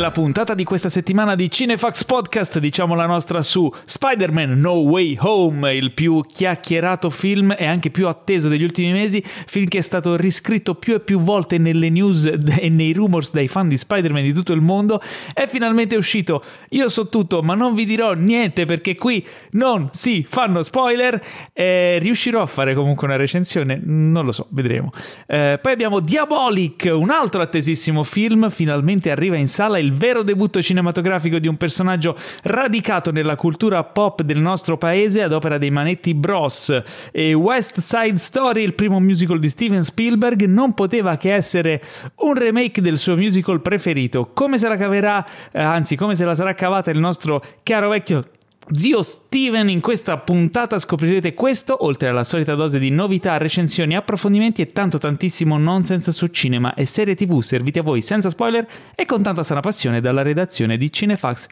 Nella puntata di questa settimana di Cinefax Podcast diciamo la nostra su Spider-Man No Way Home, il più chiacchierato film e anche più atteso degli ultimi mesi, film che è stato riscritto più e più volte nelle news e nei rumors dai fan di Spider-Man di tutto il mondo, è finalmente uscito. Io so tutto, ma non vi dirò niente perché qui non si fanno spoiler. Eh, riuscirò a fare comunque una recensione? Non lo so, vedremo. Eh, poi abbiamo Diabolic, un altro attesissimo film, finalmente arriva in sala il vero debutto cinematografico di un personaggio radicato nella cultura pop del nostro paese ad opera dei Manetti Bros. E West Side Story, il primo musical di Steven Spielberg, non poteva che essere un remake del suo musical preferito. Come se la caverà, eh, anzi, come se la sarà cavata il nostro caro vecchio Zio Steven, in questa puntata scoprirete questo, oltre alla solita dose di novità, recensioni, approfondimenti e tanto tantissimo nonsense su cinema e serie tv serviti a voi senza spoiler e con tanta sana passione dalla redazione di cinefax.it.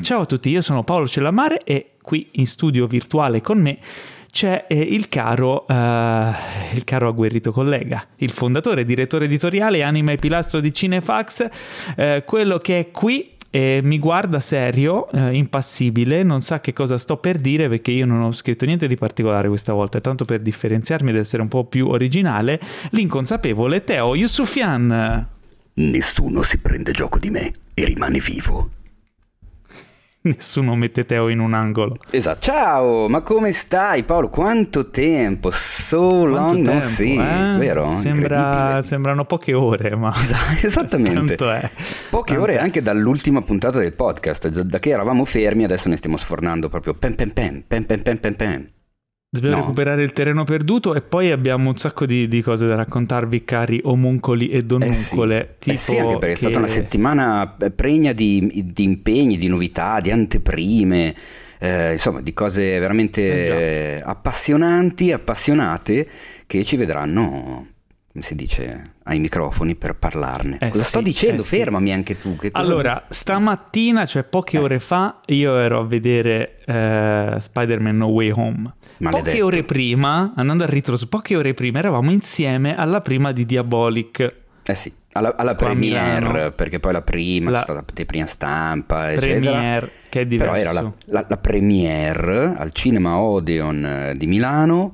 Ciao a tutti, io sono Paolo Cellamare e qui in studio virtuale con me c'è eh, il, caro, eh, il caro agguerrito collega, il fondatore, direttore editoriale, anima e pilastro di Cinefax, eh, quello che è qui e mi guarda serio, eh, impassibile, non sa che cosa sto per dire perché io non ho scritto niente di particolare questa volta, tanto per differenziarmi ed essere un po' più originale, l'inconsapevole Teo Yusufian. Nessuno si prende gioco di me e rimane vivo. Nessuno mette Teo in un angolo. Esatto. Ciao, ma come stai Paolo? Quanto tempo? So long no sì, eh? vero? Sembra, sembrano poche ore, ma... Esatto, esattamente. Poche Tanto ore è. anche dall'ultima puntata del podcast. Da che eravamo fermi adesso ne stiamo sfornando proprio pen pen pen, pen pen pen pen pen. Dobbiamo no. recuperare il terreno perduto e poi abbiamo un sacco di, di cose da raccontarvi, cari omuncoli e donuncole. Eh sì, eh sì anche perché che... è stata una settimana pregna di, di impegni, di novità, di anteprime. Eh, insomma, di cose veramente eh appassionanti, appassionate che ci vedranno, come si dice, ai microfoni per parlarne. Eh cosa sì, sto dicendo? Eh sì. Fermami anche tu. Allora, stamattina, cioè poche Eh. ore fa, io ero a vedere eh, Spider-Man No Way Home. Maledetto. Poche ore prima, andando a ritroso, poche ore prima eravamo insieme alla prima di Diabolic. Eh sì, alla, alla premiere, perché poi la prima, La- c'è stata la prima stampa, eccetera. Premiere, che è diverso. Però era la, la- la premiere al Cinema Odeon eh, di Milano,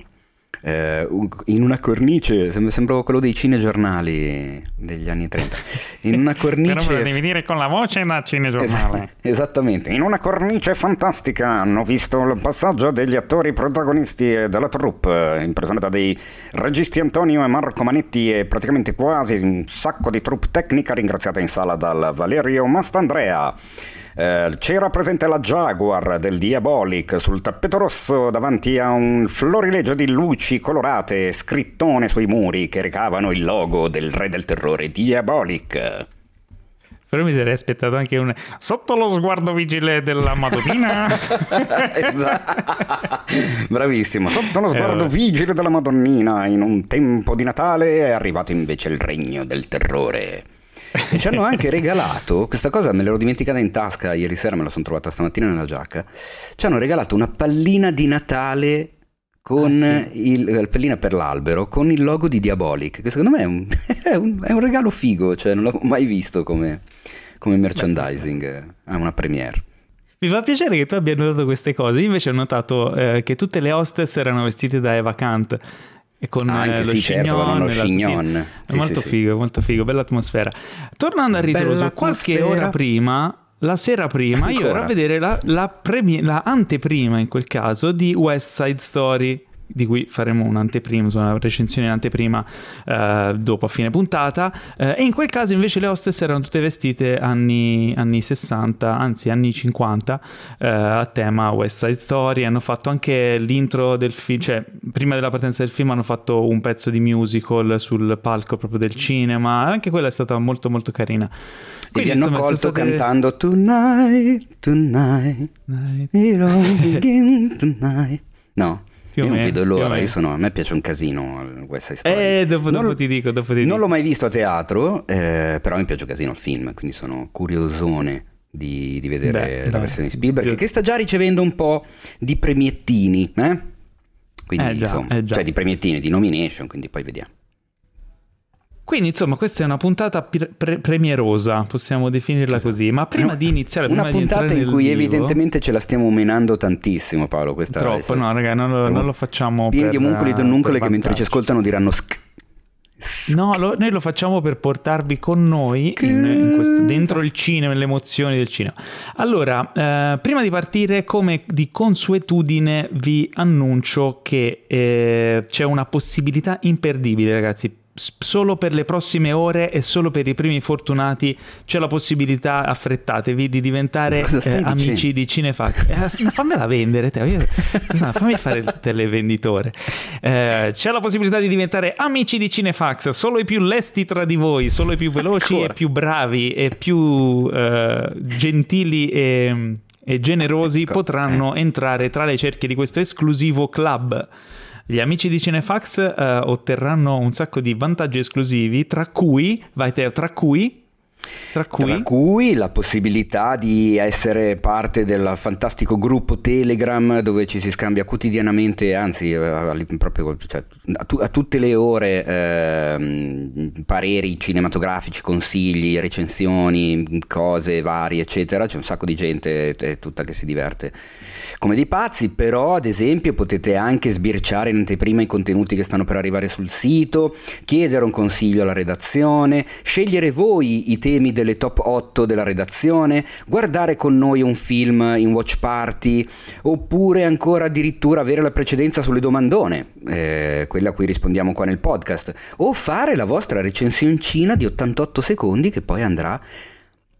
eh, in una cornice, sem- sembravo quello dei cinegiornali degli anni 30, in una cornice... dire con la voce da Es- esattamente, in una cornice fantastica hanno visto il passaggio degli attori protagonisti e della troupe, impersonata dai registi Antonio e Marco Manetti e praticamente quasi un sacco di troupe tecnica ringraziata in sala dal Valerio Mastandrea. Eh, c'era presente la Jaguar del Diabolic sul tappeto rosso davanti a un florilegio di luci colorate scrittone sui muri che recavano il logo del re del terrore Diabolic. Però mi sarei aspettato anche un... Sotto lo sguardo vigile della Madonnina. Esatto. Bravissimo. Sotto lo Eh, sguardo vabbè. vigile della Madonnina, in un tempo di Natale è arrivato invece il regno del terrore. E ci hanno anche regalato, questa cosa me l'ero dimenticata in tasca ieri sera, me la sono trovata stamattina nella giacca. Ci hanno regalato una pallina di Natale con Ah, il, la pallina per l'albero con il logo di Diabolic, che secondo me è un, è un- è un regalo figo, cioè non l'avevo mai visto come, come merchandising a una premiere. Mi fa piacere che tu abbia notato queste cose. Io invece ho notato eh, che tutte le hostess erano vestite da Eva Kant. E con Ah, anche eh, lo sì, certo, tutina. chignon. È Sì, molto sì, sì. figo, molto figo, bella atmosfera. Tornando a ritroso, qualche ora prima, la sera prima, io ero Ancora? a vedere la, la, premi- la anteprima in quel caso di West Side Story. Di cui faremo un'anteprima, una recensione in anteprima eh, dopo a fine puntata. Eh, e in quel caso invece le hostess erano tutte vestite anni, anni 60, anzi anni 50, eh, a tema West Side Story. Hanno fatto anche l'intro del film, cioè prima della partenza del film hanno fatto un pezzo di musical sul palco proprio del cinema. Anche quella è stata molto molto carina. Quindi, e vi hanno colto state... cantando Tonight, tonight, it all begins tonight. No. Più io non vedo l'ora, io sono, a me piace un casino West Side Story. Eh, dopo, dopo non, ti dico, dopo ti Non dico. l'ho mai visto a teatro, eh, però mi piace un casino il film, quindi sono curiosone di, di vedere Beh, la dai. versione di Spielberg, sì. che sta già ricevendo un po' di premiettini, eh? Quindi, eh già, insomma, eh cioè di premiettini, di nomination, quindi poi vediamo. Quindi insomma questa è una puntata pre- premierosa, possiamo definirla esatto. così, ma prima no, di iniziare... Una prima puntata in cui vivo, evidentemente ce la stiamo menando tantissimo Paolo, questa Troppo, no raga, non lo, non lo facciamo Pieni di omuncoli e nuncole che mentre ci ascoltano diranno sk. No, lo, noi lo facciamo per portarvi con noi in, in questo, dentro il cinema, le emozioni del cinema. Allora, eh, prima di partire, come di consuetudine, vi annuncio che eh, c'è una possibilità imperdibile, ragazzi solo per le prossime ore e solo per i primi fortunati c'è la possibilità, affrettatevi, di diventare eh, amici di Cinefax. Eh, fammela vendere, te. Io, fammi fare il televenditore. Eh, c'è la possibilità di diventare amici di Cinefax, solo i più lesti tra di voi, solo i più veloci Ancora. e più bravi e più eh, gentili e, e generosi ecco. potranno entrare tra le cerchie di questo esclusivo club. Gli amici di Cinefax eh, otterranno un sacco di vantaggi esclusivi, tra cui, vai te, tra cui tra cui? Tra cui? la possibilità di essere parte del fantastico gruppo Telegram dove ci si scambia quotidianamente, anzi eh, proprio cioè, a, tu, a, tutte le ore eh, pareri cinematografici, consigli, recensioni, cose varie, eccetera. C'è un sacco di gente tutta che si diverte come dei pazzi, però ad esempio potete anche sbirciare in anteprima i contenuti che stanno per arrivare sul sito, chiedere un consiglio alla redazione, scegliere voi i temi delle top 8 della redazione, guardare con noi un film in watch party, oppure ancora addirittura avere la precedenza sulle domandone, eh, quelle a cui rispondiamo qua nel podcast, o fare la vostra recensioncina di 88 secondi che poi andrà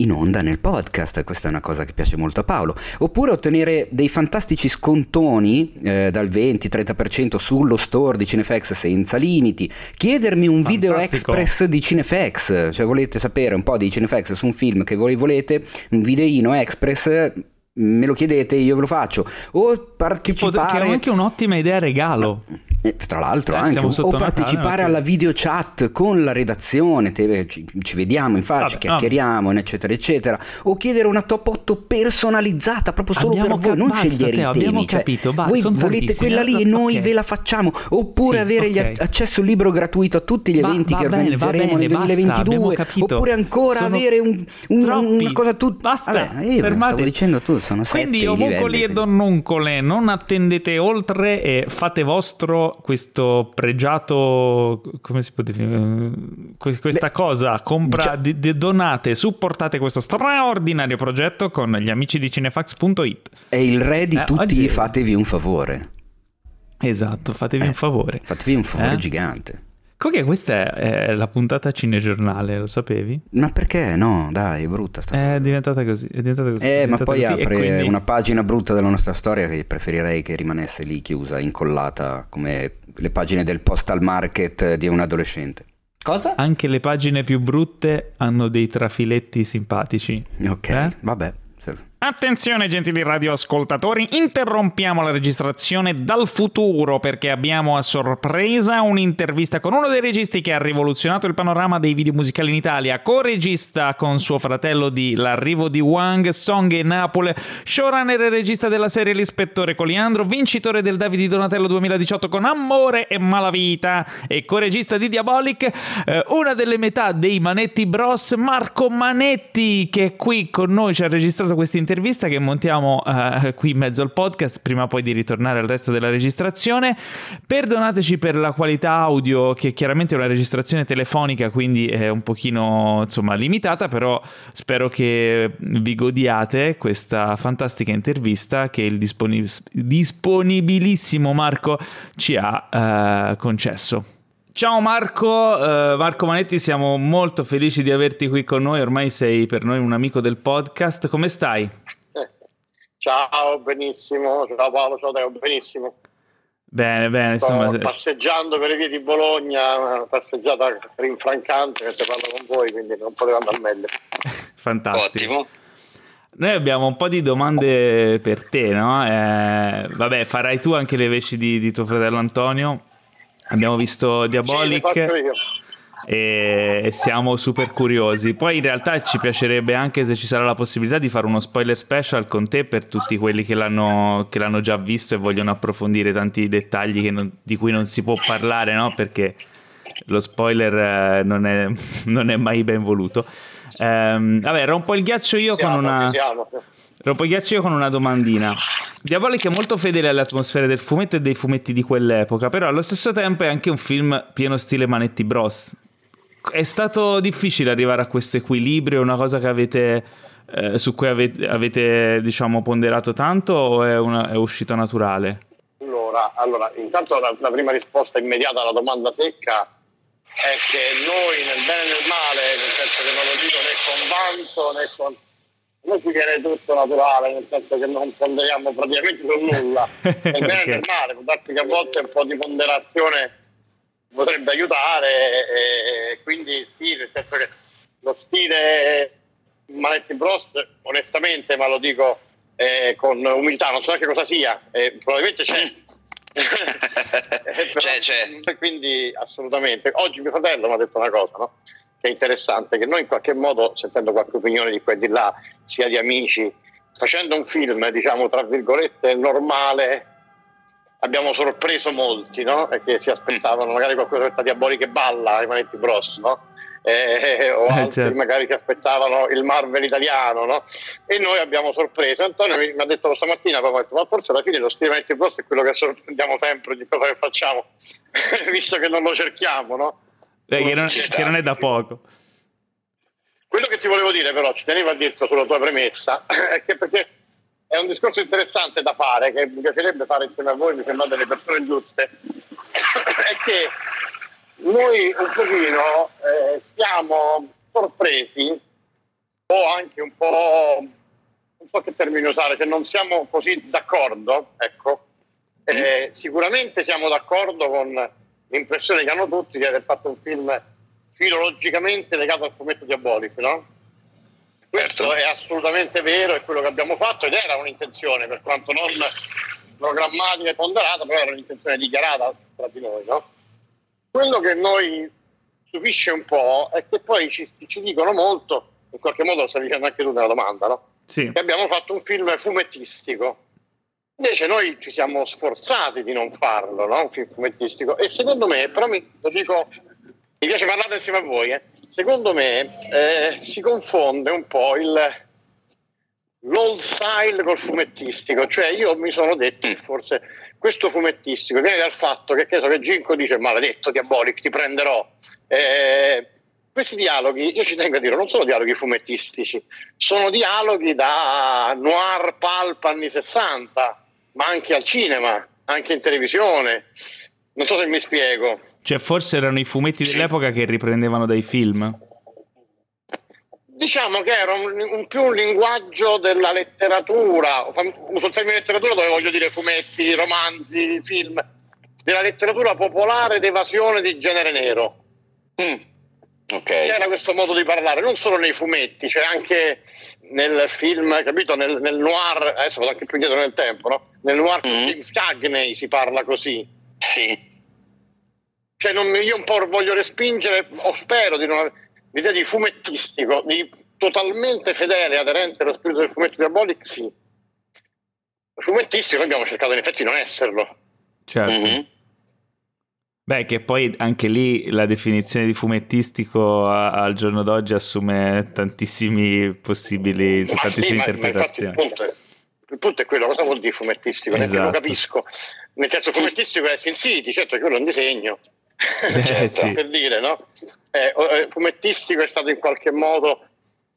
in onda nel podcast, questa è una cosa che piace molto a Paolo, oppure ottenere dei fantastici scontoni eh, dal 20-30% sullo store di Cinefx senza limiti, chiedermi un Fantastico. video express di Cinefx, cioè volete sapere un po' di Cinefx su un film che voi volete, un videino express me lo chiedete io ve lo faccio. O partecipare che è anche un'ottima idea regalo. Eh, tra l'altro eh, anche o partecipare alla video chat con la redazione te, ci, ci, vediamo in faccia vabbè, chiacchieriamo vabbè. eccetera eccetera. O chiedere una top 8 personalizzata proprio solo abbiamo per voi. Non basta, scegliere te, i temi cioè, capito, va, voi volete quella lì e noi okay. ve la facciamo. Oppure sì, avere okay. accesso libero gratuito a tutti gli va, eventi va che bene, organizzeremo bene, nel 2022 basta, oppure ancora Sono avere un, un, una cosa tutta basta vabbè, io fermate. stavo dicendo tu sono quindi omuncoli e donnuncole non attendete oltre e fate vostro questo pregiato, come si può definire, questa Beh, cosa, compra, di, di, donate, supportate questo straordinario progetto con gli amici di cinefax.it. È il re di eh, tutti, oggi... fatevi un favore. Esatto, fatevi eh, un favore. Fatevi un favore eh? gigante. Comunque questa è la puntata cinegiornale, lo sapevi? Ma perché? No, dai, è brutta sta È diventata così, è diventata così. Eh, diventata ma poi così, apre quindi... una pagina brutta della nostra storia che preferirei che rimanesse lì chiusa, incollata, come le pagine del postal market di un adolescente. Cosa? Anche le pagine più brutte hanno dei trafiletti simpatici. Ok, eh? vabbè. Attenzione gentili radioascoltatori, interrompiamo la registrazione dal futuro perché abbiamo a sorpresa un'intervista con uno dei registi che ha rivoluzionato il panorama dei video musicali in Italia, co-regista con suo fratello di L'arrivo di Wang, Song e Napoli, showrunner e regista della serie L'ispettore Coliandro, vincitore del Davide Donatello 2018 con Amore e Malavita e co-regista di Diabolic, eh, una delle metà dei Manetti Bros, Marco Manetti che è qui con noi, ci ha registrato questa intervista intervista che montiamo uh, qui in mezzo al podcast, prima poi di ritornare al resto della registrazione. Perdonateci per la qualità audio, che chiaramente è una registrazione telefonica, quindi è un pochino insomma limitata, però spero che vi godiate questa fantastica intervista che il disponib- disponibilissimo Marco ci ha uh, concesso. Ciao Marco, uh, Marco Manetti, siamo molto felici di averti qui con noi, ormai sei per noi un amico del podcast, come stai? Ciao, benissimo, ciao Paolo, ciao Teo, benissimo. Bene, bene, Sto insomma... passeggiando per le vie di Bologna, una passeggiata rinfrancante mentre parlo con voi, quindi non poteva andare meglio. Fantastico. Ottimo. Noi abbiamo un po' di domande per te, no? Eh, vabbè, farai tu anche le veci di, di tuo fratello Antonio. Abbiamo visto Diabolic Sì, e, siamo super curiosi. Poi in realtà ci piacerebbe anche se ci sarà la possibilità di fare uno spoiler special con te per tutti quelli che l'hanno, che l'hanno già visto e vogliono approfondire tanti dettagli non- di cui non si può parlare, no? Perché lo spoiler eh, non, è, non è mai ben voluto. Ehm, vabbè, rompo il ghiaccio io Siamo, con una... siamo. Rompo il ghiaccio io con una domandina. Diabolic è molto fedele alle atmosfere del fumetto e dei fumetti di quell'epoca, però allo stesso tempo è anche un film pieno stile Manetti Bros. È stato difficile arrivare a questo equilibrio, è una cosa che avete, eh, su cui avete, avete, diciamo, ponderato tanto o è, una- è uscito naturale? Allora, allora, intanto la, la prima risposta immediata alla domanda secca è che noi nel bene e nel male, nel senso che non lo dico né con vanto né con... Ci viene tutto naturale, nel senso che non ponderiamo praticamente su nulla. Nel bene Ok. nel male, può darsi che a volte un po' di ponderazione potrebbe aiutare e, e quindi sì, nel senso che lo stile Manetti Bros, onestamente, ma lo dico eh, con umiltà, non so neanche cosa sia, eh, probabilmente c'è. Eh, C'è, c'è. Quindi assolutamente. Oggi mio fratello mi ha detto una cosa, no? Che è interessante, che noi in qualche modo, sentendo qualche opinione di qua e di là, sia di amici, facendo un film, diciamo, tra virgolette, normale, abbiamo sorpreso molti, no? E che si aspettavano magari qualcosa di diabolica e balla ai Manetti Bros, no? Eh, o Eh, altri certo. magari si aspettavano il Marvel italiano, no? E noi abbiamo sorpreso. Antonio mi, mi ha detto stamattina, ha detto, ma forse alla fine lo stile Manetti Bros è quello che sorprendiamo sempre di cosa che facciamo, visto che non lo cerchiamo, no? Che, non, che non è da poco. Quello che ti volevo dire però, ci tenevo a dirlo sulla tua premessa, è che perché è un discorso interessante da fare, che mi piacerebbe fare insieme a voi, mi sembrate le persone giuste, è che noi un pochino eh, siamo sorpresi o anche un po', non so che termine usare, se non siamo così d'accordo, ecco, eh, sicuramente siamo d'accordo con l'impressione che hanno tutti di aver fatto un film filologicamente legato al fumetto diabolico, no? Questo Certo. è assolutamente vero, è quello che abbiamo fatto ed era un'intenzione, per quanto non programmatica e ponderata, però era un'intenzione dichiarata tra di noi, no? Quello che noi stupisce un po' è che poi ci, ci dicono molto, in qualche modo lo stai dicendo anche tu nella domanda, no? Sì. che abbiamo fatto un film fumettistico. Invece noi ci siamo sforzati di non farlo, no? un film fumettistico. E secondo me, però mi, lo dico, mi piace parlare insieme a voi, eh. secondo me eh, si confonde un po' il, l'old style col fumettistico. Cioè io mi sono detto che forse questo fumettistico viene dal fatto che, che, so, che Ginko dice maledetto Diabolic, ti prenderò. Eh, questi dialoghi, io ci tengo a dire, non sono dialoghi fumettistici, sono dialoghi da noir pulp anni 60, ma anche al cinema, anche in televisione. Non so se mi spiego. Cioè, forse erano i fumetti dell'epoca che riprendevano dai film. Diciamo che era un, un più un linguaggio della letteratura, uso il termine letteratura dove voglio dire fumetti, romanzi, film, della letteratura popolare d'evasione di genere nero. Mm. Ok. C'era questo modo di parlare, non solo nei fumetti, c'è anche nel film, capito, nel, nel noir, adesso vado anche più indietro nel tempo, no? Nel noir con Mm. James Cagney si parla così. Sì. Cioè non, io un po' voglio respingere, o spero di non avere l'idea di fumettistico, di totalmente fedele, aderente allo spirito del fumetto diabolic, sì. Fumettistico noi abbiamo cercato in effetti di non esserlo. Certo. Mhm. Beh, che poi anche lì la definizione di fumettistico a- al giorno d'oggi assume tantissimi possibili, Ma tantissime sì, ma- ma interpretazioni. infatti il, punto è, il punto è quello, cosa vuol dire fumettistico? Neanche lo Esatto. capisco. Nel senso fumettistico è Sin City, certo quello è un disegno, Eh, Certo, sì. per dire, no? Eh, eh, fumettistico è stato in qualche modo,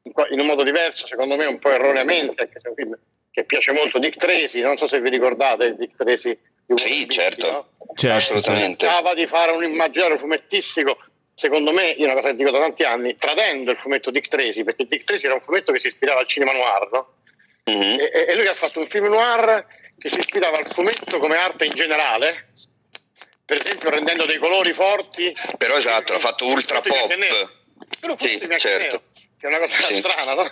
in un modo diverso, secondo me un po' erroneamente, anche se è un film che piace molto, Dick Tracy, non so se vi ricordate Dick Tracy. Sì, certo. no? Certo, Assolutamente. Cercava di fare un immaginario fumettistico, secondo me, io una cosa che dico da tanti anni, tradendo il fumetto Dick Tracy, perché Dick Tracy era un fumetto che si ispirava al cinema noir, no? Mhm. e, e- lui ha fatto un film noir che si ispirava al fumetto come arte in generale, per esempio rendendo dei colori forti. Però esatto, l'ha fatto ultra pop. Però Sì, certo. nero, che è una cosa Sì. strana, no?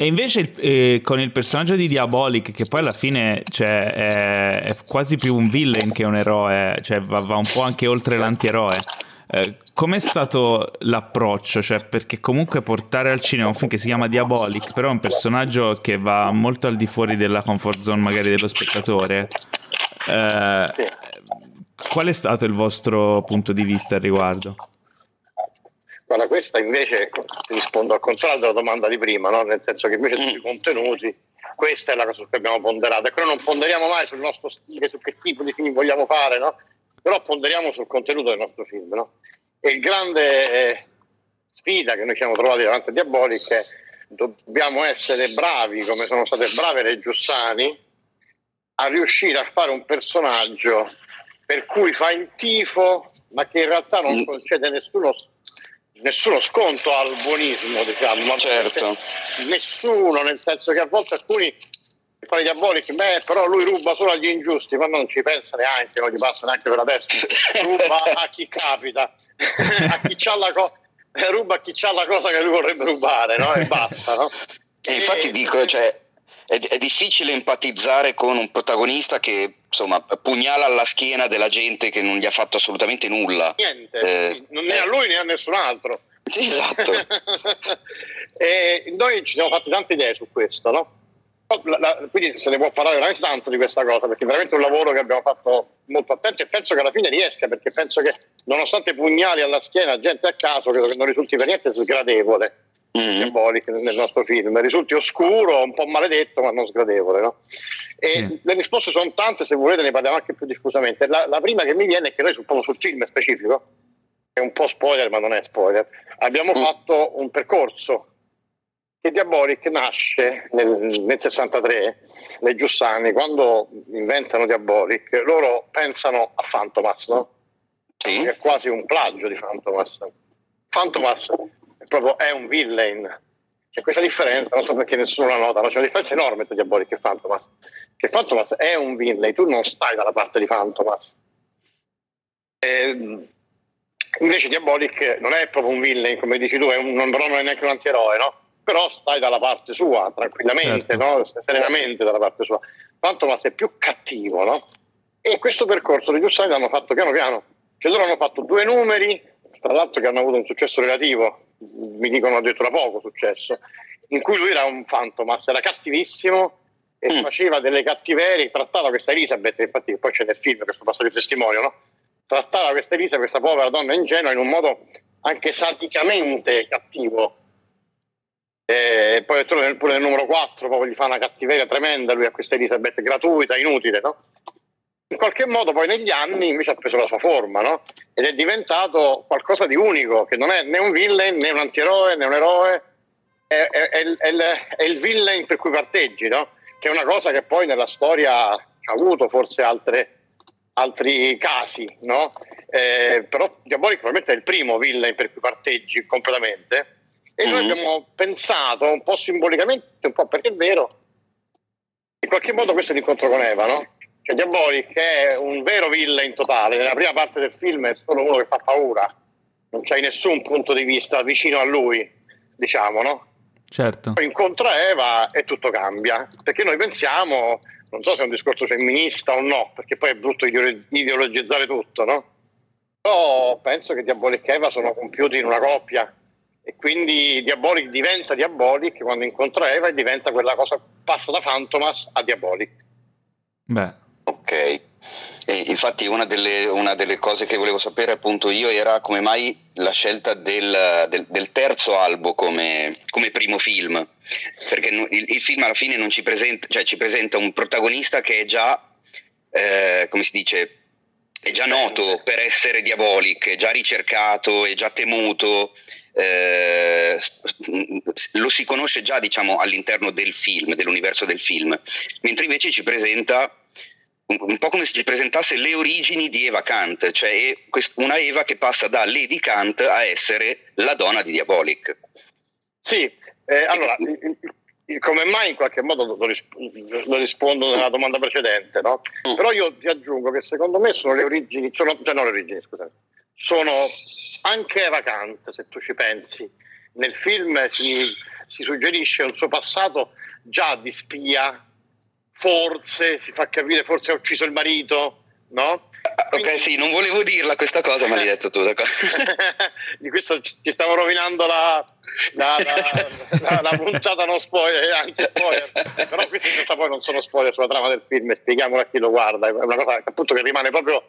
E invece eh, con il personaggio di Diabolic, che poi alla fine cioè, è, è quasi più un villain che un eroe, cioè va, va un po' anche oltre l'antieroe. Eh, com'è stato l'approccio? Cioè, perché comunque portare al cinema un film che si chiama Diabolic, però è un personaggio che va molto al di fuori della comfort zone magari dello spettatore. Eh. Qual è stato il vostro punto di vista al riguardo? Guarda, questa invece rispondo al contrario della domanda di prima, no? nel senso che invece Mm. sui contenuti, questa è la cosa su cui abbiamo ponderato. E noi non ponderiamo mai sul nostro stile, su che tipo di film vogliamo fare, no? però ponderiamo sul contenuto del nostro film. No? E il grande eh, sfida che noi ci siamo trovati davanti a Diabolic è dobbiamo essere bravi, come sono state brave le Giussani, a riuscire a fare un personaggio per cui fa il tifo, ma che in realtà non Mm. concede nessuno, nessuno sconto al buonismo, diciamo. Ma Certo. Nessuno, nel senso che a volte alcuni fare diabolici, beh, però lui ruba solo agli ingiusti, ma non ci pensa neanche, non gli passa neanche per la testa. Ruba a chi capita, a chi c'ha la cosa. Ruba a chi c'ha la cosa che lui vorrebbe rubare, no? E basta, no? E infatti E- dico, cioè, è, è difficile empatizzare con un protagonista che insomma pugnala alla schiena della gente che non gli ha fatto assolutamente nulla. niente, Eh, non né eh. a lui né a nessun altro. Sì, esatto. e noi ci siamo fatti tante idee su questo, no? La- la- quindi se ne può parlare veramente tanto di questa cosa, perché è veramente un lavoro che abbiamo fatto molto attento e penso che alla fine riesca, perché penso che nonostante pugnali alla schiena, gente a caso, credo che non risulti per niente sgradevole. Mhm. Diabolic nel nostro film risulti oscuro, un po' maledetto, ma non sgradevole. No? E Sì. le risposte sono tante, se volete ne parliamo anche più diffusamente. La, la prima che mi viene è che noi, sul- sul film specifico, è un po' spoiler, ma non è spoiler, abbiamo Mm. fatto un percorso che Diabolic nasce nel, nel 63, le Giussani, quando inventano Diabolic, loro pensano a Fantomas, no? Sì. è quasi un plagio di Fantomas. Fantomas proprio è un villain. C'è questa differenza, non so perché nessuno la nota, ma c'è una differenza enorme tra Diabolic e Fantomas. Che Fantomas è un villain, tu non stai dalla parte di Fantomas. E, invece Diabolic non è proprio un villain, come dici tu, è un, non, non è neanche un antieroe, no? Però stai dalla parte sua, tranquillamente, Certo. no? Serenamente dalla parte sua. Fantomas è più cattivo, no? E questo percorso di Giussani l'hanno fatto piano piano. Cioè loro hanno fatto due numeri, tra l'altro che hanno avuto un successo relativo, mi dicono addirittura poco successo, in cui lui era un Fantomas, era cattivissimo e Mm. faceva delle cattiverie, trattava questa Elisabeth, infatti poi c'è nel film questo passo di testimonial, no? trattava questa Elisabeth, questa povera donna ingenua, in un modo anche sadicamente cattivo. E poi pure nel numero 4 proprio gli fa una cattiveria tremenda lui a questa Elisabeth, gratuita, inutile, no? In qualche modo poi negli anni invece ha preso la sua forma, no? Ed è diventato qualcosa di unico, che non è né un villain, né un antieroe, né un eroe, è, è- è il- è il, villain per cui parteggi, no? Che è una cosa che poi nella storia ha avuto forse altre, altri casi, no? Eh, però Diabolic probabilmente è il primo villain per cui parteggi completamente. E noi Mhm. abbiamo pensato un po' simbolicamente, un po' perché è vero, in qualche modo questo è l'incontro con Eva, no? Cioè Diabolic è un vero villain totale, nella prima parte del film è solo uno che fa paura, non c'hai nessun punto di vista vicino a lui, diciamo, no? Certo. Poi incontra Eva e tutto cambia, perché noi pensiamo, non so se è un discorso femminista o no, perché poi è brutto ideolo- ideologizzare tutto, no? Però penso che Diabolic e Eva sono compiuti in una coppia e quindi Diabolic diventa Diabolic quando incontra Eva e diventa quella cosa, passa da Fantomas a Diabolic. Beh, Ok. E infatti una delle, una delle, cose che volevo sapere appunto io era come mai la scelta del, del, del terzo albo come, come, primo film, perché il, il, film alla fine non ci presenta, cioè ci presenta un protagonista che è già, eh, come si dice, è già noto per essere diabolic, è già ricercato, è già temuto, eh, lo si conosce già diciamo, all'interno del film, dell'universo del film, mentre invece ci presenta un, po' come se ci presentasse le origini di Eva Kant, cioè una Eva che passa da Lady Kant a essere la donna di Diabolic. Sì, eh, allora, come mai in qualche modo lo, risp- lo rispondo nella domanda precedente, no? Mm. Però io ti aggiungo che secondo me sono le origini, sono, cioè non le origini, scusate, sono anche Eva Kant, se tu ci pensi. Nel film si, si suggerisce un suo passato già di spia, forse si fa capire, forse ha ucciso il marito, no? Quindi... Ok, sì, non volevo dirla questa cosa, ma l'hai detto tu. di questo ti stavo rovinando la, la, la, la puntata non spoiler, anti-spoiler. Però questi in realtà poi non sono spoiler sulla trama del film, spieghiamola a chi lo guarda. È una cosa appunto che rimane proprio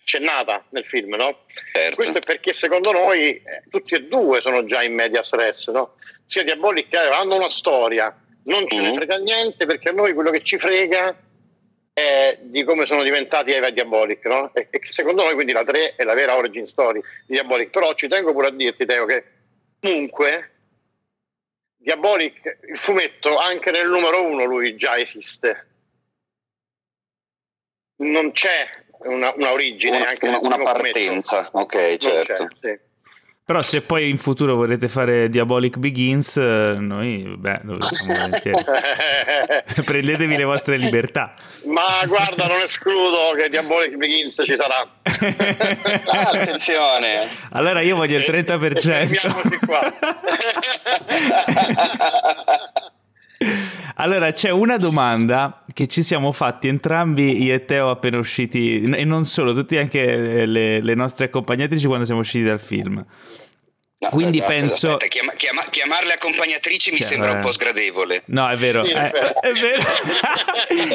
accennata nel film, no? Certo. Questo è perché secondo noi eh, tutti e due sono già in media stress, no? Sia Diabolic che hanno una storia non ce ne mm. frega niente perché a noi quello che ci frega è di come sono diventati Eva e Diabolic, no? E, e secondo noi quindi la 3 è la vera origin story di Diabolic. Però ci tengo pure a dirti, Teo, che comunque Diabolic, il fumetto, anche nel numero 1 lui già esiste. Non c'è una, una origine, una, anche una, una partenza, fumetto. ok, certo. Sì. Però se poi in futuro volete fare Diabolic Begins, eh, noi, beh, lo Prendetevi le vostre libertà. Ma guarda, non escludo che Diabolic Begins ci sarà. ah, attenzione. Allora io voglio il 30%. qua. Allora, c'è una domanda che ci siamo fatti entrambi, io e Teo, appena usciti, e non solo, tutti anche le, le nostre accompagnatrici quando siamo usciti dal film. No, Quindi aspetta, penso. Aspetta, chiama, chiama, chiamarle accompagnatrici mi cioè, sembra un po' sgradevole. No, è vero. Sì, è, vero. È, vero.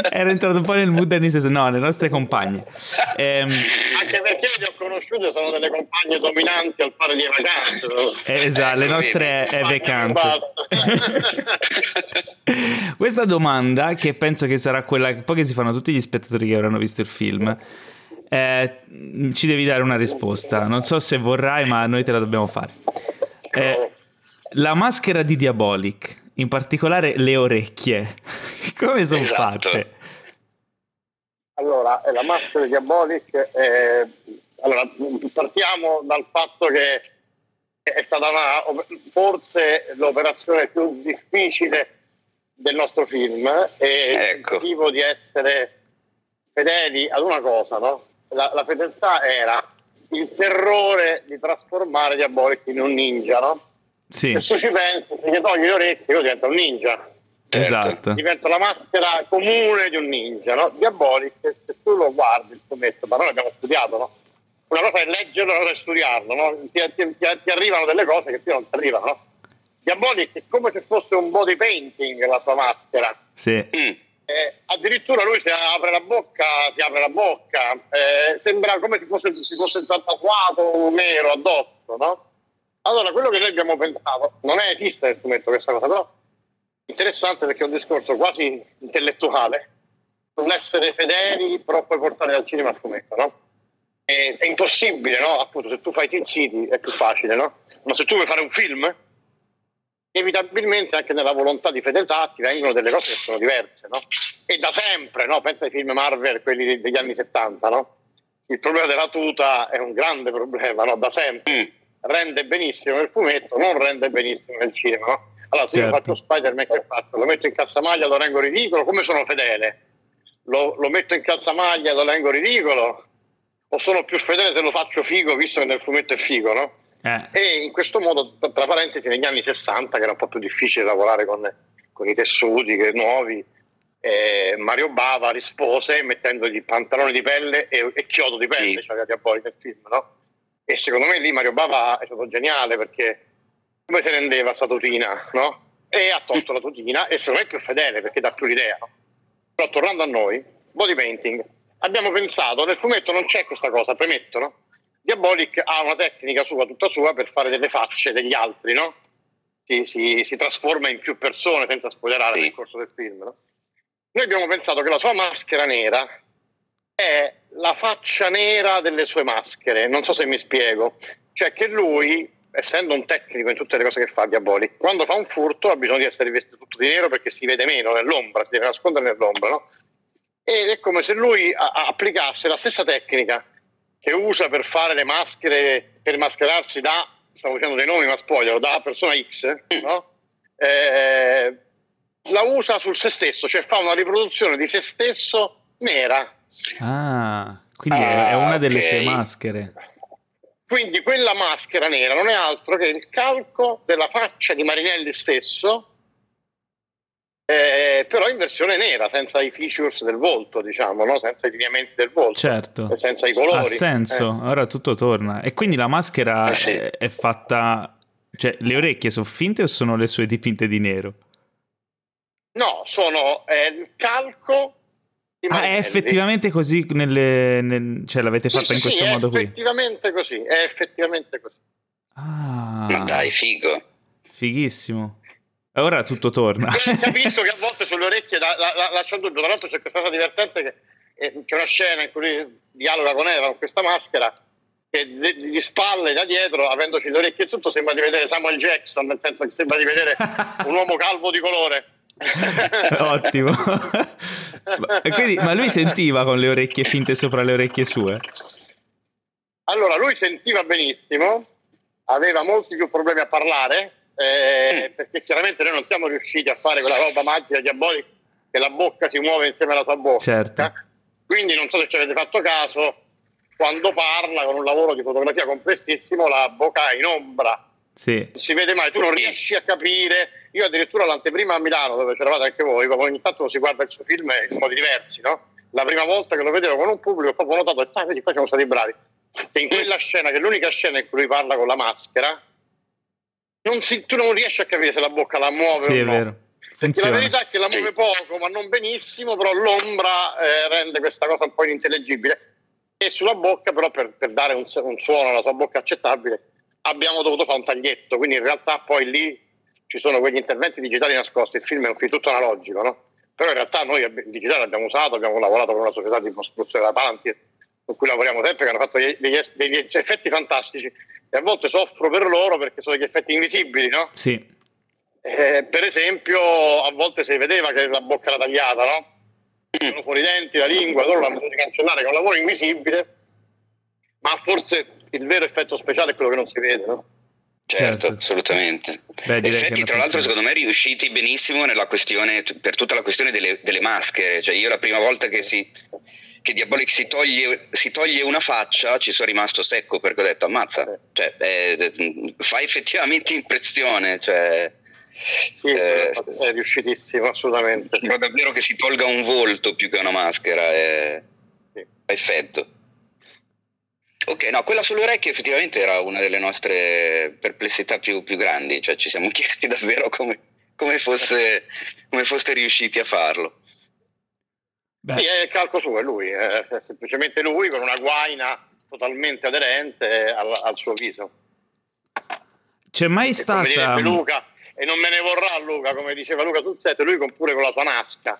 Era entrato un po' nel mood anni 60. No, le nostre compagne. Ehm... Anche perché le ho conosciute, sono delle compagne dominanti al fare di vacanze. esatto, le nostre è vacante. Questa domanda, che penso che sarà quella che poi che si fanno tutti gli spettatori che avranno visto il film eh, ci devi dare una risposta. Non so se vorrai, ma noi te la dobbiamo fare. Eh, la maschera di Diabolic, in particolare le orecchie, come sono esatto. fatte? Allora, la maschera di Diabolic, è... allora, partiamo dal fatto che è stata una, forse l'operazione più difficile del nostro film e ecco. il motivo di essere fedeli ad una cosa, no? La, la fedeltà era il terrore di trasformare Diabolic in un ninja, no? Sì. E se ci pensi, se gli togli le orecchie, io divento un ninja. Esatto. Diventa la maschera comune di un ninja, no? Diabolic, se tu lo guardi il fumetto, ma noi l'abbiamo studiato, no? Una cosa è leggerlo, una cosa è studiarlo, no? Ti, ti, ti, ti arrivano delle cose che più non ti arrivano, no? Diabolic è come se fosse un body painting la tua maschera. Sì. Mm eh, addirittura lui si apre la bocca, si apre la bocca, eh, sembra come se fosse, si fosse tatuato nero addosso, no? Allora, quello che noi abbiamo pensato, non è, esiste nel fumetto questa cosa, però interessante perché è un discorso quasi intellettuale sull'essere fedeli, però poi portare al cinema il fumetto, no? È, è impossibile, no? Appunto, se tu fai Teen City è più facile, no? Ma se tu vuoi fare un film, inevitabilmente anche nella volontà di fedeltà ti vengono delle cose che sono diverse, no? E da sempre, no? Pensa ai film Marvel, quelli degli anni 70, no? Il problema della tuta è un grande problema, no? Da sempre. Rende benissimo nel fumetto, non rende benissimo nel cinema, no? Allora, se certo. io faccio Spider-Man che faccio? Lo metto in calzamaglia, lo rengo ridicolo, come sono fedele? Lo, lo metto in calzamaglia, lo rengo ridicolo? O sono più fedele se lo faccio figo, visto che nel fumetto è figo, no? Eh. E in questo modo, tra parentesi, negli anni 60, che era un po' più difficile lavorare con, con i tessuti che, nuovi, eh, Mario Bava rispose mettendogli pantaloni di pelle e, e chiodo di pelle, sì. cioè Diaboli nel film, no? E secondo me lì Mario Bava è stato geniale perché come si rendeva questa tutina, no? E ha tolto la tutina e secondo me è più fedele perché dà più l'idea. No? Però tornando a noi, body painting, abbiamo pensato, nel fumetto non c'è questa cosa, premetto, no? Diabolic ha una tecnica sua, tutta sua, per fare delle facce degli altri, no? Si, si, si trasforma in più persone senza spoilerare nel corso del film, no? Noi abbiamo pensato che la sua maschera nera è la faccia nera delle sue maschere, non so se mi spiego, cioè che lui, essendo un tecnico in tutte le cose che fa Diabolic, quando fa un furto ha bisogno di essere vestito tutto di nero perché si vede meno nell'ombra, si deve nascondere nell'ombra, no? Ed è come se lui a- applicasse la stessa tecnica che usa per fare le maschere, per mascherarsi da, stavo dicendo dei nomi ma spoiler, da persona X, no? Eh, la usa sul se stesso, cioè fa una riproduzione di se stesso nera. Ah, quindi è- Ah, è una delle ok. sue maschere. Quindi quella maschera nera non è altro che il calco della faccia di Marinelli stesso, eh, però in versione nera, senza i features del volto, diciamo, no? senza i lineamenti del volto, Certo. e senza i colori. Ha senso, Eh. ora tutto torna. E quindi la maschera Eh sì. è, è fatta... Cioè, le orecchie sono finte o sono le sue dipinte di nero? No, sono eh, il calco Ah, è effettivamente così nelle... nel- Cioè, l'avete Sì, fatta sì, in sì, questo è modo qui? effettivamente così, è effettivamente così. Ah, Ma dai, figo. fighissimo. Ora tutto torna. Capisco che a volte sulle orecchie la, la, la, lascio dubbio. Tra l'altro c'è questa cosa divertente che eh, c'è una scena in cui lui dialoga con Eva con questa maschera che di di spalle da dietro, avendoci le orecchie e tutto, sembra di vedere Samuel Jackson, nel senso che sembra di vedere un uomo calvo di colore. Ottimo. ma, quindi- ma lui sentiva con le orecchie finte sopra le orecchie sue? Allora, lui sentiva benissimo, aveva molti più problemi a parlare, eh, perché chiaramente noi non siamo riusciti a fare quella roba magica diabolica che la bocca si muove insieme alla sua bocca. Certo. Quindi non so se ci avete fatto caso, quando parla con un lavoro di fotografia complessissimo, la bocca è in ombra, Sì. non si vede mai, tu non riesci a capire. Io addirittura l'anteprima a Milano, dove c'eravate anche voi, ogni tanto si guarda il suo film in modi diversi, no? La prima volta che lo vedevo con un pubblico ho proprio notato, ah, vedi, qua siamo stati bravi. Che in quella scena, che è l'unica scena in cui lui parla con la maschera, non si- tu non riesci a capire se la bocca la muove Sì, o è no. vero. Perché Funziona. la verità è che la muove poco, ma non benissimo, però l'ombra eh, rende questa cosa un po' inintellegibile. E sulla bocca, però, per, per dare un, un suono alla sua bocca accettabile, abbiamo dovuto fare un taglietto. Quindi in realtà poi lì ci sono quegli interventi digitali nascosti. Il film è un film tutto analogico, no? Però in realtà noi il digitale l'abbiamo usato, abbiamo lavorato con una società di costruzione da Palantir con cui lavoriamo sempre, che hanno fatto degli, degli- degli effetti fantastici. E a volte soffro per loro perché sono degli effetti invisibili, no? Sì. Eh, per esempio, a volte si vedeva che la bocca era tagliata, no? Sono fuori i denti, la lingua, loro l'hanno dovuto cancellare, che è un lavoro invisibile, ma forse il vero effetto speciale è quello che non si vede, no? Certo, Certo. assolutamente. Beh, Effetti, tra l'altro, secondo me riusciti benissimo nella questione, per tutta la questione delle, delle maschere. Cioè, io la prima volta che, si, che Diabolic si toglie, si toglie una faccia ci sono rimasto secco perché ho detto ammazza, cioè, eh, fa effettivamente impressione. Cioè, Sì, Eh, è riuscitissimo, assolutamente. sembra davvero che si tolga un volto più che una maschera. È, Sì. fa effetto. Ok, no, quella sulle orecchie effettivamente era una delle nostre perplessità più, più grandi, cioè ci siamo chiesti davvero come, come, fosse, come foste riusciti a farlo. Beh, Sì, è il calco suo, è lui, è semplicemente lui con una guaina totalmente aderente al, al suo viso. c'è mai E stata... Luca, e non me ne vorrà Luca, come diceva Luca sul set, lui con pure con la sua nasca.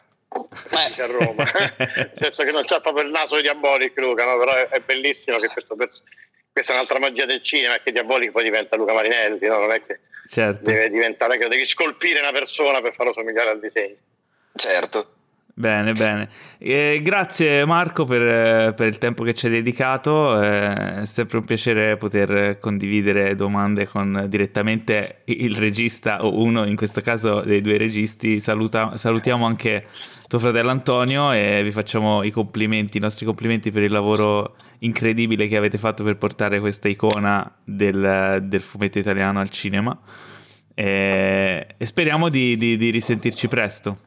Dice a Roma, nel senso che non c'ha proprio il naso di Diabolic Luca, no? però è, è bellissimo che questo pers- questa è un'altra magia del cinema, è che Diabolic poi diventa Luca Marinelli, no? non è che Certo. deve diventare che devi scolpire una persona per farlo somigliare al disegno. Certo. Bene, bene. Eh, grazie Marco per, eh, per il tempo che ci hai dedicato. eh, è sempre un piacere poter condividere domande con direttamente il regista o uno, in questo caso, dei due registi. Saluta- salutiamo anche tuo fratello Antonio e vi facciamo i complimenti, i nostri complimenti per il lavoro incredibile che avete fatto per portare questa icona del, del fumetto italiano al cinema. E, e speriamo di- di- di risentirci presto.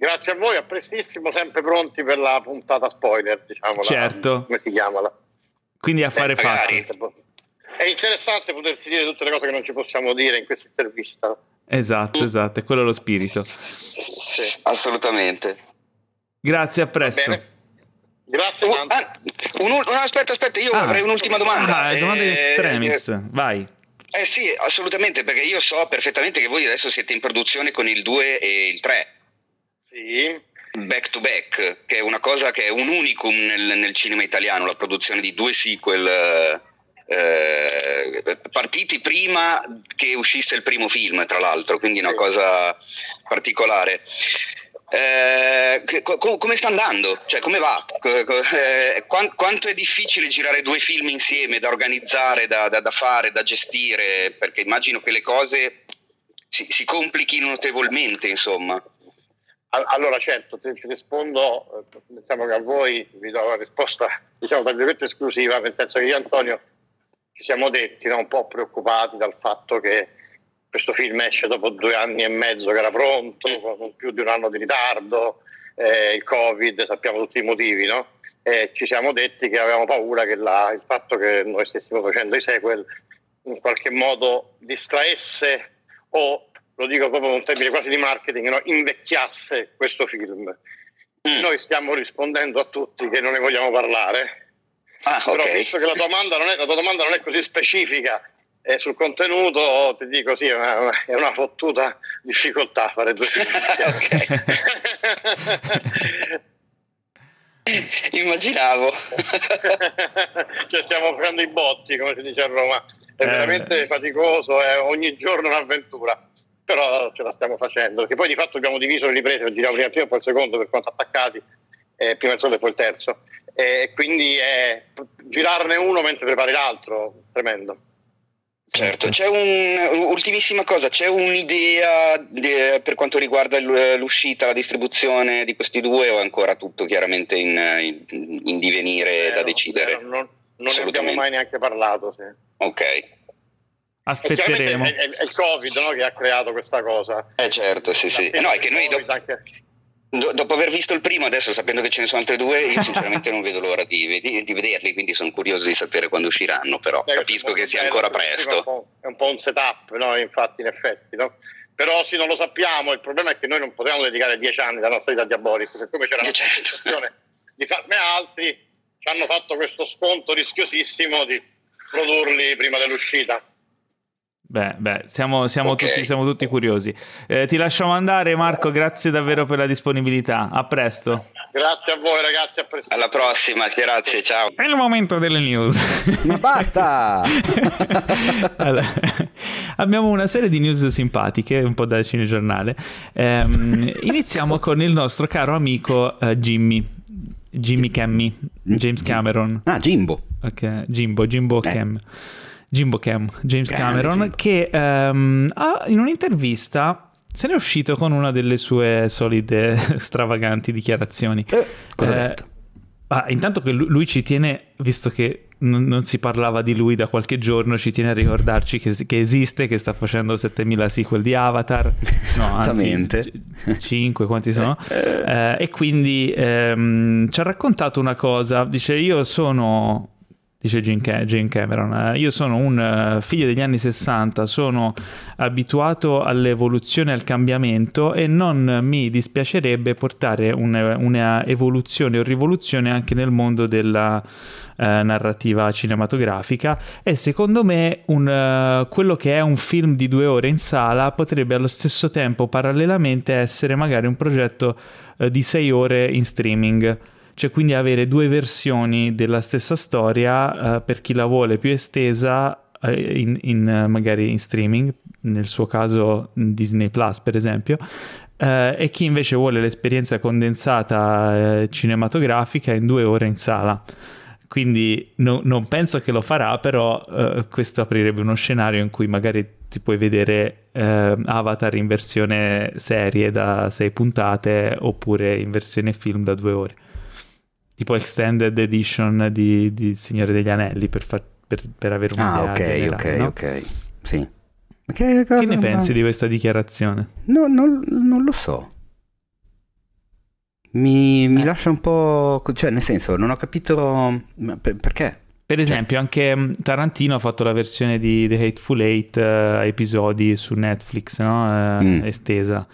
Grazie a voi, a prestissimo, sempre pronti per la puntata spoiler, diciamo. Certo. come si chiama? La... Quindi a fare Eh, magari. fatti. È interessante potersi dire tutte le cose che non ci possiamo dire in questa intervista. Esatto, esatto, è quello lo spirito. Sì. Assolutamente. Grazie, a presto. Grazie Uh, tanto. ah, un, no, aspetta, aspetta, io Ah. avrei un'ultima domanda. Ah, domanda in Eh, extremis, vai. Eh sì, assolutamente, perché io so perfettamente che voi adesso siete in produzione con il 2 e il 3, Sì. back to back, che è una cosa che è un unicum nel, nel cinema italiano, la produzione di due sequel eh, partiti prima che uscisse il primo film, tra l'altro, quindi una cosa particolare. Eh, co- co- come sta andando? Cioè, come va? Eh, quan- quanto è difficile girare due film insieme, da organizzare, da, da- da fare, da gestire? Perché immagino che le cose si, si complichino notevolmente, insomma. Al- Allora, certo, ti ti rispondo, eh, pensiamo che a voi vi do la risposta, diciamo, tra virgolette esclusiva, nel senso che io e Antonio ci siamo detti no, un po' preoccupati dal fatto che questo film esce dopo due anni e mezzo che era pronto, con più di un anno di ritardo, eh, il Covid, sappiamo tutti i motivi, no? E ci siamo detti che avevamo paura che la- il fatto che noi stessimo facendo i sequel in qualche modo distraesse o, lo dico proprio con un termine quasi di marketing, no? invecchiasse questo film. Mm. Noi stiamo rispondendo a tutti che non ne vogliamo parlare, Ah, però ok. visto che la tua domanda non è, la tua domanda non è così specifica eh, sul contenuto, ti dico sì, è una, è una fottuta difficoltà fare due film. Immaginavo. cioè stiamo facendo i botti, come si dice a Roma. È Eh. veramente faticoso, è ogni giorno un'avventura. Però ce la stiamo facendo, perché poi di fatto abbiamo diviso le riprese, giriamo prima il primo e poi il secondo per quanto attaccati, eh, prima il secondo e poi il terzo. E quindi è girarne uno mentre prepari l'altro, tremendo. Certo, c'è un, ultimissima cosa, c'è un'idea de- per quanto riguarda l'uscita, la distribuzione di questi due o è ancora tutto chiaramente in, in- in divenire da Vero, decidere? vero, non, non ne abbiamo mai neanche parlato. Sì. Ok, Aspetteremo. chiaramente È, è- è il Covid no, che ha creato questa cosa. eh certo, sì sì. No, è che noi Covid do- anche- do- dopo aver visto il primo, adesso sapendo che ce ne sono altre due, io sinceramente non vedo l'ora di, vedi- di vederli, quindi sono curioso di sapere quando usciranno, però Eh, capisco che sia ancora presto. È un, po', un setup, no? infatti, in effetti. No? Però sì, non lo sappiamo. Il problema è che noi non potevamo dedicare dieci anni della nostra vita a Diabolic, siccome c'era Eh, la certo. sensazione di farne altri, ci hanno fatto questo sconto rischiosissimo di produrli prima dell'uscita. Beh, beh, siamo, siamo Ok. tutti, siamo tutti curiosi. Eh, ti lasciamo andare, Marco. Grazie davvero per la disponibilità. A presto. Grazie a voi ragazzi, a presto. Alla prossima, grazie, ciao. È il momento delle news. Ma basta! Allora, abbiamo una serie di news simpatiche, un po' da cinegiornale. Ehm, iniziamo con il nostro caro amico eh, Jimmy. Jimmy Cammy, James Cameron. Ah, Jimbo. Ok, Jimbo, Jimbo Eh. Cam. Jimbo Cam, James Grande Cameron, Jimbo. che ehm, ha- in un'intervista se ne è uscito con una delle sue solide stravaganti dichiarazioni. Eh, cosa ha Eh, detto? ah, intanto che lui, ci tiene, visto che non, non si parlava di lui da qualche giorno, ci tiene a ricordarci che, che esiste, che sta facendo 7000 sequel di Avatar. No, Esattamente. 5, quanti sono? Eh, e quindi ehm, ci ha raccontato una cosa. Dice: Io sono. Dice Jane Ca- Jane Cameron, eh, io sono un eh, figlio degli anni 60, sono abituato all'evoluzione e al cambiamento e non mi dispiacerebbe portare un- una evoluzione o rivoluzione anche nel mondo della eh, narrativa cinematografica e secondo me un, eh, quello che è un film di due ore in sala potrebbe allo stesso tempo parallelamente essere magari un progetto eh, di sei ore in streaming cioè quindi avere due versioni della stessa storia eh, per chi la vuole più estesa eh, in, in, eh, magari in streaming, nel suo caso Disney Plus per esempio, eh, e chi invece vuole l'esperienza condensata eh, cinematografica in due ore in sala. Quindi no- non penso che lo farà, però eh, questo aprirebbe uno scenario in cui magari ti puoi vedere eh, Avatar in versione serie da sei puntate oppure in versione film da due ore tipo extended edition di, di Signore degli Anelli per, far- per, per avere un'idea Ah, ok, generale, ok, no? ok. Sì. Ma Che, cosa- Che ne pensi di questa dichiarazione? No, non, non lo so. Mi, mi Eh. lascia un po'... Cioè, nel senso, non ho capito... ma per- perché? Per esempio, anche mh, Tarantino ha fatto la versione di The Hateful Eight a episodi su Netflix, no? Eh, Mm. estesa.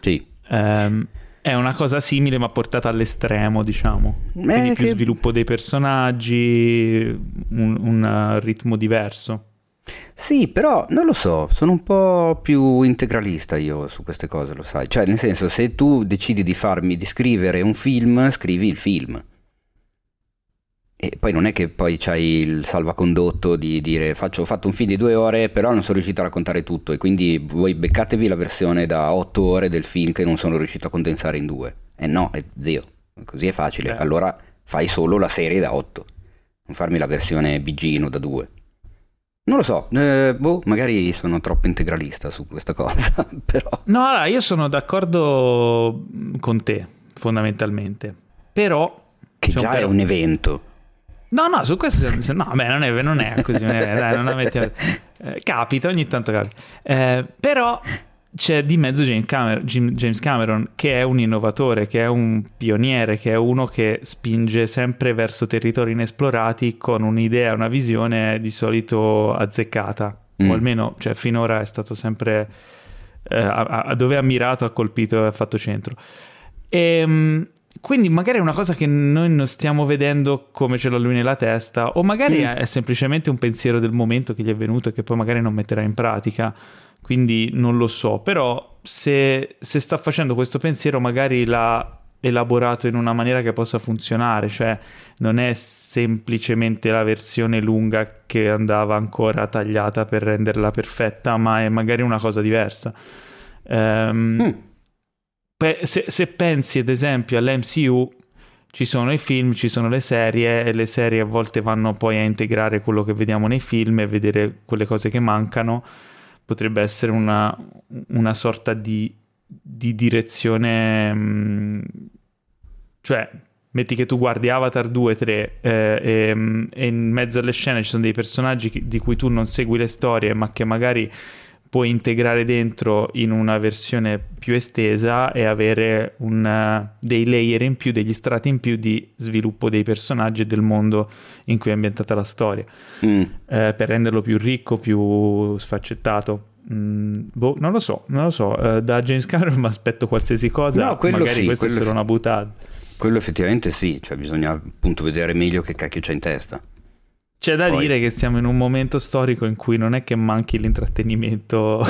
Sì. Ehm, È una cosa simile ma portata all'estremo, diciamo. Quindi Eh, più che- sviluppo dei personaggi, un, un, ritmo diverso. Sì, però non lo so, sono un po' più integralista io su queste cose, lo sai. Cioè, nel senso, se tu decidi di farmi, di scrivere un film, scrivi il film. E poi non è che poi c'hai il salvacondotto di dire faccio, ho fatto un film di due ore, però non sono riuscito a raccontare tutto e quindi voi beccatevi la versione da otto ore del film che non sono riuscito a condensare in due. Eh no, è zio, così è facile. Beh. Allora fai solo la serie da otto, non farmi la versione bigino da due. Non lo so, eh, boh, magari sono troppo integralista su questa cosa, però... No, allora, io sono d'accordo con te, fondamentalmente. Però... Che c'è un già è un evento. No, no, su questo... se- No, beh, non è, non è così. non è- dai, non la mettiamo- eh, capita, ogni tanto capita. Eh, però c'è di mezzo James Cameron, James Cameron, che è un innovatore, che è un pioniere, che è uno che spinge sempre verso territori inesplorati con un'idea, una visione di solito azzeccata. Mm. O almeno, cioè, finora è stato sempre... eh, a, a- dove ha mirato, ha colpito e ha fatto centro. E, quindi magari è una cosa che noi non stiamo vedendo come ce l'ha lui nella testa, o magari Mm. è semplicemente un pensiero del momento che gli è venuto e che poi magari non metterà in pratica. Quindi non lo so, però se, se sta facendo questo pensiero magari l'ha elaborato in una maniera che possa funzionare, cioè non è semplicemente la versione lunga che andava ancora tagliata per renderla perfetta, ma è magari una cosa diversa. Ehm, Mm. Se, se pensi ad esempio all'MCU, ci sono i film, ci sono le serie e le serie a volte vanno poi a integrare quello che vediamo nei film e vedere quelle cose che mancano. Potrebbe essere una, una sorta di, di direzione, mm, cioè metti che tu guardi Avatar 2, 3 eh, e, e in mezzo alle scene ci sono dei personaggi di cui tu non segui le storie ma che magari puoi integrare dentro in una versione più estesa e avere un, eh, dei layer in più, degli strati in più di sviluppo dei personaggi e del mondo in cui è ambientata la storia, Mm. eh, per renderlo più ricco, più sfaccettato. Mm, boh, non lo so, non lo so. Eh, da James Cameron mi aspetto qualsiasi cosa, No, quello magari sì, questa è quello solo sì. una buttata. Quello effettivamente sì, cioè bisogna appunto vedere meglio che cacchio c'è in testa. C'è da Poi- dire che siamo in un momento storico in cui non è che manchi l'intrattenimento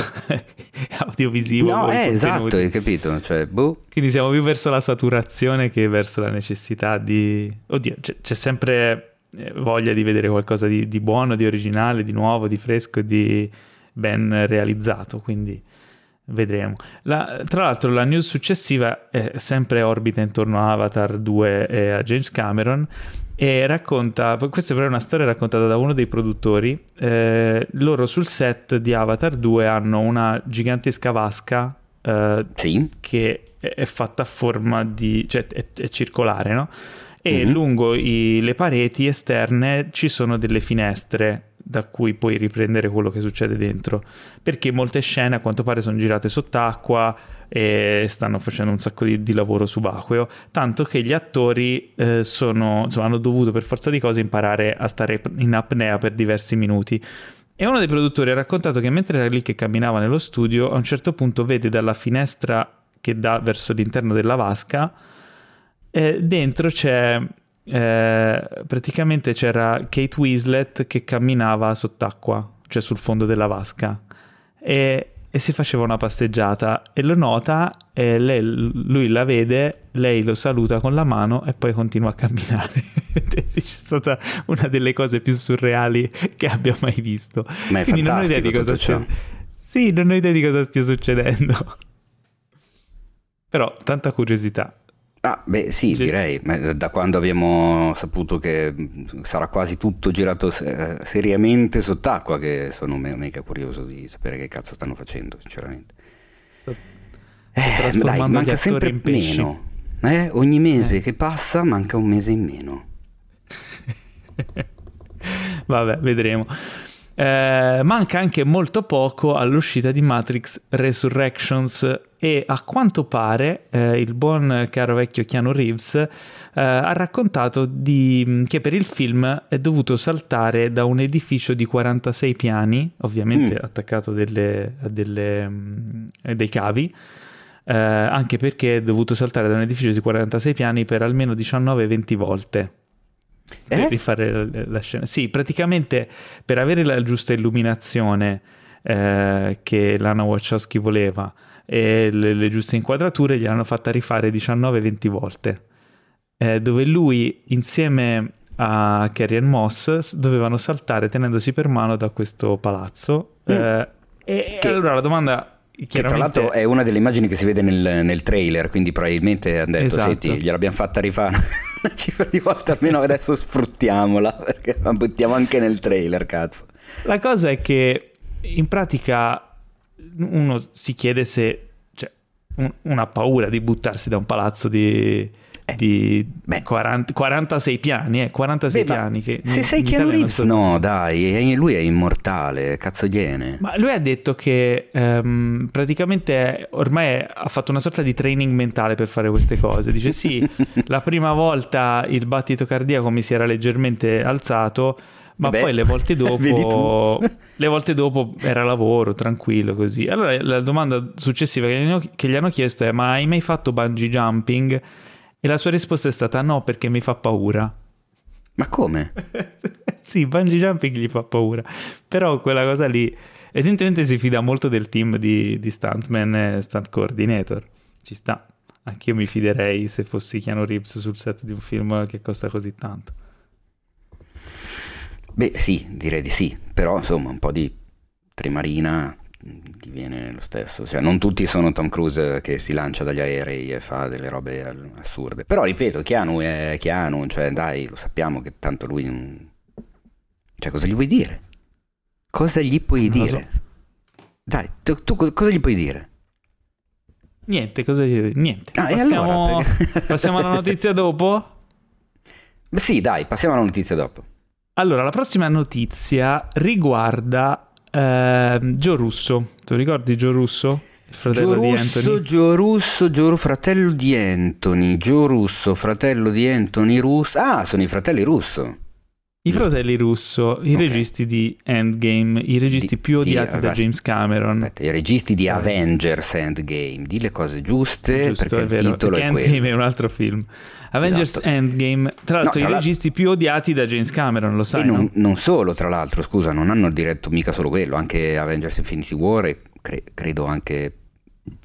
audiovisivo. No, eh, esatto, hai capito? Cioè, boh, Quindi siamo più verso la saturazione che verso la necessità di... Oddio, c'è, c'è sempre eh, voglia di vedere qualcosa di, di buono, di originale, di nuovo, di fresco e di ben realizzato, quindi vedremo. La- tra l'altro la news successiva è sempre orbita intorno a Avatar 2 e a James Cameron e racconta, questa però è una storia raccontata da uno dei produttori, eh, loro sul set di Avatar 2 hanno una gigantesca vasca eh, sì. che è fatta a forma di... cioè è, è circolare, no? E Mhm. lungo i- le pareti esterne ci sono delle finestre da cui puoi riprendere quello che succede dentro. Perché molte scene a quanto pare sono girate sott'acqua e stanno facendo un sacco di, di lavoro subacqueo, tanto che gli attori eh, sono, insomma, hanno dovuto per forza di cose imparare a stare in apnea per diversi minuti. E uno dei produttori ha raccontato che mentre era lì che camminava nello studio, a un certo punto vede dalla finestra che dà verso l'interno della vasca, eh, dentro c'è eh, praticamente c'era Kate Winslet che camminava sott'acqua, cioè sul fondo della vasca. E, e si faceva una passeggiata e lo nota e lei- lui la vede, lei lo saluta con la mano e poi continua a camminare. C'è stata una delle cose più surreali che abbia mai visto. Ma è Quindi non ho idea di cosa stia... Sì, non ho idea di cosa stia succedendo. Però tanta curiosità. Ah, beh, sì, Sì. direi, da- quando abbiamo saputo che sarà quasi tutto girato se- seriamente sott'acqua che sono me- mega curioso di sapere che cazzo stanno facendo, sinceramente. Eh, dai, trasformando gli manca sempre meno. Eh, ogni mese che passa manca un mese in meno. Vabbè, vedremo. Eh, manca anche molto poco all'uscita di Matrix Resurrections e a quanto pare eh, il buon caro vecchio Keanu Reeves eh, ha raccontato di- che per il film è dovuto saltare da un edificio di 46 piani, ovviamente Mm. attaccato delle- a delle, mm, dei cavi, eh, anche perché è dovuto saltare da un edificio di 46 piani per almeno 19-20 volte. Per Eh? rifare la, la scena. Sì, praticamente per avere la giusta illuminazione eh, che Lana Wachowski voleva e le, le giuste inquadrature gliel'hanno fatta rifare 19-20 volte. Eh, dove lui insieme a Carrie Moss dovevano saltare tenendosi per mano da questo palazzo. eh, e Che- allora la domanda Che tra l'altro è una delle immagini che si vede nel, nel trailer, quindi probabilmente hanno detto, Esatto. senti, gliel'abbiamo fatta rifare una cifra di volte, almeno adesso sfruttiamola, perché la buttiamo anche nel trailer, cazzo. La cosa è che in pratica uno si chiede se cioè, un- uno ha paura di buttarsi da un palazzo di, di beh. 40 46 piani, eh, 46 Beh, piani. Che se in- sei in Keanu Reeves, so- no, dai, lui è immortale, cazzo gliene. Ma lui ha detto che ehm, praticamente ormai ha fatto una sorta di training mentale per fare queste cose. Dice sì, la prima volta il battito cardiaco mi si era leggermente alzato, ma Vabbè, poi le volte dopo, le volte dopo era lavoro, tranquillo così. Allora la domanda successiva che gli hanno chiesto è ma hai mai fatto bungee jumping? E la sua risposta è stata no perché mi fa paura. Ma come? sì, bungee jumping gli fa paura, però quella cosa lì evidentemente si fida molto del team di, di stuntman e stunt coordinator. Ci sta. Anch'io mi fiderei se fossi Keanu Reeves sul set di un film che costa così tanto. Beh, sì, direi di sì, però insomma un po' di tremarina ti viene lo stesso. Cioè, non tutti sono Tom Cruise che si lancia dagli aerei e fa delle robe assurde. Però ripeto, Keanu è Keanu, cioè dai, lo sappiamo che tanto lui non... Cioè, cosa gli vuoi dire? Cosa gli puoi Non dire? Dai, tu, tu co- cosa gli puoi dire? Niente, cosa niente. Ah, e passiamo, allora, perché- passiamo alla notizia dopo. Beh, Sì, dai, passiamo alla notizia dopo. Allora, la prossima notizia riguarda ehm, Joe Russo. Tu ricordi Joe Russo? Il fratello Gio di Russo, Anthony? Gio Russo, Gio fratello di Anthony, Gio Russo, fratello di Anthony Russo. Ah, sono i fratelli Russo. I fratelli Russo, i Ok. registi di Endgame, i registi Di- più di- odiati da aspetta. James Cameron. Aspetta, i registi di Avengers Endgame, di le cose giuste Giusto, perché è il vero, titolo perché è Endgame quello. è un altro film. Avengers Esatto. Endgame, tra l'altro No, i tra registi più odiati da James Cameron, lo sai, non, no? non solo, tra l'altro, scusa, non hanno diretto mica solo quello, anche Avengers Infinity War e cre- credo anche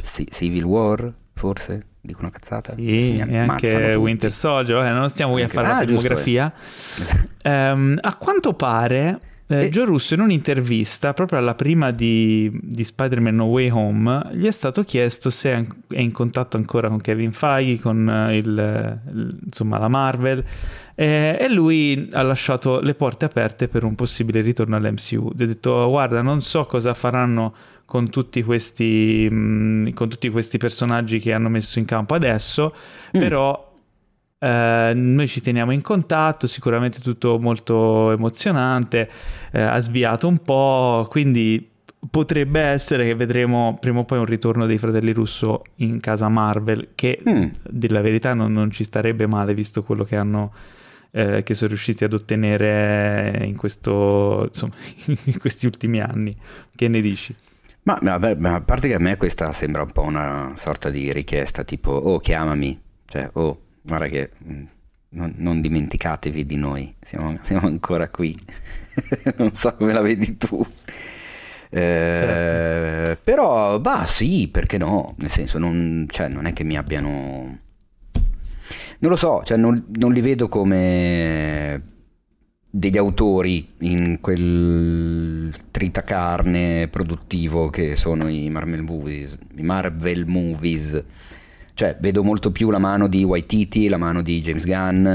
Ci- Civil War, forse? Dico una cazzata? Sì, e anche. Winter Soldier, eh, non stiamo qui a fare la ah, giusto, filmografia. Ehm, a quanto pare, eh, E- Joe Russo in un'intervista, proprio alla prima di, di Spider-Man No Way Home, gli è stato chiesto se è in contatto ancora con Kevin Feige, con eh, il, il- insomma, la Marvel, eh, e lui ha lasciato le porte aperte per un possibile ritorno all'MCU. Gli ha detto, guarda, non so cosa faranno con tutti questi, mh, con tutti questi personaggi che hanno messo in campo adesso, Mm. però eh, noi ci teniamo in contatto, sicuramente tutto molto emozionante, eh, ha sviato un po', quindi potrebbe essere che vedremo prima o poi un ritorno dei fratelli Russo in casa Marvel, che Mm. la verità non, non ci starebbe male visto quello che hanno eh, che sono riusciti ad ottenere in, questo, insomma, in questi ultimi anni. Che ne dici? Ma, ma vabbè, ma a parte che a me questa sembra un po' una sorta di richiesta tipo, oh chiamami, cioè, oh, guarda che mm, non, non dimenticatevi di noi, siamo, siamo ancora qui, non so come la vedi tu. Eh, Certo. Però, bah sì, perché no? Nel senso, non, cioè, non è che mi abbiano... Non lo so, cioè, non, non li vedo come degli autori in quel tritacarne produttivo che sono i Marvel Movies, i Marvel Movies. Cioè, vedo molto più la mano di Waititi, la mano di James Gunn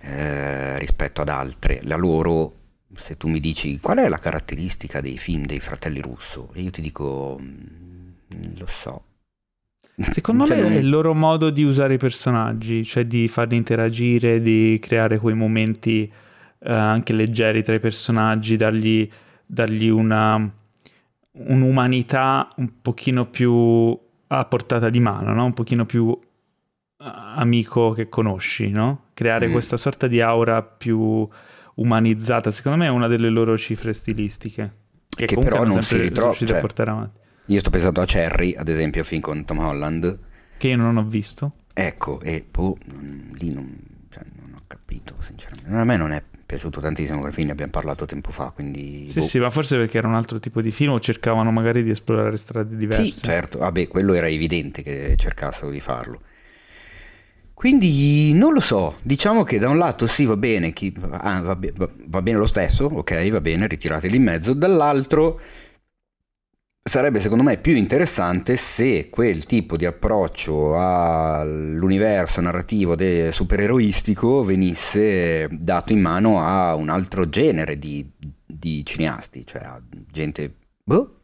eh, rispetto ad altre. La loro, se tu mi dici qual è la caratteristica dei film dei fratelli Russo, io ti dico, mm, lo so. Secondo Cioè, me è il loro modo di usare i personaggi, cioè di farli interagire, di creare quei momenti eh, anche leggeri tra i personaggi, dargli, dargli una, un'umanità un pochino più a portata di mano, no? un pochino più eh, amico che conosci, no? creare Mm. questa sorta di aura più umanizzata, secondo me è una delle loro cifre stilistiche, che, Che però non si ritrova- cioè- a portare avanti. Io sto pensando a Cherry, ad esempio, film con Tom Holland. Che io non ho visto. Ecco, e boh, non- lì non, cioè, non ho capito, sinceramente. A me non è piaciuto tantissimo quel film, ne abbiamo parlato tempo fa, quindi... Sì, boh. sì, ma forse perché era un altro tipo di film o cercavano magari di esplorare strade diverse. Sì, certo, vabbè, quello era evidente che cercassero di farlo. Quindi non lo so, diciamo che da un lato sì va bene, chi- ah, va, be- va- va bene lo stesso, ok, va bene, ritirateli in mezzo, dall'altro sarebbe secondo me più interessante se quel tipo di approccio all'universo narrativo supereroistico venisse dato in mano a un altro genere di, di cineasti, cioè a gente, boh,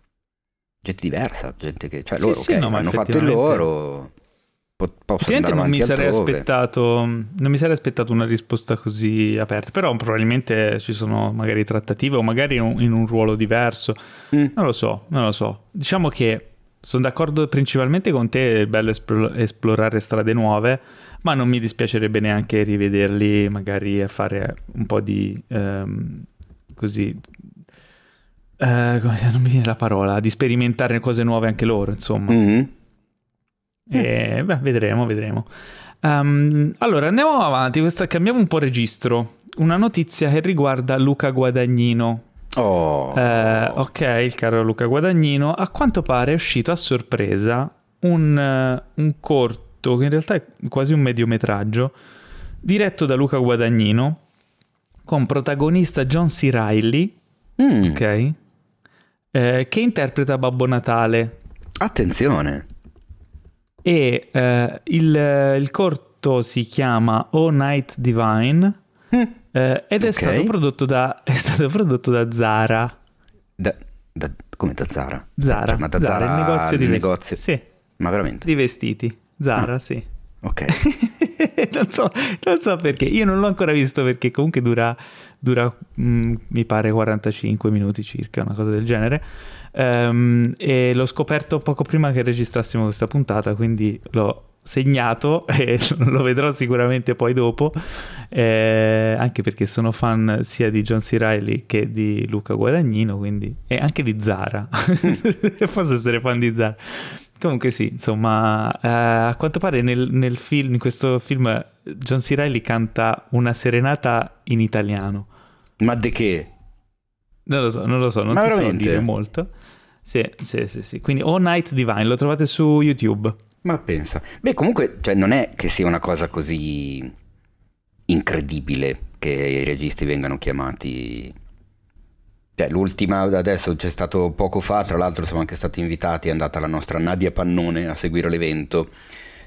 gente diversa, gente che, cioè loro sì, ok, no, hanno fatto il loro, po- possono Effettivamente andare non mi sarei altrove. aspettato non mi sarei aspettato una risposta così aperta, però probabilmente ci sono magari trattative o magari in un, in un ruolo diverso. Mm. Non lo so, non lo so. Diciamo che sono d'accordo principalmente con te, è bello esplo- esplorare strade nuove, ma non mi dispiacerebbe neanche rivederli, magari a fare un po' di ehm, così come- non mi viene la parola, di sperimentare cose nuove anche loro, insomma. Mhm. E, beh, vedremo, vedremo. Ehm, allora, andiamo avanti. Questa, cambiamo un po' registro. Una notizia che riguarda Luca Guadagnino. Oh. Eh, ok, il caro Luca Guadagnino. A quanto pare è uscito a sorpresa un, eh, un corto, che in realtà è quasi un mediometraggio, diretto da Luca Guadagnino, con protagonista John C. Reilly, Mm. ok? Eh, che interpreta Babbo Natale. Attenzione. E eh, il, il corto si chiama All Night Divine Mm. eh, ed è, stato prodotto da, è stato prodotto da Zara. Da, da- come da Zara? Zara, Cioè, ma da Zara, Zara, il negozio di il vestiti. negozio. Sì, Ma veramente? di vestiti. Zara, Ah. sì. Ok. non, so, non so perché, io non l'ho ancora visto perché comunque dura, dura mm, mi pare 45 minuti circa, una cosa del genere. Ehm, e l'ho scoperto poco prima che registrassimo questa puntata, quindi l'ho segnato e lo vedrò sicuramente poi dopo, eh, anche perché sono fan sia di John C. Reilly che di Luca Guadagnino, quindi, e anche di Zara. Posso essere fan di Zara. Comunque sì, insomma, eh, a quanto pare nel, nel film, in questo film John C. Reilly canta una serenata in italiano. Ma di che? Non lo so, non lo so, non Ma so dire molto. Sì, sì, sì, sì. Quindi All Night Divine, lo trovate su YouTube. Ma pensa. Beh, comunque, cioè, non è che sia una cosa così incredibile che i registi vengano chiamati. Cioè, l'ultima adesso c'è stato poco fa, tra l'altro siamo anche stati invitati, è andata la nostra Nadia Pannone a seguire l'evento.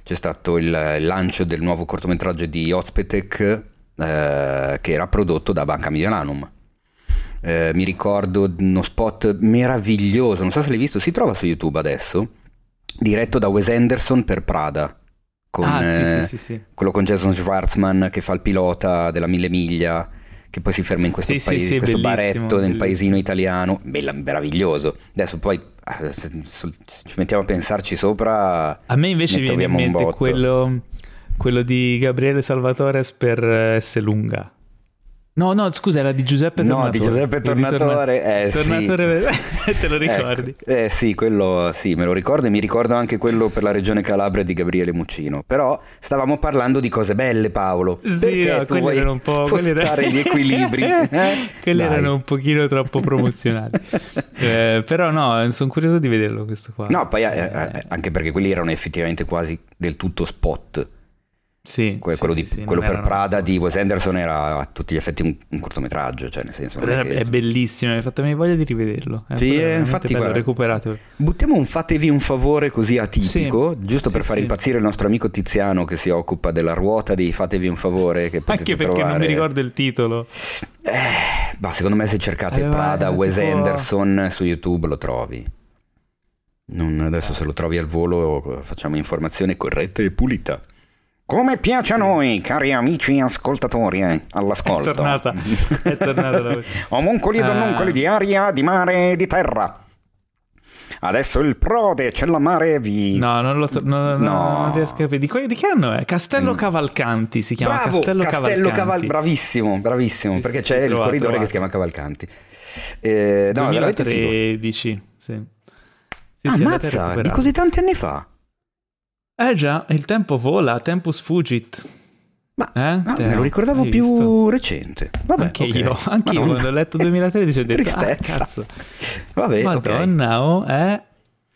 C'è stato il, il lancio del nuovo cortometraggio di Ozpetek eh, che era prodotto da Banca Mediolanum. Eh, mi ricordo uno spot meraviglioso, non so se l'hai visto, si trova su YouTube adesso, diretto da Wes Anderson per Prada. Con, ah, sì, eh, sì, sì. quello con Jason Schwartzman che fa il pilota della mille miglia, che poi si ferma in questo, Sì, paese- sì, questo baretto nel paesino italiano, Bella- meraviglioso. Adesso poi ah, se, ci mettiamo a pensarci sopra, A me invece ne viene in mente quello, quello di Gabriele Salvatores per eh, S. Lunga. No, no, scusa, era di Giuseppe No, Tornatore. di Giuseppe di Tornatore, eh, sì. Tornatore, te lo ricordi? Ecco, eh sì, quello sì, me lo ricordo e mi ricordo anche quello per la regione Calabria di Gabriele Muccino. Però stavamo parlando di cose belle, Paolo. Sì, Perché no, tu vuoi erano un po' spostare erano- gli equilibri? eh? quelli Dai. erano un pochino troppo promozionali. Eh, però no, sono curioso di vederlo questo qua. No, poi eh, eh, anche perché quelli erano effettivamente quasi del tutto spot. Sì, Que- sì, quello sì, di- sì, quello per Prada di Wes Anderson era a tutti gli effetti un, un cortometraggio, cioè nel senso... era- che- è bellissimo, mi hai fatto venire voglia di rivederlo. Eh, Sì, è eh, veramente infatti, bello, recuperato. Buttiamo un fatevi un favore così atipico, Sì. giusto Sì, per far sì. impazzire il nostro amico Tiziano che si occupa della ruota dei fatevi un favore che potete Anche perché trovare. non mi ricordo il titolo. Eh, bah, secondo me se cercate Aveva- Prada, era Wes tipo- Anderson su YouTube lo trovi. Non- adesso se lo trovi al volo facciamo informazione corretta e pulita. Come piace a noi, cari amici ascoltatori, eh, all'ascolto. È tornata, è tornata la... Omuncoli ed Ah. omuncoli di aria, di mare e di terra. Adesso il prode, c'è la mare vi... No, non, lo, no, no, No. non riesco a capire. Di, que- di che anno è? Castello Mm. Cavalcanti si chiama. Bravo, Castello, Castello Cavalcanti. Caval... bravissimo, bravissimo, Sì, perché sì, c'è il trovato, corridore che trovato. si chiama Cavalcanti. Eh, no, è veramente figo. 2013, sì. Sì, sì, Ammazza, di così tanti anni fa. Eh già, il tempo vola, tempus fugit. Ma Eh, ah, Teo? me lo ricordavo Hai più visto? recente. Vabbè, anche ok. io, anche io quando ho letto 2013 ho detto, ah, Tristezza. cazzo, Vabbè, madonna, oh, eh,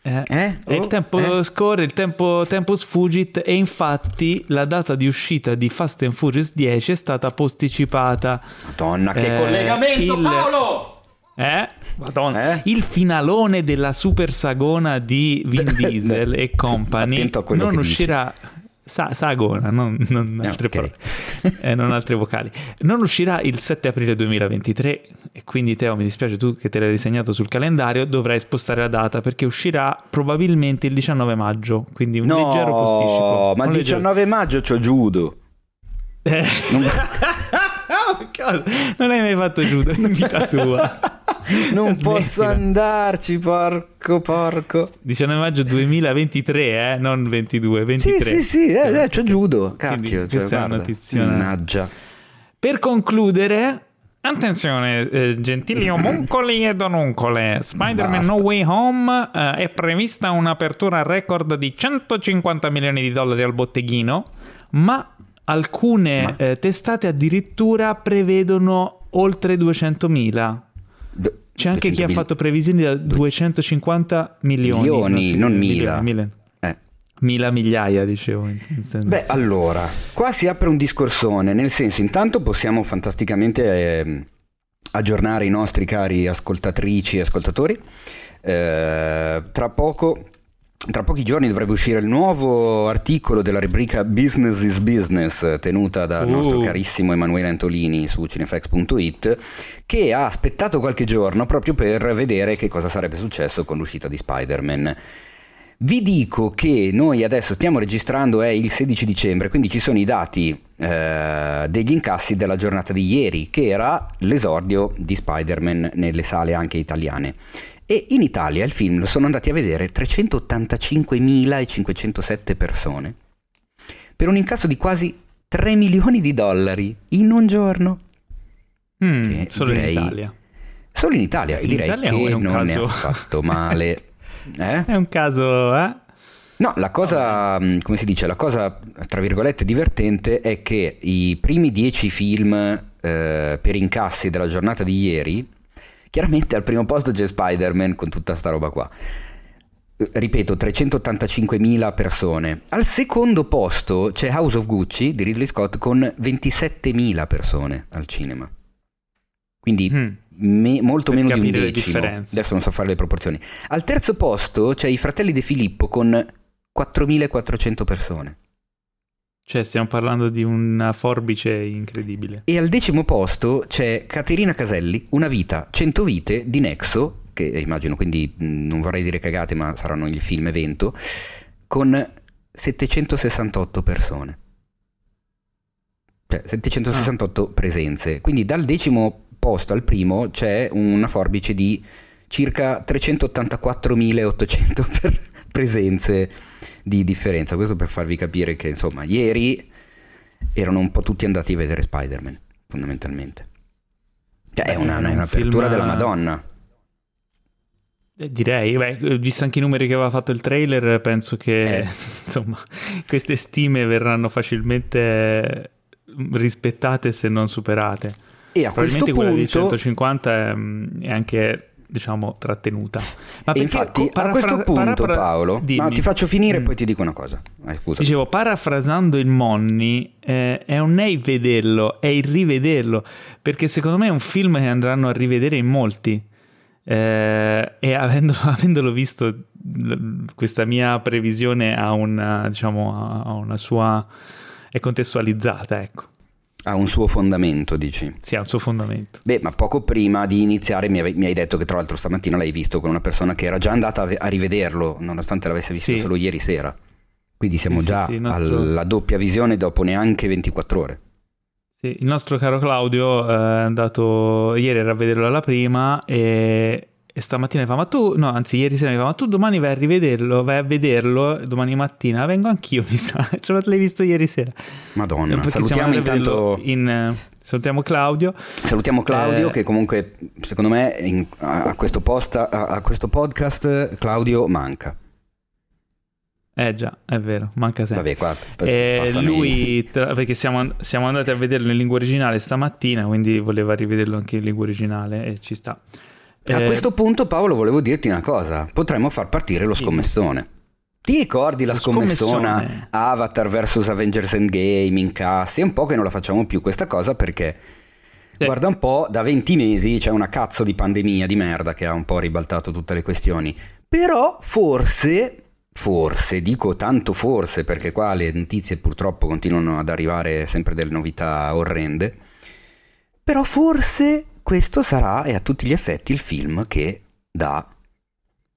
eh. Eh? E il Oh, tempo eh? scorre, il tempo tempus fugit e infatti la data di uscita di Fast and Furious 10 è stata posticipata. Madonna, che Eh, collegamento, il- Paolo! Eh? Madonna. Eh? Il finalone della super sagona di Vin Diesel e company non uscirà. Sa- sagona, non, non Eh, altre ok. parole. Eh, non altre vocali. Non uscirà il 7 aprile 2023 e quindi Teo mi dispiace tu che te l'hai disegnato sul calendario, dovrai spostare la data perché uscirà probabilmente il 19 maggio, quindi un leggero posticipo. No, ma il leggero- 19 maggio c'ho judo. Eh. Non- Cosa? Non hai mai fatto giudo in vita tua. Non Smettila. posso andarci, porco, porco. 19 maggio 2023, eh? non 22, Sì, 23. sì, sì, eh, eh, c'ho judo. Quindi Cacchio, cioè, questa è una guarda. notizia- Mannaggia. Per concludere, attenzione, eh, gentili omuncoli e donuncole, Spider-Man Basta. No Way Home eh, è prevista un'apertura record di 150 milioni di dollari al botteghino, ma alcune Ma- eh, testate addirittura prevedono oltre 200.000. D- C'è anche chi ha 200.000. fatto previsioni da 250 milioni. Milioni, non milioni, mila. mille- Eh. Mila migliaia, dicevo. Beh, allora, qua si apre un discorsone, nel senso, intanto possiamo fantasticamente ehm, aggiornare i nostri cari ascoltatrici e ascoltatori. Eh, tra poco, tra pochi giorni dovrebbe uscire il nuovo articolo della rubrica Business is Business, tenuta dal Uh. nostro carissimo Emanuele Antolini su cinefx.it, che ha aspettato qualche giorno proprio per vedere che cosa sarebbe successo con l'uscita di Spider-Man. Vi dico che noi adesso stiamo registrando è il 16 dicembre, quindi ci sono i dati eh, degli incassi della giornata di ieri, che era l'esordio di Spider-Man nelle sale anche italiane. E in Italia il film lo sono andati a vedere 385.507 persone, per un incasso di quasi 3 milioni di dollari in un giorno. Mm, solo direi- in Italia. Solo in Italia, In direi Italia che non caso- è affatto male. Eh? È un caso, eh? No, la cosa, mh, come si dice, la cosa tra virgolette divertente è che i primi dieci film eh, per incassi della giornata di ieri, chiaramente al primo posto c'è Spider-Man con tutta sta roba qua. Ripeto, 385.000 persone. Al secondo posto c'è House of Gucci di Ridley Scott con 27.000 persone al cinema. Quindi Mm. me- molto Per meno di un decimo. Adesso non so fare le proporzioni. Al terzo posto c'è i fratelli De Filippo con 4.400 persone. Cioè, stiamo parlando di una forbice incredibile. E al decimo posto c'è Caterina Caselli, Una vita, 100 vite di Nexo, che immagino quindi non vorrei dire cagate, ma saranno il film evento, con 768 persone. Cioè, 768 presenze. Quindi dal decimo posto al primo c'è una forbice di circa 384.800 per presenze di differenza. Questo per farvi capire che, insomma, ieri erano un po' tutti andati a vedere Spider-Man, fondamentalmente. Cioè, è Beh, una, è un è un'apertura film- della Madonna. Eh, direi, beh, visto anche i numeri che aveva fatto il trailer, penso che Eh. insomma queste stime verranno facilmente rispettate se non superate. E a questo Probabilmente quella di punto... 150 è, è anche, diciamo, trattenuta. Ma perché- infatti, co- a parafra- questo punto, parafra- Paolo, Dimmi. ti faccio finire e Mm. poi ti dico una cosa. Eh, scusa. Dicevo, parafrasando il Monni, eh, è un il vederlo, è il rivederlo, perché secondo me è un film che andranno a rivedere in molti. Eh, e avendo- avendolo visto, questa mia previsione ha una, diciamo, ha una sua... è contestualizzata, ecco. Ha un suo fondamento, dici. Sì, ha un suo fondamento. Beh, ma poco prima di iniziare mi, hai detto che tra l'altro stamattina l'hai visto con una persona che era già andata a, ve- a rivederlo, nonostante l'avesse visto Sì. solo ieri sera. Quindi siamo Sì, già sì, alla doppia visione dopo neanche 24 ore. Sì, il nostro caro Claudio eh, è andato ieri era a vederlo alla prima e, E stamattina mi fa, ma tu, no, anzi ieri sera mi fa, ma tu domani vai a rivederlo, vai a vederlo, domani mattina, vengo anch'io, mi sa, ce l'hai visto ieri sera. Madonna, Perché salutiamo intanto... In, eh, salutiamo Claudio. Salutiamo Claudio Eh, che comunque secondo me in- a, a questo post, a, a questo podcast Claudio manca. Eh già, è vero, manca sempre. Vabbè, qua per- E passami- lui, tra- perché siamo, siamo andati a vederlo in lingua originale stamattina, quindi voleva rivederlo anche in lingua originale e ci sta. A Eh, questo punto Paolo volevo dirti una cosa, potremmo far partire lo scommessone. Ti ricordi la scommessona scommessone. Avatar vs Avengers Endgame, incassi? È un po' che non la facciamo più questa cosa perché Sì. guarda un po', da 20 mesi c'è una cazzo di pandemia di merda che ha un po' ribaltato tutte le questioni. Però forse, forse, dico tanto forse perché qua le notizie purtroppo continuano ad arrivare sempre delle novità orrende. Però forse questo sarà, e a tutti gli effetti, il film che dà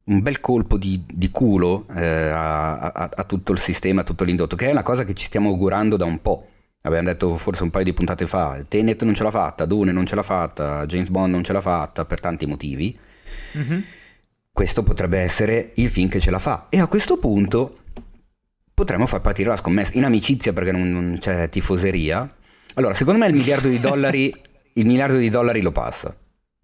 un bel colpo di, di culo eh, a, a- a tutto il sistema, a tutto l'indotto, che è una cosa che ci stiamo augurando da un po'. Abbiamo detto forse un paio di puntate fa, Tenet non ce l'ha fatta, Dune non ce l'ha fatta, James Bond non ce l'ha fatta per tanti motivi. mhm. Questo potrebbe essere il film che ce la fa. E a questo punto potremmo far partire la scommessa in amicizia perché non, non c'è tifoseria. Allora, secondo me il miliardo di dollari, il miliardo di dollari lo passa.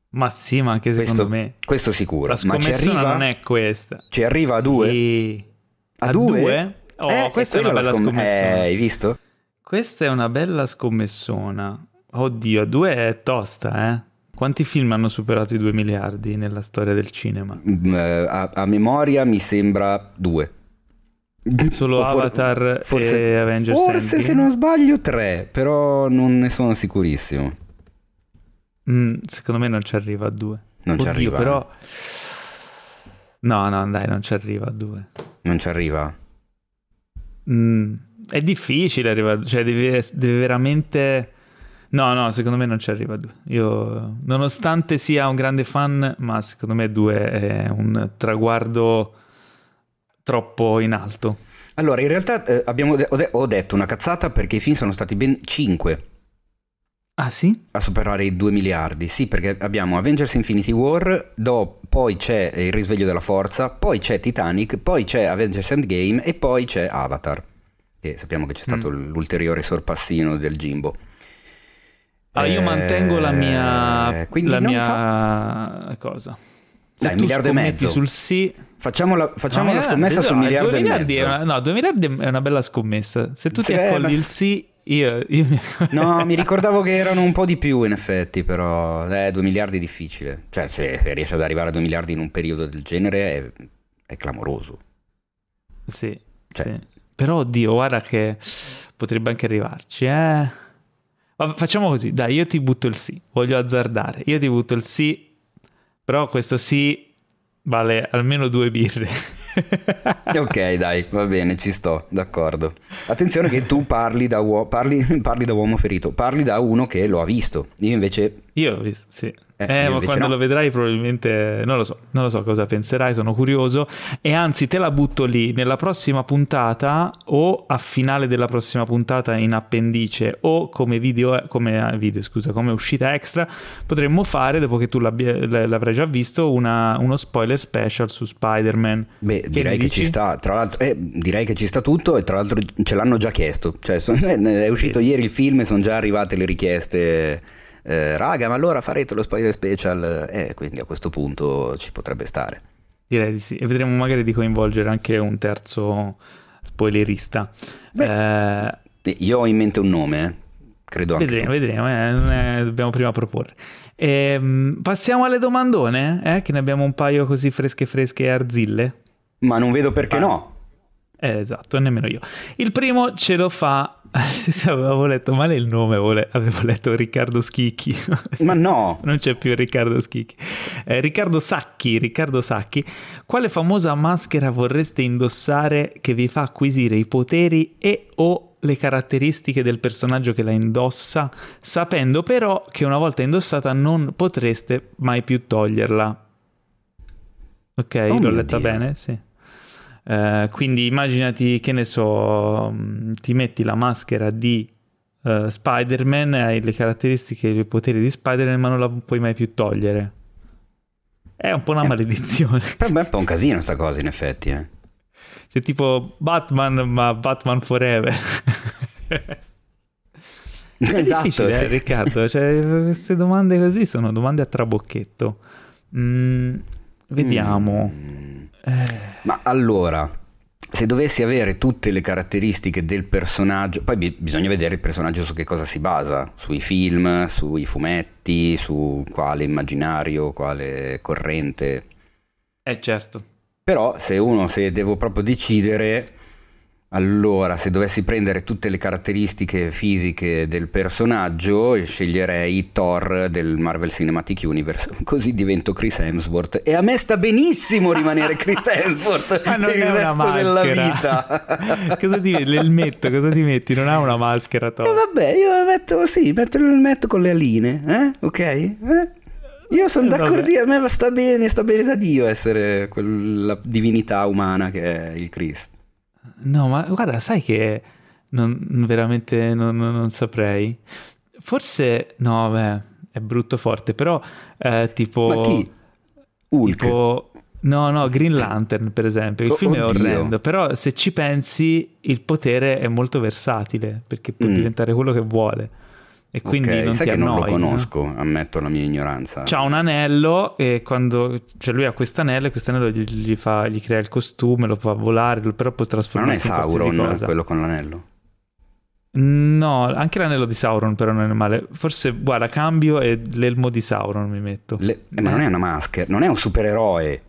Ma sì, ma anche secondo Questo, me. questo sicuro. La Ma ci arriva, non è questa. ci arriva a due? Sì. A A due? due? Oh, Eh, questa è quella una la bella scomm- scommessona. Eh, hai visto? Questa è una bella scommessona. Oddio, a due è tosta, eh? Quanti film hanno superato i 2 miliardi nella storia del cinema? Mm, eh, A, a memoria mi sembra due. Solo Avatar forse, e Avengers Forse se Endgame? non sbaglio tre, però non ne sono sicurissimo. Mm, secondo me non ci arriva a due. Non ci Oddio, arriva, però... No, no, dai, non ci arriva a due. Non ci arriva. Mm, è difficile arrivare, cioè deve, deve veramente... No, no, secondo me non ci arriva a due. Io, nonostante sia un grande fan, ma secondo me due è un traguardo troppo in alto. Allora, in realtà eh, abbiamo de- ho, de- ho detto una cazzata perché i film sono stati ben 5 Ah sì? a superare i 2 miliardi. Sì, perché abbiamo Avengers Infinity War, do- poi c'è Il risveglio della forza, poi c'è Titanic, poi c'è Avengers Endgame e poi c'è Avatar. E sappiamo che c'è stato Mm. l'ulteriore sorpassino del Jimbo. Ah, io Eh, mantengo la mia, quindi la mia so. cosa. Dai, tu miliardo e mezzo. sul sì. Facciamo la, facciamo No, la miliardi, scommessa sul no, miliardo due e miliardi mezzo. una, no, 2 miliardi è una bella scommessa. Se tu Sì, ti beh, accogli ma- il sì, io, io No, mi ricordavo che erano un po' di più in effetti, però eh, 2 miliardi è difficile. Cioè, se, se riesci ad arrivare a 2 miliardi in un periodo del genere è, è clamoroso. Sì, Cioè. sì. Però, oddio, guarda che potrebbe anche arrivarci, eh. Ma facciamo così, dai, io ti butto il sì, voglio azzardare. Io ti butto il sì, però questo sì vale almeno due birre. Ok, dai, va bene, ci sto, d'accordo. Attenzione che tu parli da, uo- parli, parli da uomo ferito, parli da uno che lo ha visto. Io invece Io ho visto, sì. Eh, Eh, ma quando no. lo vedrai probabilmente non lo so, non lo so cosa penserai, sono curioso e anzi te la butto lì nella prossima puntata o a finale della prossima puntata in appendice o come video, come eh, video scusa, come uscita extra potremmo fare dopo che tu l'avrai già visto una- uno spoiler special su Spider-Man. Beh, Che direi che ci sta, tra l'altro, eh, direi che ci sta tutto e tra l'altro ce l'hanno già chiesto, cioè son- è uscito ieri il film e sono già arrivate le richieste, eh, raga ma allora farete lo spoiler special, eh, quindi a questo punto ci potrebbe stare. Direi di sì e vedremo magari di coinvolgere anche un terzo spoilerista. Eh, Eh, Io ho in mente un nome, eh, credo anche Vedremo, tu. vedremo, eh, dobbiamo prima proporre. Ehm, passiamo alle domandone, eh, che ne abbiamo un paio così fresche fresche e arzille. Ma non vedo perché Ah. no. Eh, esatto, nemmeno io. Il primo ce lo fa, avevo letto male il nome, avevo le- avevo letto Riccardo Schicchi. Ma no, Non c'è più Riccardo Schicchi. Eh, Riccardo Sacchi, Riccardo Sacchi, quale famosa maschera vorreste indossare che vi fa acquisire i poteri e o le caratteristiche del personaggio che la indossa, sapendo però che una volta indossata non potreste mai più toglierla? Ok, Oh l'ho letta Dio. bene, sì. Eh, quindi immaginati che ne so, mh, ti metti la maschera di eh, Spider-Man, hai le caratteristiche e i poteri di Spider-Man, ma non la puoi mai più togliere. È un po' una maledizione. Beh, è un po' un casino sta cosa, in effetti. Eh. C'è tipo Batman, ma Batman Forever. È Esatto, difficile, sì. eh, Riccardo. Cioè, queste domande così sono domande a trabocchetto. Mm, vediamo. Mm. Ma allora, se dovessi avere tutte le caratteristiche del personaggio, poi bi- bisogna vedere il personaggio su che cosa si basa, sui film, sui fumetti, su quale immaginario, quale corrente. eh, certo. Però se uno, se devo proprio decidere, allora se dovessi prendere tutte le caratteristiche fisiche del personaggio, sceglierei Thor del Marvel Cinematic Universe, così divento Chris Hemsworth. E a me sta benissimo rimanere Chris Hemsworth Ma non per il resto della vita. cosa ti l'elmetto, cosa ti metti? Non ha una maschera, E Thor. vabbè, io metto sì, metto il metto con le aline, eh? Ok? Eh? Io sono Eh, d'accordo, a me sta bene, sta bene da Dio essere quella divinità umana che è il Cristo. No, ma guarda, sai che non, veramente non, non- saprei. Forse, no, beh, è brutto forte, però eh, tipo... Ma chi? Hulk. Tipo, no, no, Green Lantern per esempio. Il Oh, film è oddio. orrendo, però se ci pensi il potere è molto versatile perché può Mm. diventare quello che vuole e quindi Ok, non sai ti che non lo annoi, no? conosco, ammetto la mia ignoranza. C'ha un anello e quando cioè lui ha questo anello e questo anello gli, gli fa, gli crea il costume, lo fa volare, però può Ma non è trasformarsi Sauron quello con l'anello? No, anche l'anello di Sauron però non è male. Forse, guarda, cambio e l'elmo di Sauron mi metto. Le- eh, ma non è una maschera, non è un supereroe.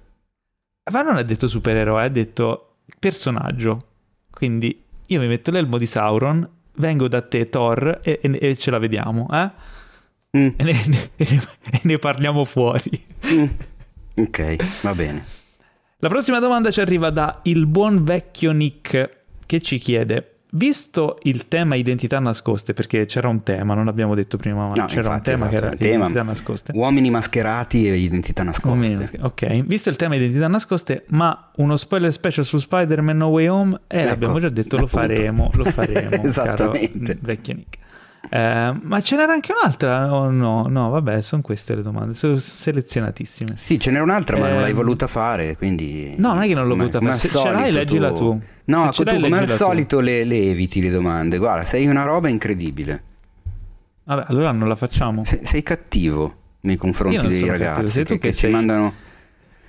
Ma non ha detto supereroe, ha detto personaggio. Quindi io mi metto l'elmo di Sauron, vengo da te Thor e, e- e ce la vediamo, eh? Mm, E ne, ne- e ne parliamo fuori. mm. Ok, va bene. La prossima domanda ci arriva da il buon vecchio Nick che ci chiede Visto il tema identità nascoste, perché c'era un tema, non l'abbiamo detto prima, ma No, c'era infatti, un tema esatto, che era tema- identità nascoste. Uomini mascherati e identità nascoste. Ok, visto il tema identità nascoste, ma uno spoiler special su Spider-Man No Way Home, eh, Ecco, l'abbiamo già detto, lo appunto. faremo, lo faremo, Esattamente. caro vecchio Nick. Eh, ma ce n'era anche un'altra? o no, no, vabbè, sono queste le domande, sono selezionatissime. Sì, ce n'era un'altra, ma non l'hai Ehm, voluta fare, quindi... No, non è che non l'ho voluta fare. Se ce l'hai, leggila tu. No, tu come al solito le, le eviti le domande. Guarda, sei una roba incredibile. Vabbè, allora non la facciamo. Sei, sei cattivo nei confronti dei ragazzi cattivo, sei tu che, che che ci sei- mandano...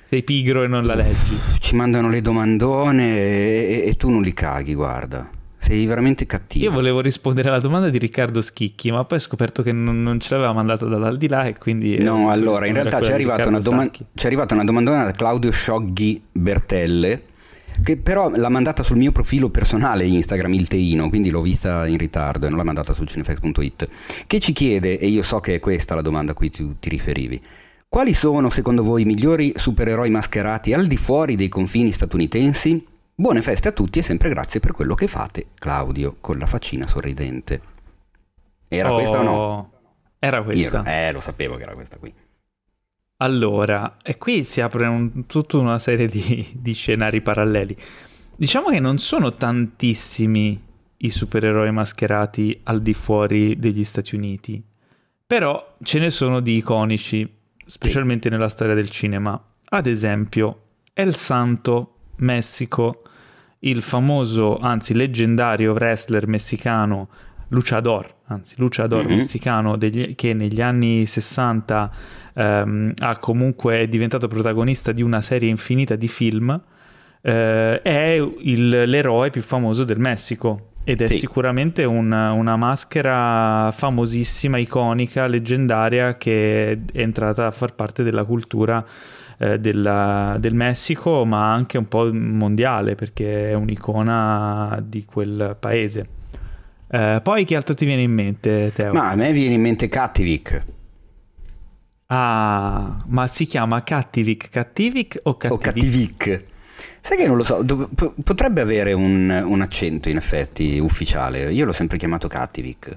Sei pigro e non la leggi. Ci mandano le domandone e, e tu non li caghi, guarda. Sei veramente cattivo. Io volevo rispondere alla domanda di Riccardo Schicchi, ma poi ho scoperto che non, non ce l'aveva mandata dall'aldilà e quindi... No, allora, in realtà ci è, quella di arrivata doma- Sacchi. ci è arrivata una domandona da Claudio Scioghi Bertelle, che però l'ha mandata sul mio profilo personale Instagram, il Teino, quindi l'ho vista in ritardo e non l'ha mandata su cinefax.it, che ci chiede, e io so che è questa la domanda a cui tu ti riferivi, quali sono secondo voi i migliori supereroi mascherati al di fuori dei confini statunitensi? Buone feste a tutti e sempre grazie per quello che fate, Claudio, con la faccina sorridente. Era Oh, questa o no? Era questa. Io- eh, lo sapevo che era questa qui. Allora, e qui si apre un- tutta una serie di, di scenari paralleli. Diciamo che non sono tantissimi i supereroi mascherati al di fuori degli Stati Uniti, però ce ne sono di iconici, specialmente nella storia del cinema. Ad esempio, El Santo, Messico, il famoso, anzi leggendario wrestler messicano Luchador, anzi Luchador Mhm. messicano degli- che negli anni 60 ehm, ha comunque è diventato protagonista di una serie infinita di film, eh, è il- l'eroe più famoso del Messico ed è Sì. sicuramente una, una maschera famosissima, iconica, leggendaria che è entrata a far parte della cultura eh, della- del Messico, ma anche un po' mondiale perché è un'icona di quel paese. Eh, poi che altro ti viene in mente, Teo? Ma a me viene in mente Cattivic. Ah, ma si chiama Cattivic, Cattivic o Cattivic? o Cattivic. Sai che non lo so, po- potrebbe avere un, un accento in effetti ufficiale. Io l'ho sempre chiamato Cattivic.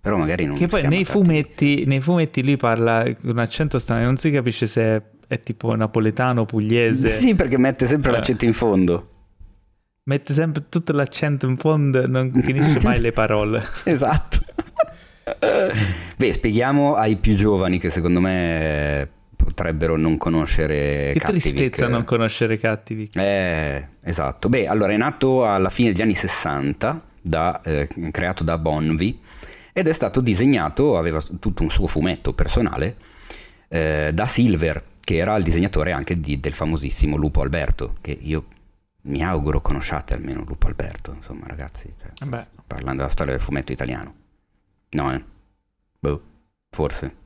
Però magari non Che si poi nei fumetti, nei fumetti lui parla con un accento strano, non si capisce se è, è tipo napoletano, pugliese. Sì, perché mette sempre Eh. l'accento in fondo. Mette sempre tutto l'accento in fondo, non finisce mai le parole. Esatto. Beh, spieghiamo ai più giovani che secondo me potrebbero non conoscere Che Cattivic. tristezza non conoscere Cattivic. Eh, esatto. Beh, allora è nato alla fine degli anni 60, da, eh, creato da Bonvi, ed è stato disegnato, aveva tutto un suo fumetto personale, eh, da Silver, che era il disegnatore anche di- del famosissimo Lupo Alberto, che io mi auguro conosciate almeno Lupo Alberto, insomma ragazzi, cioè, Vabbè, parlando della storia del fumetto italiano. No, eh? Boh, forse.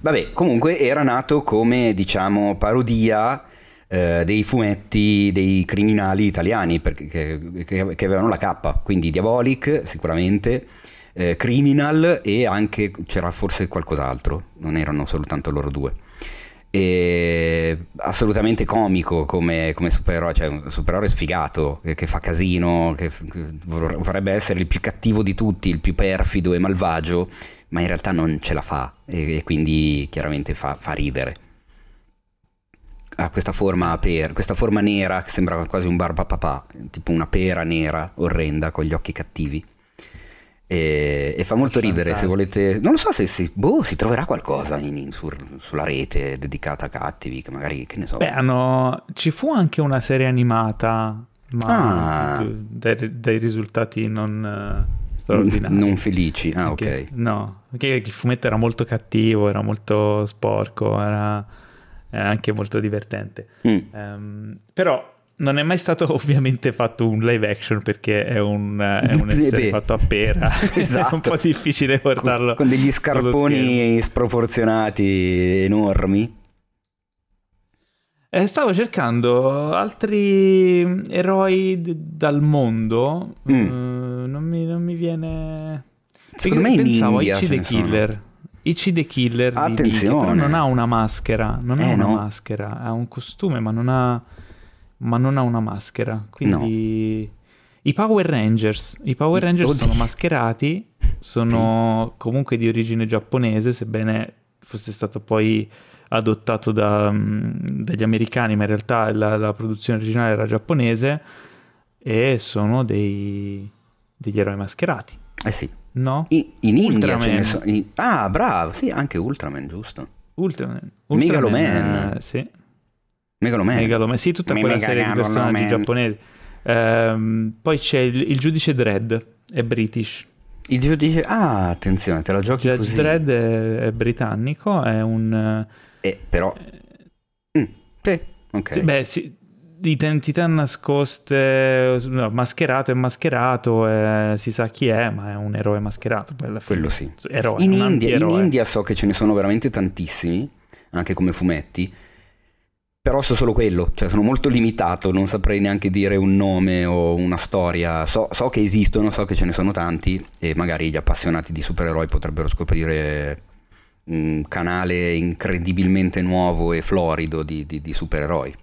Vabbè, comunque era nato come, diciamo, parodia eh, dei fumetti dei criminali italiani perché, che- che avevano la K, quindi Diabolic sicuramente, eh, Criminal e anche c'era forse qualcos'altro, non erano soltanto loro due. E assolutamente comico come, come supereroe, cioè un supereroe sfigato che, che fa casino, che, vorrebbe essere il più cattivo di tutti, il più perfido e malvagio, ma in realtà non ce la fa e, e quindi chiaramente fa, fa ridere. Ha questa forma, a pera, questa forma nera che sembra quasi un barbapapà, tipo una pera nera orrenda con gli occhi cattivi. E, e fa molto ridere se volete. Non lo so se si, boh, si troverà qualcosa in- in- sur- sulla rete dedicata a cattivi, che magari che ne so. Beh, hanno... ci fu anche una serie animata, ma Ah. dai, dai risultati non eh, straordinari. non felici. Ah, ok. Perché- No, perché il fumetto era molto cattivo, era molto sporco, era, era anche molto divertente. Mm. Ehm, però non è mai stato ovviamente fatto un live action perché è un, è un Beh, essere fatto a pera. è un Esatto. po' difficile portarlo. Con, con degli scarponi sproporzionati enormi. Eh, stavo cercando altri eroi d- dal mondo. Mm. eh, non, mi, non mi viene. Secondo Perché me in pensavo India a Ichi the ne sono. Killer. Ichi the Killer di Attenzione. Vicky, però non ha una maschera. Non ha Eh, una no. maschera. Ha un costume, ma non ha, ma non ha una maschera. Quindi. I Power Rangers, i Power Rangers oddio. sono mascherati, sono comunque di origine giapponese, sebbene fosse stato poi adottato da, mm, dagli americani, ma in realtà la, la produzione originale era giapponese e sono dei, degli eroi mascherati, Eh sì. no? I- in India Ultraman. ne sono. in- Ah, bravo, sì, anche Ultraman, giusto. Ultraman, Megaloman. eh, sì. Megaloman. Megaloman, sì, tutta quella serie di personaggi giapponesi. Ehm, poi c'è il, il giudice Dredd, è British. Il giudice. Ah, attenzione, te la giochi Judge così. Dredd è, è britannico, è un... Eh, però. Mm, sì, ok. sì, beh, sì, identità nascoste, no, mascherato è mascherato, eh, si sa chi è, ma è un eroe mascherato. Quello sì. Eroe, In India, in. India so che ce ne sono veramente tantissimi, anche come fumetti. Però so solo quello, cioè sono molto limitato, non saprei neanche dire un nome o una storia. So, so che esistono, so che ce ne sono tanti e magari gli appassionati di supereroi potrebbero scoprire un canale incredibilmente nuovo e florido di, di- di supereroi,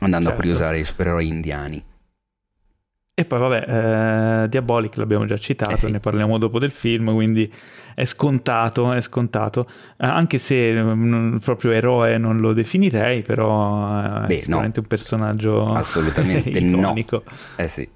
andando a Certo. curiosare i supereroi indiani. E poi vabbè, eh, Diabolic l'abbiamo già citato, Eh sì. ne parliamo dopo del film, quindi è scontato, è scontato. Eh, anche se mm, proprio eroe non lo definirei, però eh, Beh, è sicuramente un personaggio Assolutamente no. iconico. Eh sì.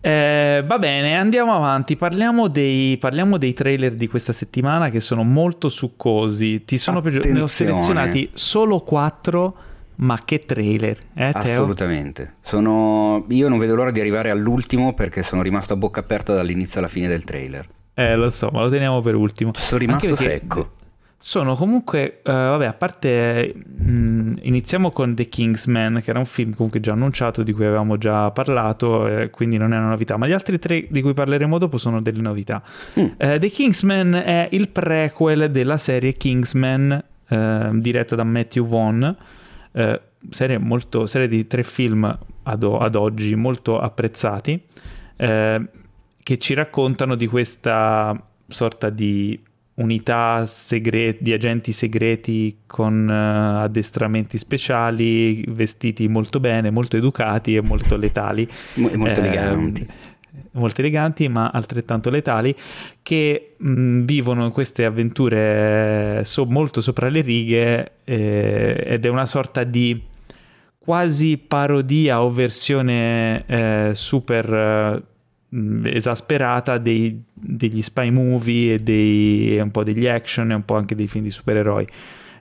Eh, va bene, andiamo avanti. Parliamo dei, parliamo dei trailer di questa settimana che sono molto succosi. Ti sono piaciuti? Ne ho selezionati solo quattro, ma che trailer, eh? Assolutamente. Sono... Io non vedo l'ora di arrivare all'ultimo perché sono rimasto a bocca aperta dall'inizio alla fine del trailer. Eh, lo so, ma lo teniamo per ultimo. Sono rimasto secco. Sono comunque, eh, vabbè, a parte, mh, iniziamo con The Kingsman, che era un film comunque già annunciato, di cui avevamo già parlato, eh, quindi non è una novità, ma gli altri tre di cui parleremo dopo sono delle novità. Mm. Eh, The Kingsman è il prequel della serie Kingsman, eh, diretta da Matthew Vaughn, eh, serie, molto, serie di tre film ad, ad oggi molto apprezzati, eh, che ci raccontano di questa sorta di unità segre- di agenti segreti con eh, addestramenti speciali, vestiti molto bene, molto educati e molto letali. Mo- molto eleganti. Molto eleganti ma altrettanto letali che mh, vivono in queste avventure so- molto sopra le righe eh, ed è una sorta di quasi parodia o versione eh, super eh, esasperata dei- degli spy movie e, dei, un po' degli action e un po' anche dei film di supereroi.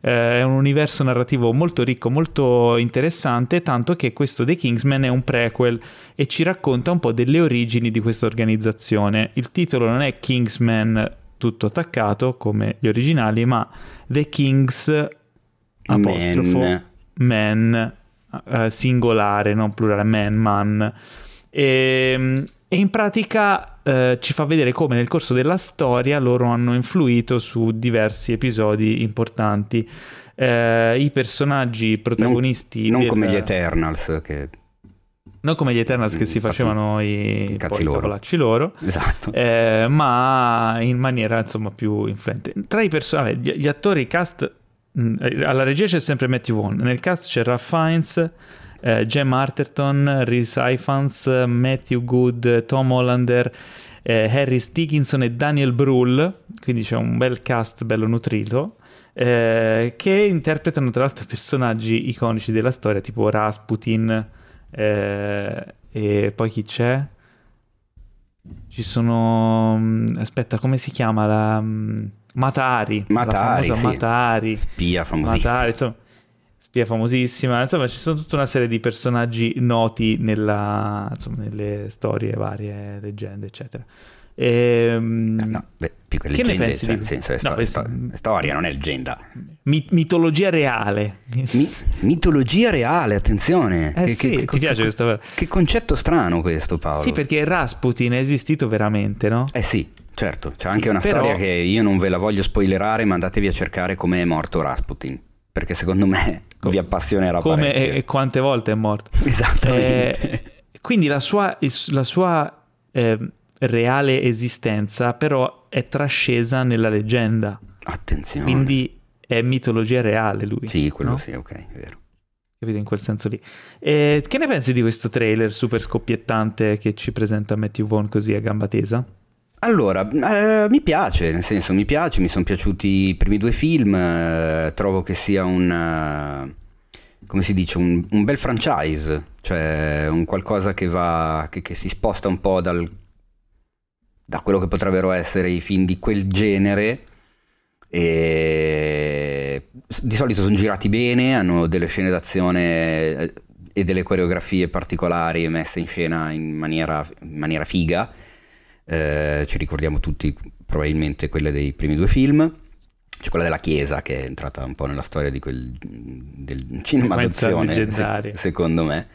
Eh, è un universo narrativo molto ricco, molto interessante, tanto che questo The Kingsman è un prequel e ci racconta un po' delle origini di questa organizzazione. Il titolo non è Kingsman tutto attaccato come gli originali, ma The Kings apostrofo Man. man, eh, singolare, non plurale, man, man. E, e in pratica eh, ci fa vedere come nel corso della storia loro hanno influito su diversi episodi importanti. Eh, I personaggi protagonisti Non del- come gli Eternals, che... non come gli Eternals che si Infatti, facevano i, cazzi loro. loro. Esatto. Eh, ma in maniera insomma più influente. Tra i personaggi, gli, gli attori, i cast, mh, eh, alla regia c'è sempre Matthew Vaughn, nel cast c'è Ralph Fiennes, eh, Jem Arterton, Rhys Ifans, Matthew Good, Tom Hollander, eh, Harris Dickinson e Daniel Brühl, quindi c'è un bel cast bello nutrito. eh, che interpretano tra l'altro personaggi iconici della storia tipo Rasputin eh, e poi chi c'è? Ci sono. mm, Aspetta, come si chiama? La. mm, Matari. Matari, la famosa sì. Matari. Spia famosissima. Matari, insomma. Spia famosissima. Insomma, ci sono tutta una serie di personaggi noti nella, insomma, nelle storie varie, leggende, eccetera. Ehm, No, più che Che ne leggende, pensi cioè, di- senso, è, No, sto- sto- storia, non è leggenda. mi- mitologia reale. Mi- mitologia reale, attenzione. Eh sì, ti piace questa cosa? Che concetto strano questo, Paolo. Sì, perché Rasputin è esistito veramente, no? Eh sì, certo, c'è Sì, anche una però- storia che io non ve la voglio spoilerare, ma andatevi a cercare come è morto Rasputin, perché secondo me vi appassionerà Come parecchio. e, e quante volte è morto. Esattamente. Eh, quindi la sua, la sua, eh, reale esistenza però è trascesa nella leggenda, Attenzione. quindi è mitologia reale lui. Sì, quello no? sì, ok, è vero. Capito in quel senso lì. Eh, che ne pensi di questo trailer super scoppiettante che ci presenta Matthew Vaughn così a gamba tesa? Allora, eh, mi piace, nel senso mi piace, mi sono piaciuti i primi due film, eh, trovo che sia un, eh, come si dice, un, un bel franchise, cioè un qualcosa che va, che, che si sposta un po' dal, da quello che potrebbero essere i film di quel genere. E di solito sono girati bene, hanno delle scene d'azione eh, e delle coreografie particolari messe in scena in maniera, in maniera figa. Eh, ci ricordiamo tutti probabilmente quelle dei primi due film. C'è quella della Chiesa che è entrata un po' nella storia di quel, del cinema d'azione, se- secondo me.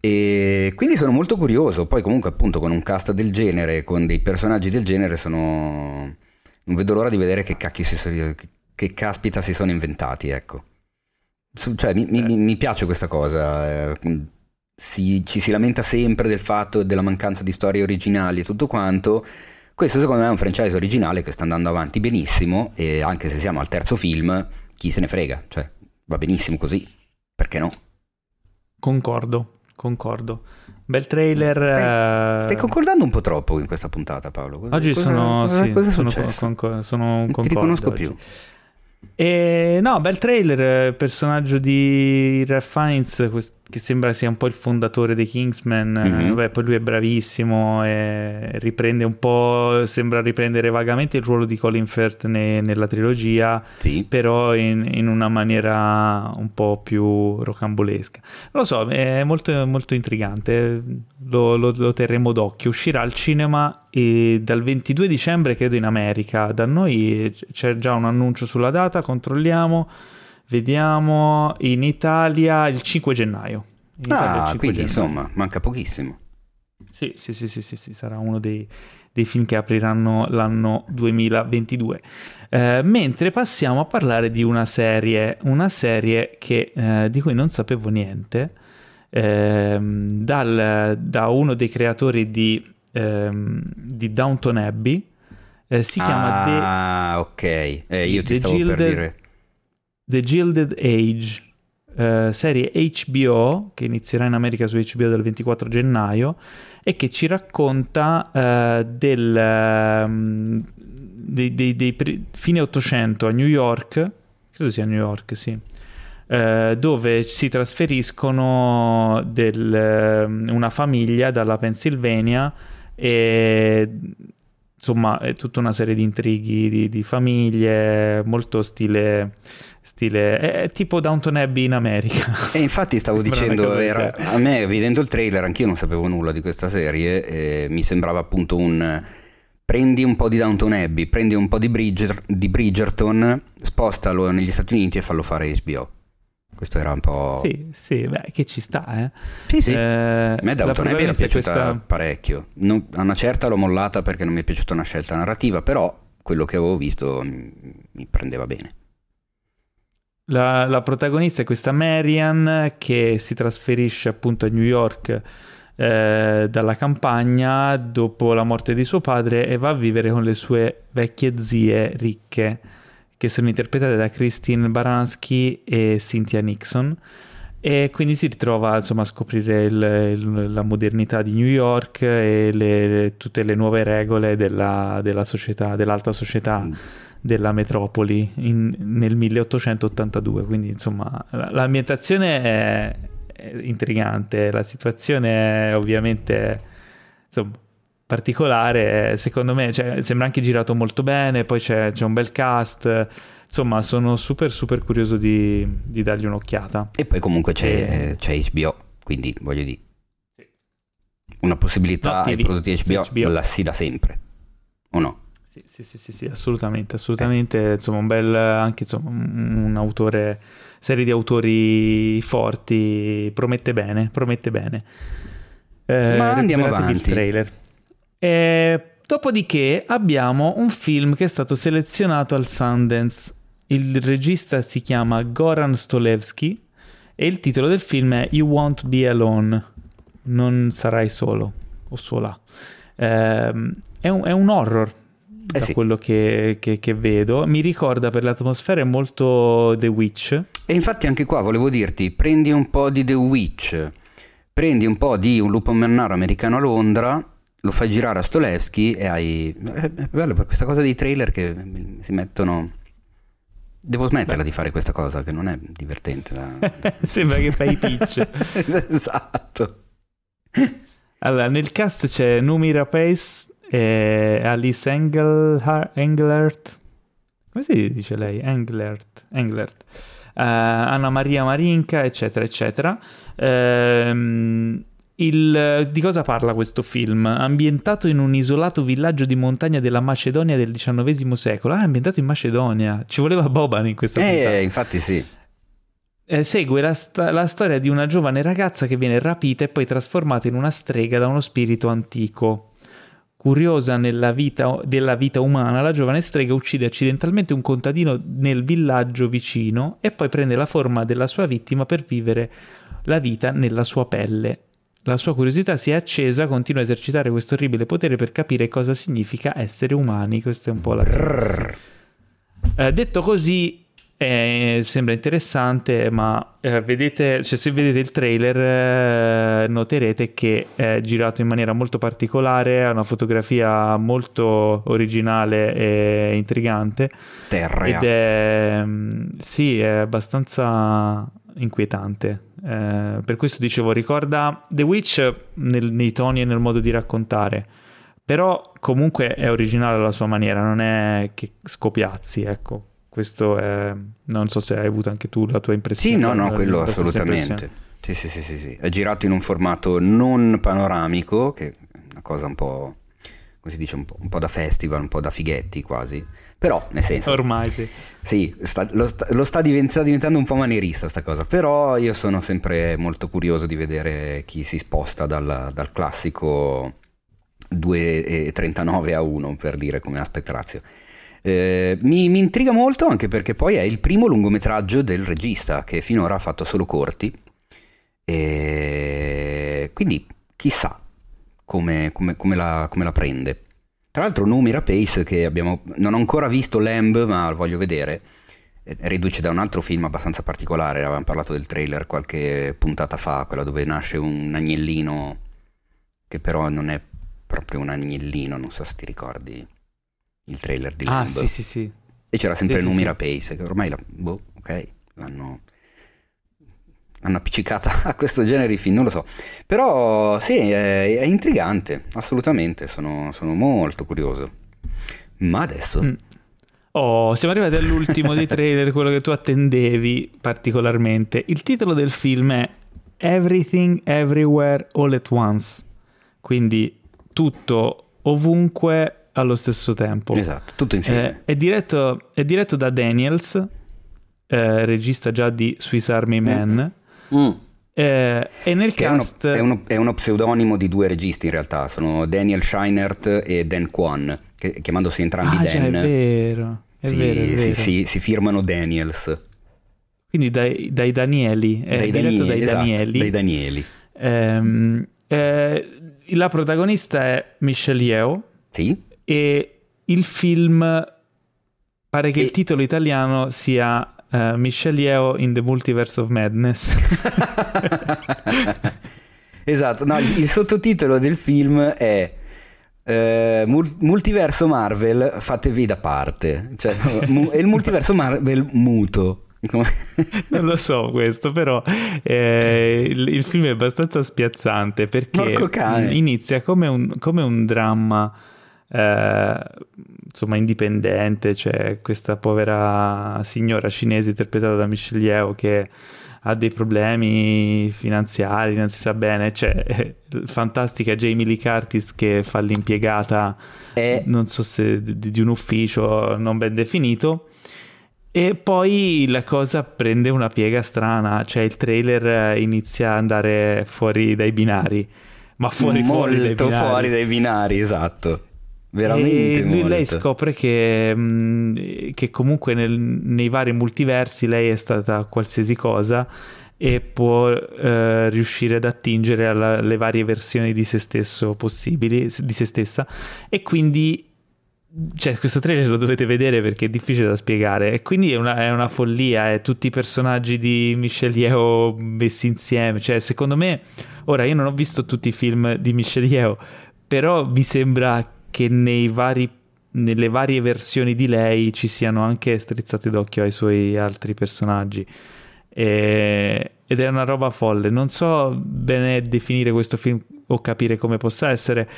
E quindi sono molto curioso. Poi, comunque, appunto, con un cast del genere, con dei personaggi del genere, sono. Non vedo l'ora di vedere che cacchio si sono. Che, caspita si sono inventati, ecco. Cioè, mi, mi- mi- mi piace questa cosa. Eh, si- ci si lamenta sempre del fatto della mancanza di storie originali e tutto quanto. Questo secondo me è un franchise originale che sta andando avanti benissimo e anche se siamo al terzo film, chi se ne frega, cioè va benissimo così, perché no? Concordo, concordo. Bel trailer. Stai, eh, stai concordando un po' troppo in questa puntata Paolo. Cosa- Oggi cosa- sono, cosa, sì, cosa sono, con- sono non ti riconosco oggi. più. E, no, bel trailer, eh, personaggio di Ralph Fiennes quest- che sembra sia un po' il fondatore dei Kingsman, eh, Mhm. vabbè, poi lui è bravissimo e riprende un po', sembra riprendere vagamente il ruolo di Colin Firth ne- nella trilogia, Sì. però in, in una maniera un po' più rocambolesca. Non lo so, è molto, molto intrigante, lo, lo- lo terremo d'occhio. Uscirà al cinema e dal 22 dicembre, credo, in America. Da noi c'è già un annuncio sulla data, controlliamo, vediamo. In Italia il 5 gennaio. In Ah, 5 quindi gennaio. insomma, manca pochissimo. Sì, sì, sì, sì, sì, sì, sarà uno dei, dei film che apriranno l'anno 2022. Eh, mentre passiamo a parlare di una serie, una serie che, eh, di cui non sapevo niente, ehm, dal- da uno dei creatori di, ehm, di Downton Abbey, eh, si chiama The- Ah, ok. Eh, io ti The stavo per Gilded- dire. The Gilded Age, eh, serie HBO che inizierà in America su HBO dal 24 gennaio e che ci racconta eh, del ehm, dei, dei- dei pri- fine 800 a New York, credo sia New York, sì. eh, dove si trasferiscono del, ehm, una famiglia dalla Pennsylvania e insomma è tutta una serie di intrighi di, di famiglie, molto stile stile è tipo Downton Abbey in America. E infatti stavo dicendo, era, a me vedendo il trailer, anch'io non sapevo nulla di questa serie, e mi sembrava appunto un prendi un po' di Downton Abbey, prendi un po' di, Bridger, di Bridgerton, spostalo negli Stati Uniti e fallo fare HBO. Questo era un po'... Sì, sì, beh, che ci sta, eh. Sì, sì. Eh, a me Downton Abbey era piaciuta questa... parecchio. Non, a una certa l'ho mollata perché non mi è piaciuta una scelta narrativa, però quello che avevo visto mi prendeva bene. La, la, protagonista è questa Marian che si trasferisce appunto a New York eh, dalla campagna dopo la morte di suo padre e va a vivere con le sue vecchie zie ricche che sono interpretate da Christine Baranski e Cynthia Nixon e quindi si ritrova insomma, a scoprire il, il, la modernità di New York e le, tutte le nuove regole della, della società, dell'alta società. Mm della metropoli in, nel 1882, quindi insomma l'ambientazione è, è, intrigante, la situazione è ovviamente insomma, particolare, secondo me cioè, sembra anche girato molto bene, poi c'è, c'è, un bel cast, insomma sono super super curioso di, di dargli un'occhiata. E poi comunque c'è, c'è HBO, quindi voglio dire, una possibilità ai prodotti HBO, HBO la si dà sempre, o no? Sì, sì, sì, sì, sì assolutamente, assolutamente, eh. insomma un bel, anche insomma un, autore, serie di autori forti, promette bene, promette bene. Eh, Ma andiamo avanti. Il trailer. E, dopodiché abbiamo un film che è stato selezionato al Sundance. Il regista si chiama Goran Stolevski e il titolo del film è You Won't Be Alone. Non sarai solo o sola. Eh, è, un, è un horror eh da sì. quello che, che, che, vedo. Mi ricorda per l'atmosfera molto The Witch. E infatti anche qua volevo dirti, prendi un po' di The Witch, prendi un po' di un lupo mannaro americano a Londra, lo fai girare a Stolevski e hai... È bello per questa cosa dei trailer che si mettono... Devo smetterla Beh. di fare questa cosa che non è divertente. Da... Sembra che fai pitch. esatto. Allora, nel cast c'è Numi Rapace, e Alice Engelhart, Engelert, come si dice lei? Englert, Englert. Uh, Anna Maria Marinca, eccetera, eccetera. Uh, il, di cosa parla questo film? Ambientato in un isolato villaggio di montagna della Macedonia del XIX secolo. Ah, è ambientato in Macedonia. Ci voleva Boban in questa eh, puntata. infatti sì. Eh, segue la, sta- la, storia di una giovane ragazza che viene rapita e poi trasformata in una strega da uno spirito antico. Curiosa vita, della vita umana, la giovane strega uccide accidentalmente un contadino nel villaggio vicino e poi prende la forma della sua vittima per vivere la vita nella sua pelle. La sua curiosità si è accesa, continua a esercitare questo orribile potere per capire cosa significa essere umani. Questa è un po' la... Eh, detto così, eh, sembra interessante, ma eh, vedete, cioè, se vedete il trailer eh, noterete che è girato in maniera molto particolare, ha una fotografia molto originale e intrigante. Terra. Ed è, mm, sì, è abbastanza inquietante. Eh, per questo dicevo, ricorda The Witch nel, nei toni e nel modo di raccontare. Però comunque è originale alla sua maniera, non è che scopiazzi, ecco. Questo è... non so se hai avuto anche tu la tua impressione. Sì, no, no, quello assolutamente. Sì, sì, sì, sì, sì. È girato in un formato non panoramico, che è una cosa un po', come si dice, un po', un po', da festival, un po' da fighetti quasi. Però, nel senso... Ormai sì. Sì, sta, lo, sta, lo sta, diventa, diventando un po' manierista sta cosa, però io sono sempre molto curioso di vedere chi si sposta dal, dal classico 2,39 a 1, per dire come aspect ratio. Eh, mi, mi, intriga molto anche perché poi è il primo lungometraggio del regista che finora ha fatto solo corti. E quindi chissà come, come, come, la, come la, prende. Tra l'altro Numira Pace che abbiamo, non ho ancora visto Lamb ma lo voglio vedere. Riduce da un altro film abbastanza particolare, avevamo parlato del trailer qualche puntata fa, quella dove nasce un agnellino che però non è proprio un agnellino, non so se ti ricordi il trailer di Lamb. Ah, sì, sì, sì. E c'era sempre sì, Numira sì, Pace, che ormai, la, boh, ok, l'hanno, hanno appiccicata a questo genere di film, non lo so. Però sì, è, è intrigante, assolutamente, sono, sono, molto curioso. Ma adesso... Mm. Oh, siamo arrivati all'ultimo dei trailer, quello che tu attendevi particolarmente. Il titolo del film è Everything Everywhere All at Once, quindi tutto ovunque allo stesso tempo. Esatto, tutto insieme. Eh, è, diretto, è, diretto, da Daniels, eh, regista già di Swiss Army mm. Man. Mm. Eh, e nel che cast... È uno, è, uno, è uno, pseudonimo di due registi in realtà, sono Daniel Scheinert e Dan Kwan, che, chiamandosi entrambi ah, Dan. Già, è vero. È si, vero, vero. Si, si, si, firmano Daniels. Quindi dai, dai Danieli, è dai Danieli, dai esatto, Danieli. Dai Danieli. Ehm, eh, la protagonista è Michelle Yeoh. Sì. E il film pare che e... il titolo italiano sia uh, Michelle Yeoh in the Multiverse of Madness. esatto, no, il, il sottotitolo del film è eh, multiverso Marvel fatevi da parte. Cioè, mu- è il multiverso Marvel muto. Non lo so questo, però eh, il, il, film è abbastanza spiazzante perché inizia come un, come un dramma eh, insomma indipendente, c'è questa povera signora cinese interpretata da Michelle Yeoh che ha dei problemi finanziari, non si sa bene, c'è fantastica Jamie Lee Curtis che fa l'impiegata, eh. non so se di, di un ufficio non ben definito e poi la cosa prende una piega strana, cioè il trailer inizia ad andare fuori dai binari, ma fuori molto fuori dai binari. fuori dai binari, esatto. Veramente e lui, lei scopre che, mm, che comunque nel, nei vari multiversi lei è stata qualsiasi cosa e può eh, riuscire ad attingere alle varie versioni di se stesso possibili, di se stessa e quindi cioè, questo trailer lo dovete vedere perché è difficile da spiegare. E quindi è una, è una follia. È tutti i personaggi di Michelle Yeoh messi insieme. Cioè, secondo me, ora io non ho visto tutti i film di Michelle Yeoh, però mi sembra che nei vari, nelle varie versioni di lei ci siano anche strizzate d'occhio ai suoi altri personaggi. E, ed è una roba folle. Non so bene definire questo film o capire come possa essere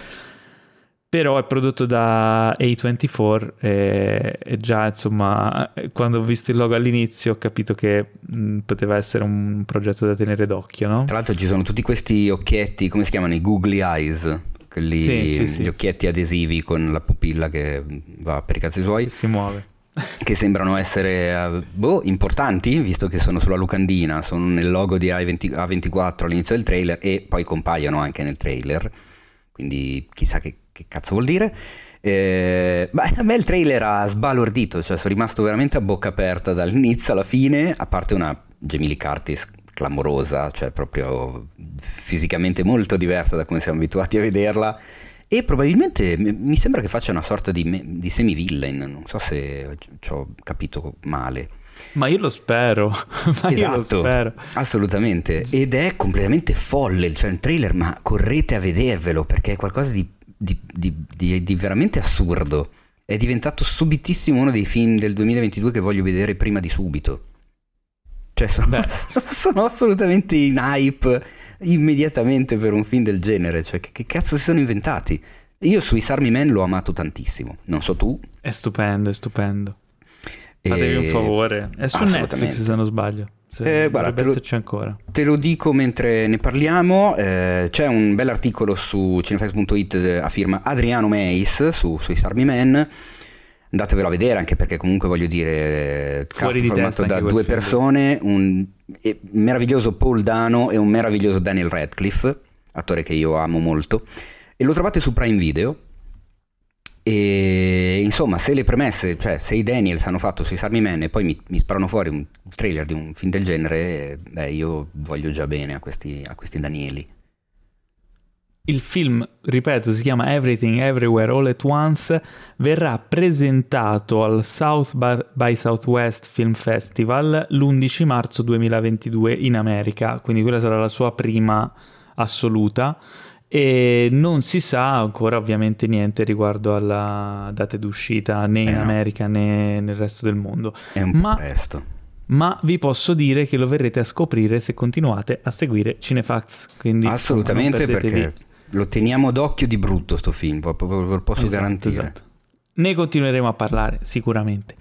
però è prodotto da A24 e, e, già insomma quando ho visto il logo all'inizio ho capito che mh, poteva essere un progetto da tenere d'occhio no? tra l'altro ci sono tutti questi occhietti come si chiamano i googly eyes quelli, sì, sì, sì. gli occhietti adesivi con la pupilla che va per i cazzi suoi si muove che sembrano essere uh, boh, importanti visto che sono sulla locandina sono nel logo di A20, A24 all'inizio del trailer e poi compaiono anche nel trailer quindi chissà che che cazzo vuol dire? Eh, beh, a me il trailer ha sbalordito, cioè sono rimasto veramente a bocca aperta dall'inizio alla fine, a parte una Jamie Lee Curtis clamorosa, cioè proprio fisicamente molto diversa da come siamo abituati a vederla. E probabilmente mi sembra che faccia una sorta di, di semi-villain, non so se ci ho capito male. Ma io lo spero, ma esatto, lo spero. Assolutamente, ed è completamente folle, cioè il trailer, ma correte a vedervelo perché è qualcosa di di, di, di, di veramente assurdo. È diventato subitissimo uno dei film del 2022 che voglio vedere prima di subito. Cioè, sono, sono assolutamente in hype immediatamente per un film del genere. Cioè, che, che cazzo si sono inventati? Io sui Army Man l'ho amato tantissimo. Non so tu. È stupendo, è stupendo. Fatevi un favore. È su Netflix se non sbaglio. Eh, guarda, te lo, te lo, dico mentre ne parliamo. Eh, c'è un bell'articolo su cinefax.it eh, a firma Adriano Meis su, sui Army Man. Andatevelo a vedere anche perché comunque voglio dire cast formato da due persone, un meraviglioso Paul Dano e un meraviglioso Daniel Radcliffe, attore che io amo molto. E lo trovate su Prime Video e insomma, se le premesse, cioè se i Daniels hanno fatto sui Army Man e poi mi, mi, sparano fuori un trailer di un film del genere, beh, io voglio già bene a questi, a questi Danieli. Il film, ripeto, si chiama Everything Everywhere All at Once, verrà presentato al South by Southwest Film Festival l'11 marzo 2022 in America, quindi quella sarà la sua prima assoluta e non si sa ancora ovviamente niente riguardo alla data d'uscita né in eh no. America né nel resto del mondo. È un Ma presto. ma vi posso dire che lo verrete a scoprire se continuate a seguire Cinefacts. Quindi, Assolutamente perché. Lo teniamo d'occhio di brutto sto film, proprio ve lo posso Esatto, garantire. esatto. Ne continueremo a parlare sicuramente.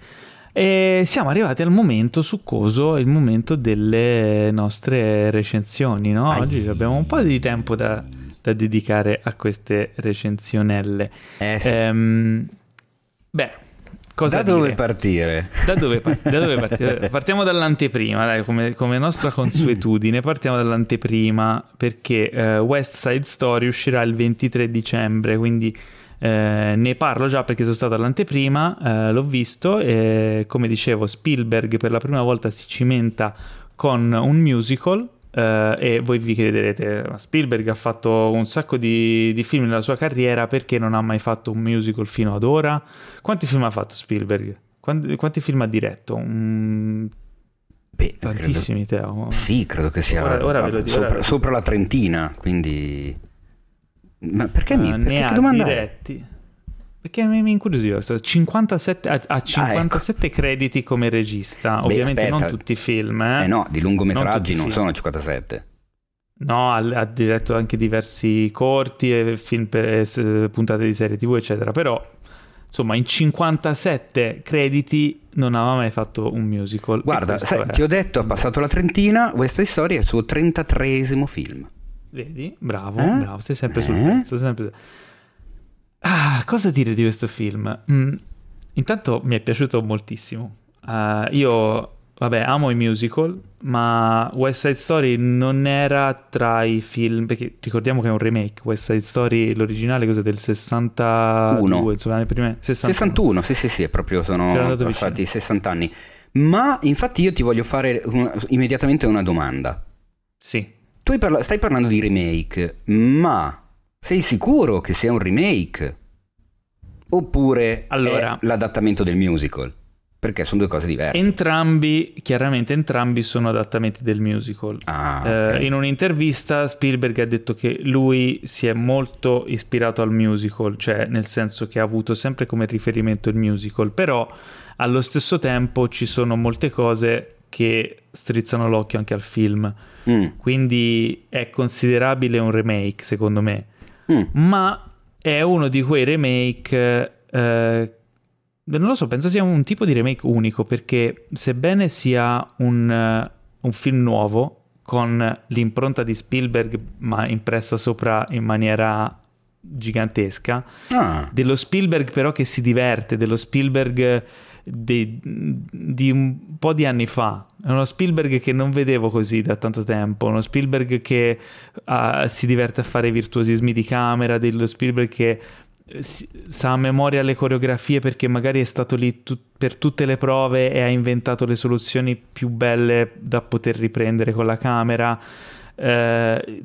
E siamo arrivati al momento succoso, il momento delle nostre recensioni. No? Oggi abbiamo un po' di tempo da, da dedicare a queste recensionelle. Eh, sì. Ehm, beh, cosa da dove dire? partire? Da dove, par- da dove partire? Partiamo dall'anteprima, dai, come, come nostra consuetudine, partiamo dall'anteprima perché eh, West Side Story uscirà il 23 dicembre, quindi eh, ne parlo già perché sono stato all'anteprima, eh, l'ho visto e come dicevo Spielberg per la prima volta si cimenta con un musical eh, e voi vi chiederete, ma Spielberg ha fatto un sacco di, di film nella sua carriera, perché non ha mai fatto un musical fino ad ora? Quanti film ha fatto Spielberg? Quanti, quanti film ha diretto? Mm, Beh, tantissimi, Teo. credo- Sì, credo che sia Ora- ora dico, sopra, sopra la trentina, quindi... Ma perché mi... Eh, Perché ne ha domanda diretti. Perché mi, incuriosiva. 57, ha, ha 57 crediti come regista. ecco. Beh, Ovviamente non aspetta. tutti i film. Eh, Eh no, di lungometraggi Non non, sono 57. No, ha, ha diretto anche diversi corti e film per eh, puntate di serie TV, eccetera. Però, insomma, in 57 crediti non aveva mai fatto un musical. Guarda, sai, è- ti ho detto, ha passato la trentina, questa storia è il suo 33esimo film. Vedi? Bravo, Eh? bravo, sei sempre sul Eh? pezzo. sempre- Ah, cosa dire di questo film? Mm, intanto mi è piaciuto moltissimo. Ah, io, vabbè, amo i musical, ma West Side Story non era tra i film, perché ricordiamo che è un remake. West Side Story, l'originale, cos'è del 62, Uno. insomma, le prime 61. 61, sì, sì, sì, è proprio sono passati vicino. 60 anni. Ma infatti io ti voglio fare una- immediatamente una domanda. Sì. Tu parla- stai parlando di remake, ma sei sicuro che sia un remake? Oppure Allora. l'adattamento del musical? Perché sono due cose diverse. Entrambi, chiaramente entrambi sono adattamenti del musical. ah, Eh, ok. in un'intervista Spielberg ha detto che lui si è molto ispirato al musical, cioè nel senso che ha avuto sempre come riferimento il musical, però allo stesso tempo ci sono molte cose che strizzano l'occhio anche al film, Mm, quindi è considerabile un remake secondo me, mm. ma è uno di quei remake... eh, non lo so, penso sia un tipo di remake unico perché sebbene sia un, eh, un film nuovo con l'impronta di Spielberg ma impressa sopra in maniera gigantesca, Ah, dello Spielberg però che si diverte, dello Spielberg di, di un po' di anni fa. È uno Spielberg che non vedevo così da tanto tempo, uno Spielberg che ah, si diverte a fare virtuosismi di camera, dello Spielberg che eh, sa a memoria le coreografie perché magari è stato lì tu- per tutte le prove e ha inventato le soluzioni più belle da poter riprendere con la camera. Eh,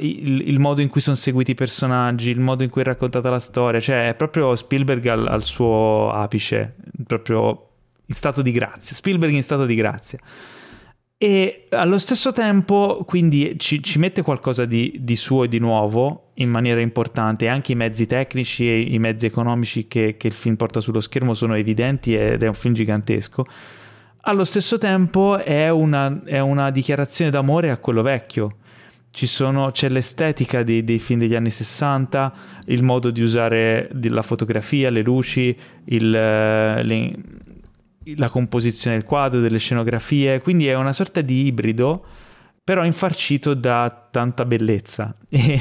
il, il modo in cui sono seguiti i personaggi, il modo in cui è raccontata la storia, cioè è proprio Spielberg al, al suo apice, proprio in stato di grazia. Spielberg in stato di grazia. E allo stesso tempo, quindi ci, ci mette qualcosa di, di suo e di nuovo in maniera importante. Anche i mezzi tecnici e i mezzi economici che, che il film porta sullo schermo sono evidenti ed è un film gigantesco. Allo stesso tempo è una, è una dichiarazione d'amore a quello vecchio. Sono- c'è l'estetica dei, dei film degli anni 60, il modo di usare la fotografia, le luci, il, eh, le- la composizione del quadro, delle scenografie, quindi è una sorta di ibrido, però infarcito da tanta bellezza. E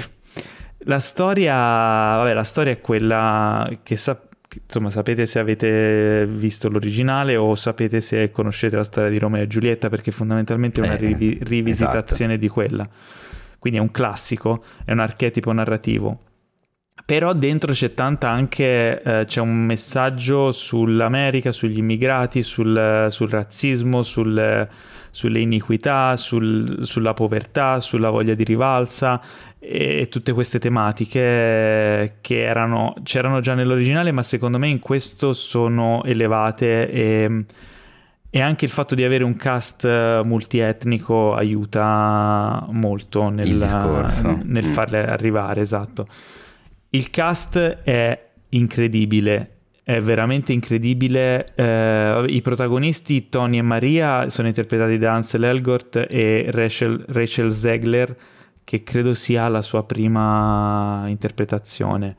la storia, vabbè, la storia è quella che sa- che, insomma, sapete se avete visto l'originale o sapete se conoscete la storia di Romeo e Giulietta, perché fondamentalmente è una Eh, rivi- rivisitazione esatto. di quella. Quindi è un classico, è un archetipo narrativo. Però dentro c'è tanta anche, eh, c'è un messaggio sull'America, sugli immigrati, sul, sul razzismo, sul- sulle iniquità, sul- sulla povertà, sulla voglia di rivalsa e tutte queste tematiche che erano, c'erano già nell'originale, ma secondo me in questo sono elevate e, e anche il fatto di avere un cast eh, multietnico aiuta molto nel, nel Mm. farle arrivare, esatto. Il cast è incredibile. è veramente incredibile. Eh, I protagonisti Tony e Maria sono interpretati da Ansel Elgort e Rachel, Rachel Zegler, che credo sia la sua prima interpretazione.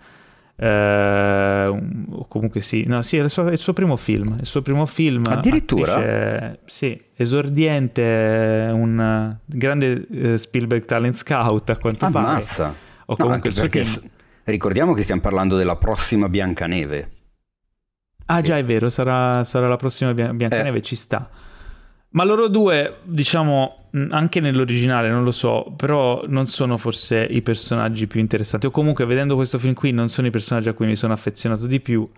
Eh, o comunque sì, no, sì, è il, suo, è il suo primo film. il suo primo film. Addirittura? Attrice, sì, esordiente, un grande eh, Spielberg Talent Scout a quanto Ammazza. pare. O comunque no, perché team... ricordiamo che stiamo parlando della prossima Biancaneve. Ah già, è vero, sarà, sarà la prossima Biancaneve, eh. ci sta. Ma loro due, diciamo, anche nell'originale, non lo so, però non sono forse i personaggi più interessanti. O comunque, vedendo questo film qui, non sono i personaggi a cui mi sono affezionato di più,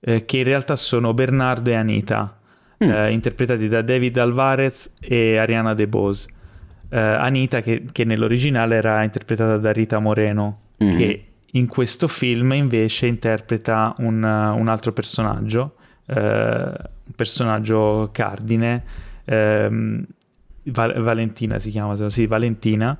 eh, che in realtà sono Bernardo e Anita, mm. eh, interpretati da David Alvarez e Ariana DeBose. Eh, Anita, che, che, nell'originale era interpretata da Rita Moreno, mm-hmm. che in questo film invece interpreta un, un altro personaggio, eh, un personaggio cardine, ehm, Val- Valentina si chiama, sì, Valentina,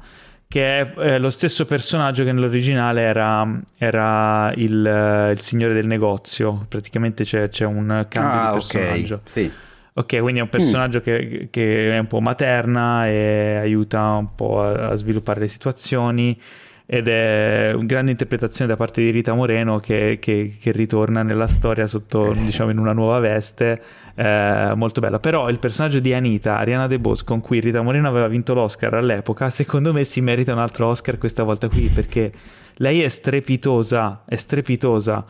che è eh, lo stesso personaggio che nell'originale era, era il, il, signore del negozio, praticamente c'è, c'è un cambio ah, di personaggio. Okay. Sì. Ok, quindi è un personaggio mm. che, che, è un po' materna e aiuta un po' a, a sviluppare le situazioni ed è una grande interpretazione da parte di Rita Moreno che, che, che ritorna nella storia sotto, diciamo, in una nuova veste, eh, molto bella. Però il personaggio di Anita, Ariana De Bos, con cui Rita Moreno aveva vinto l'Oscar all'epoca, secondo me si merita un altro Oscar questa volta qui, perché lei è strepitosa, è strepitosa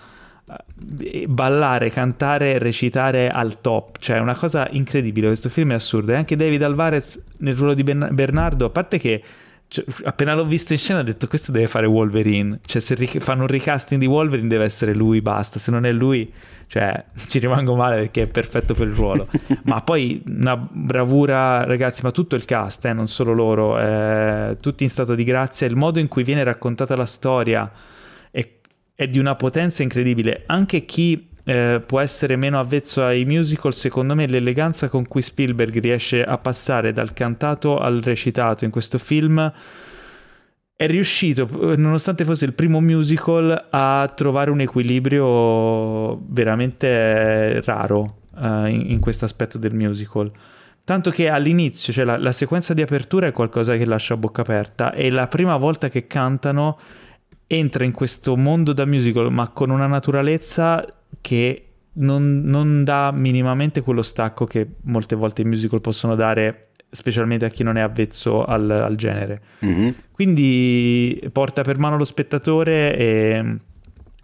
eh, ballare, cantare, recitare al top, cioè è una cosa incredibile. Questo film è assurdo. E anche David Alvarez nel ruolo di Bernardo, a parte che cioè, appena l'ho visto in scena ho detto questo deve fare Wolverine. Cioè se ric- fanno un recasting di Wolverine deve essere lui, basta. Se non è lui, cioè ci rimango male perché è perfetto per il ruolo. ma poi una bravura, ragazzi, ma tutto il cast, eh, non solo loro, eh, tutti in stato di grazia. Il modo in cui viene raccontata la storia è, è di una potenza incredibile. Anche chi eh, può essere meno avvezzo ai musical, secondo me l'eleganza con cui Spielberg riesce a passare dal cantato al recitato in questo film è riuscito, nonostante fosse il primo musical, a trovare un equilibrio veramente raro uh, in, in questo aspetto del musical. Tanto che all'inizio, cioè la, la, sequenza di apertura è qualcosa che lascia a bocca aperta e la prima volta che cantano entra in questo mondo da musical ma con una naturalezza che non, non, dà minimamente quello stacco che molte volte i musical possono dare, specialmente a chi non è avvezzo al, al genere. Mm-hmm. Quindi porta per mano lo spettatore e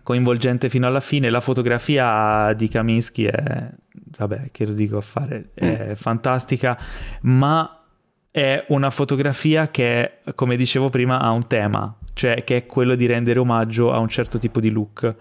coinvolgente fino alla fine. La fotografia di Kaminsky è, vabbè, che lo dico a fare, è mm. fantastica, ma è una fotografia che, come dicevo prima, ha un tema, cioè che è quello di rendere omaggio a un certo tipo di look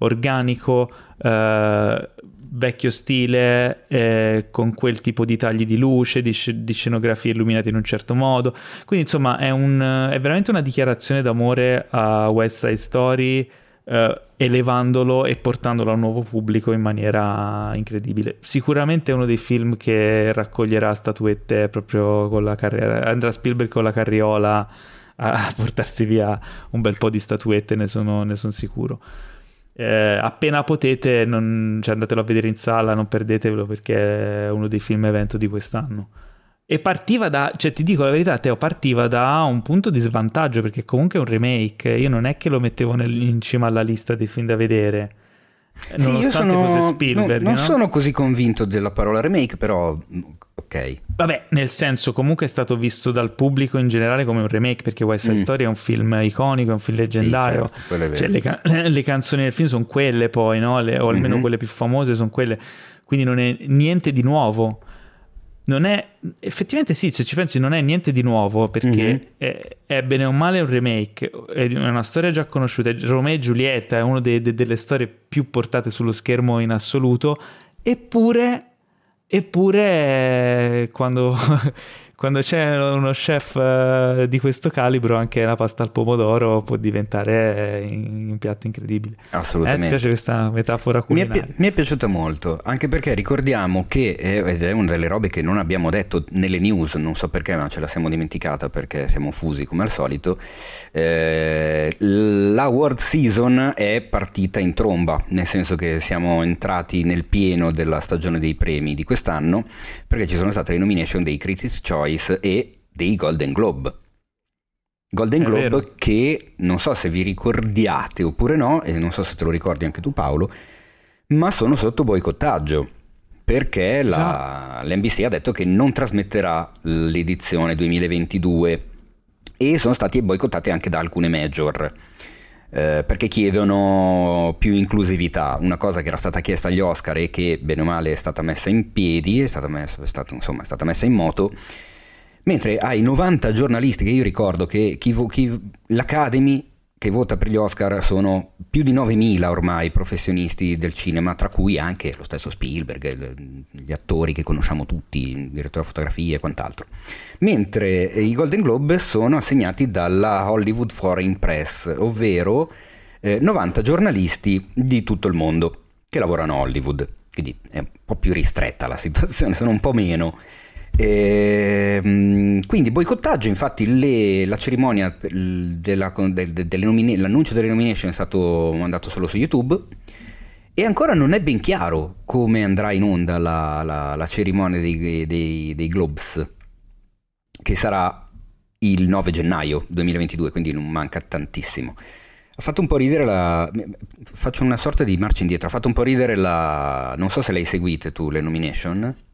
organico, eh, vecchio stile, eh, con quel tipo di tagli di luce, di, sc- di, scenografie illuminate in un certo modo. Quindi, insomma, è, un, è veramente una dichiarazione d'amore a West Side Story. Uh, elevandolo e portandolo a un nuovo pubblico in maniera incredibile. Sicuramente è uno dei film che raccoglierà statuette proprio con la carriera. Andrà Spielberg con la carriola a portarsi via un bel po' di statuette, ne sono, ne sono sicuro eh, appena potete non, cioè andatelo a vedere in sala, non perdetevelo perché è uno dei film evento di quest'anno. E partiva da, cioè ti dico la verità, Teo, partiva da un punto di svantaggio perché comunque è un remake, io non è che lo mettevo nel, in cima alla lista dei film da vedere. Sì, io sono, Spielberg, non, non no? sono così convinto della parola remake, però ok. Vabbè, nel senso, comunque è stato visto dal pubblico in generale come un remake, perché West Side mm. Story è un film iconico, è un film leggendario. Sì, certo, cioè, le, can- le, canzoni del film sono quelle poi, no? le, o almeno mm-hmm. quelle più famose sono quelle. Quindi non è niente di nuovo. Non è effettivamente sì, se ci pensi, non è niente di nuovo perché mm-hmm. è, è, bene o male un remake, è una storia già conosciuta. Romeo e Giulietta è una de, de, delle storie più portate sullo schermo in assoluto, eppure Eppure quando, quando c'è uno chef uh, di questo calibro, anche la pasta al pomodoro può diventare eh, un piatto incredibile. Assolutamente. Eh, ti piace questa metafora culinaria? Mi è, mi è piaciuta molto, anche perché ricordiamo che, ed è una delle robe che non abbiamo detto nelle news, non so perché, ma ce la siamo dimenticata perché siamo fusi come al solito, eh, la World Season è partita in tromba, nel senso che siamo entrati nel pieno della stagione dei premi di quest'anno, perché ci sono state le nomination dei Critics' Choice e dei Golden Globe. Golden Globe che non so se vi ricordiate oppure no, e non so se te lo ricordi anche tu Paolo, ma sono sotto boicottaggio perché la, l'NBC ha detto che non trasmetterà l'edizione 2022 e sono stati boicottati anche da alcune major. Eh, perché chiedono più inclusività, una cosa che era stata chiesta agli Oscar e che bene o male è stata messa in piedi, è stata, messa, è stato, insomma, è stata messa in moto, mentre ai 90 giornalisti che io ricordo che chi, chi, l'Academy che vota per gli Oscar sono più di 9.000 ormai professionisti del cinema, tra cui anche lo stesso Spielberg, gli attori che conosciamo tutti, il direttore di fotografia e quant'altro. Mentre i Golden Globe sono assegnati dalla Hollywood Foreign Press, ovvero eh, 90 giornalisti di tutto il mondo che lavorano a Hollywood. Quindi è un po' più ristretta la situazione, sono un po' meno. E, ehm, quindi boicottaggio, infatti le, la cerimonia della, de, de, nomine, l'annuncio delle nomination è stato mandato solo su YouTube e ancora non è ben chiaro come andrà in onda la, la, la cerimonia dei, dei, dei, Globes, che sarà il 9 gennaio 2022, quindi non manca tantissimo. Ha fatto un po' ridere la... faccio una sorta di marcia indietro, ha fatto un po' ridere la... non so se le hai seguite tu le nomination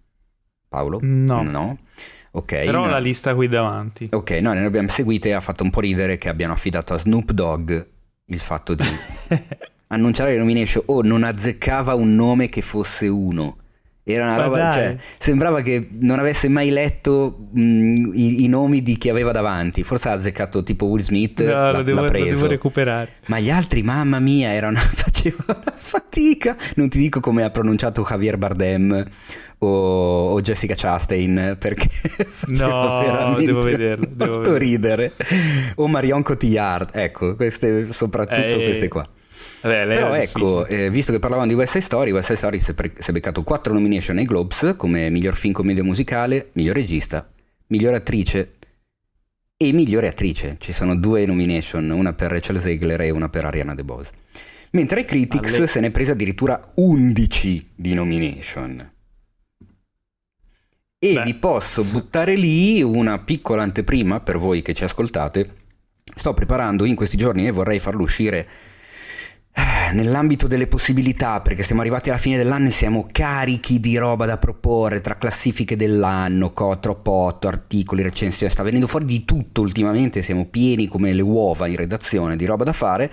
Paolo? No. No. Ok. Però no. la lista qui davanti. Ok, no, ne abbiamo seguite e ha fatto un po' ridere che abbiano affidato a Snoop Dogg il fatto di annunciare le nomination o oh, non azzeccava un nome che fosse uno. Era una roba, cioè, sembrava che non avesse mai letto mh, i, i, nomi di chi aveva davanti. Forse ha azzeccato tipo Will Smith. No, l'ha, lo, devo, lo devo recuperare. Ma gli altri, mamma mia, erano, facevano una fatica. Non ti dico come ha pronunciato Javier Bardem o, o Jessica Chastain perché no, veramente devo vederlo, devo molto vederlo. ridere o Marion Cotillard ecco queste, soprattutto eh, queste qua Vabbè, Però ecco, eh, visto che parlavamo di West Side Story, West Side Story si è, pre- si è beccato 4 nomination ai Globes come miglior film commedia musicale, miglior regista, miglior attrice e migliore attrice. Ci sono due nomination, una per Rachel Zegler e una per Ariana DeBose. Mentre ai Critics Alle... se ne è presa addirittura 11 di nomination. E Beh. vi posso buttare lì una piccola anteprima per voi che ci ascoltate. Sto preparando in questi giorni e vorrei farlo uscire nell'ambito delle possibilità, perché siamo arrivati alla fine dell'anno e siamo carichi di roba da proporre tra classifiche dell'anno, co, troppo 8, articoli, recensioni, sta venendo fuori di tutto ultimamente, siamo pieni come le uova in redazione di roba da fare.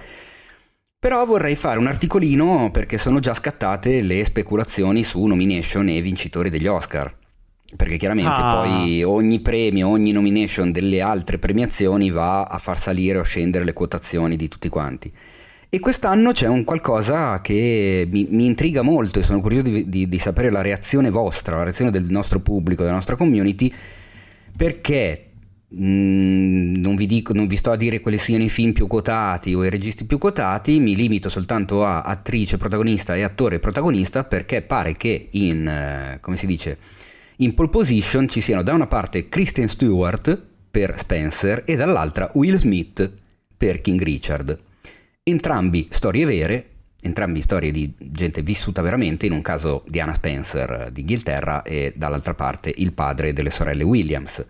Però vorrei fare un articolino perché sono già scattate le speculazioni su nomination e vincitori degli Oscar perché chiaramente ah. poi ogni premio, ogni nomination delle altre premiazioni va a far salire o scendere le quotazioni di tutti quanti. E quest'anno c'è un qualcosa che mi, mi intriga molto e sono curioso di, di, di, sapere la reazione vostra, la reazione del nostro pubblico, della nostra community, perché mm, non, vi dico, non vi sto a dire quali siano i film più quotati o i registi più quotati, mi limito soltanto a attrice protagonista e attore protagonista perché pare che in, eh, come si dice, in pole position ci siano da una parte Kristen Stewart per Spencer e dall'altra Will Smith per King Richard. Entrambi storie vere, entrambi storie di gente vissuta veramente, in un caso Diana Spencer d'Inghilterra e dall'altra parte il padre delle sorelle Williams.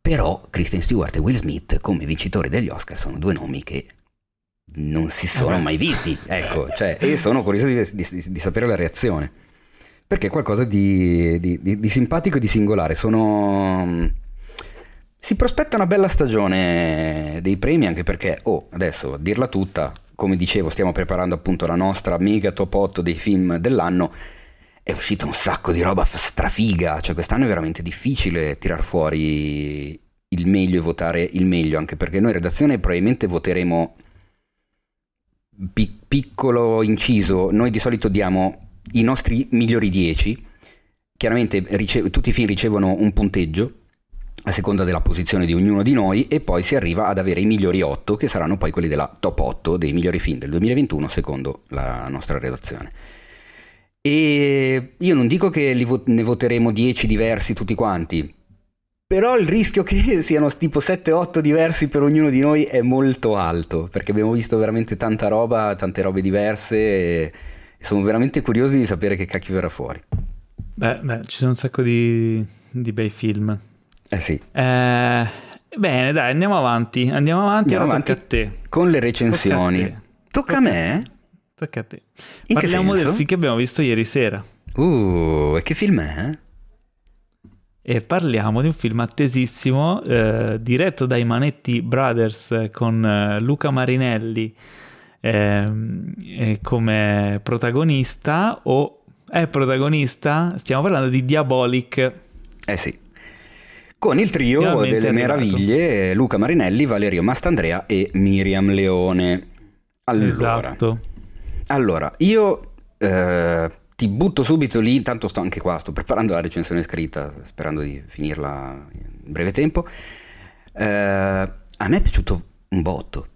Però Kristen Stewart e Will Smith come vincitori degli Oscar sono due nomi che non si sono eh mai visti, ecco, cioè, e sono curioso di, di, di sapere la reazione perché è qualcosa di, di simpatico e di singolare. Sono... Si prospetta una bella stagione dei premi anche perché, oh, adesso a dirla tutta, come dicevo, stiamo preparando appunto la nostra mega top 8 dei film dell'anno. È uscita un sacco di roba strafiga, cioè quest'anno è veramente difficile tirar fuori il meglio e votare il meglio, anche perché noi redazione probabilmente voteremo piccolo inciso, noi di solito diamo i nostri migliori 10. Chiaramente rice- tutti i film ricevono un punteggio a seconda della posizione di ognuno di noi e poi si arriva ad avere i migliori 8 che saranno poi quelli della top 8 dei migliori film del 2021 secondo la nostra redazione. E io non dico che ne voteremo 10 diversi tutti quanti, però il rischio che siano tipo 7-8 diversi per ognuno di noi è molto alto, perché abbiamo visto veramente tanta roba, tante robe diverse e sono veramente curiosi di sapere che cacchio verrà fuori. Beh, beh ci sono un sacco di, di bei film. Eh sì. Eh, bene, dai, andiamo avanti. Andiamo avanti, andiamo avanti a te. Con le recensioni. Tocca a, Tocca a me? Tocca a te. In Parliamo del film che abbiamo visto ieri sera. Uh, e che film è? E parliamo di un film attesissimo, eh, diretto dai Manetti Brothers con eh, Luca Marinelli eh, come protagonista o è protagonista? Stiamo parlando di Diabolic. Eh sì con il trio delle meraviglie Luca Marinelli, Valerio Mastandrea e Miriam Leone. Allora, esatto. allora io eh, ti butto subito lì, intanto sto anche qua, sto preparando la recensione scritta, sperando di finirla in breve tempo. Eh, a me è piaciuto un botto.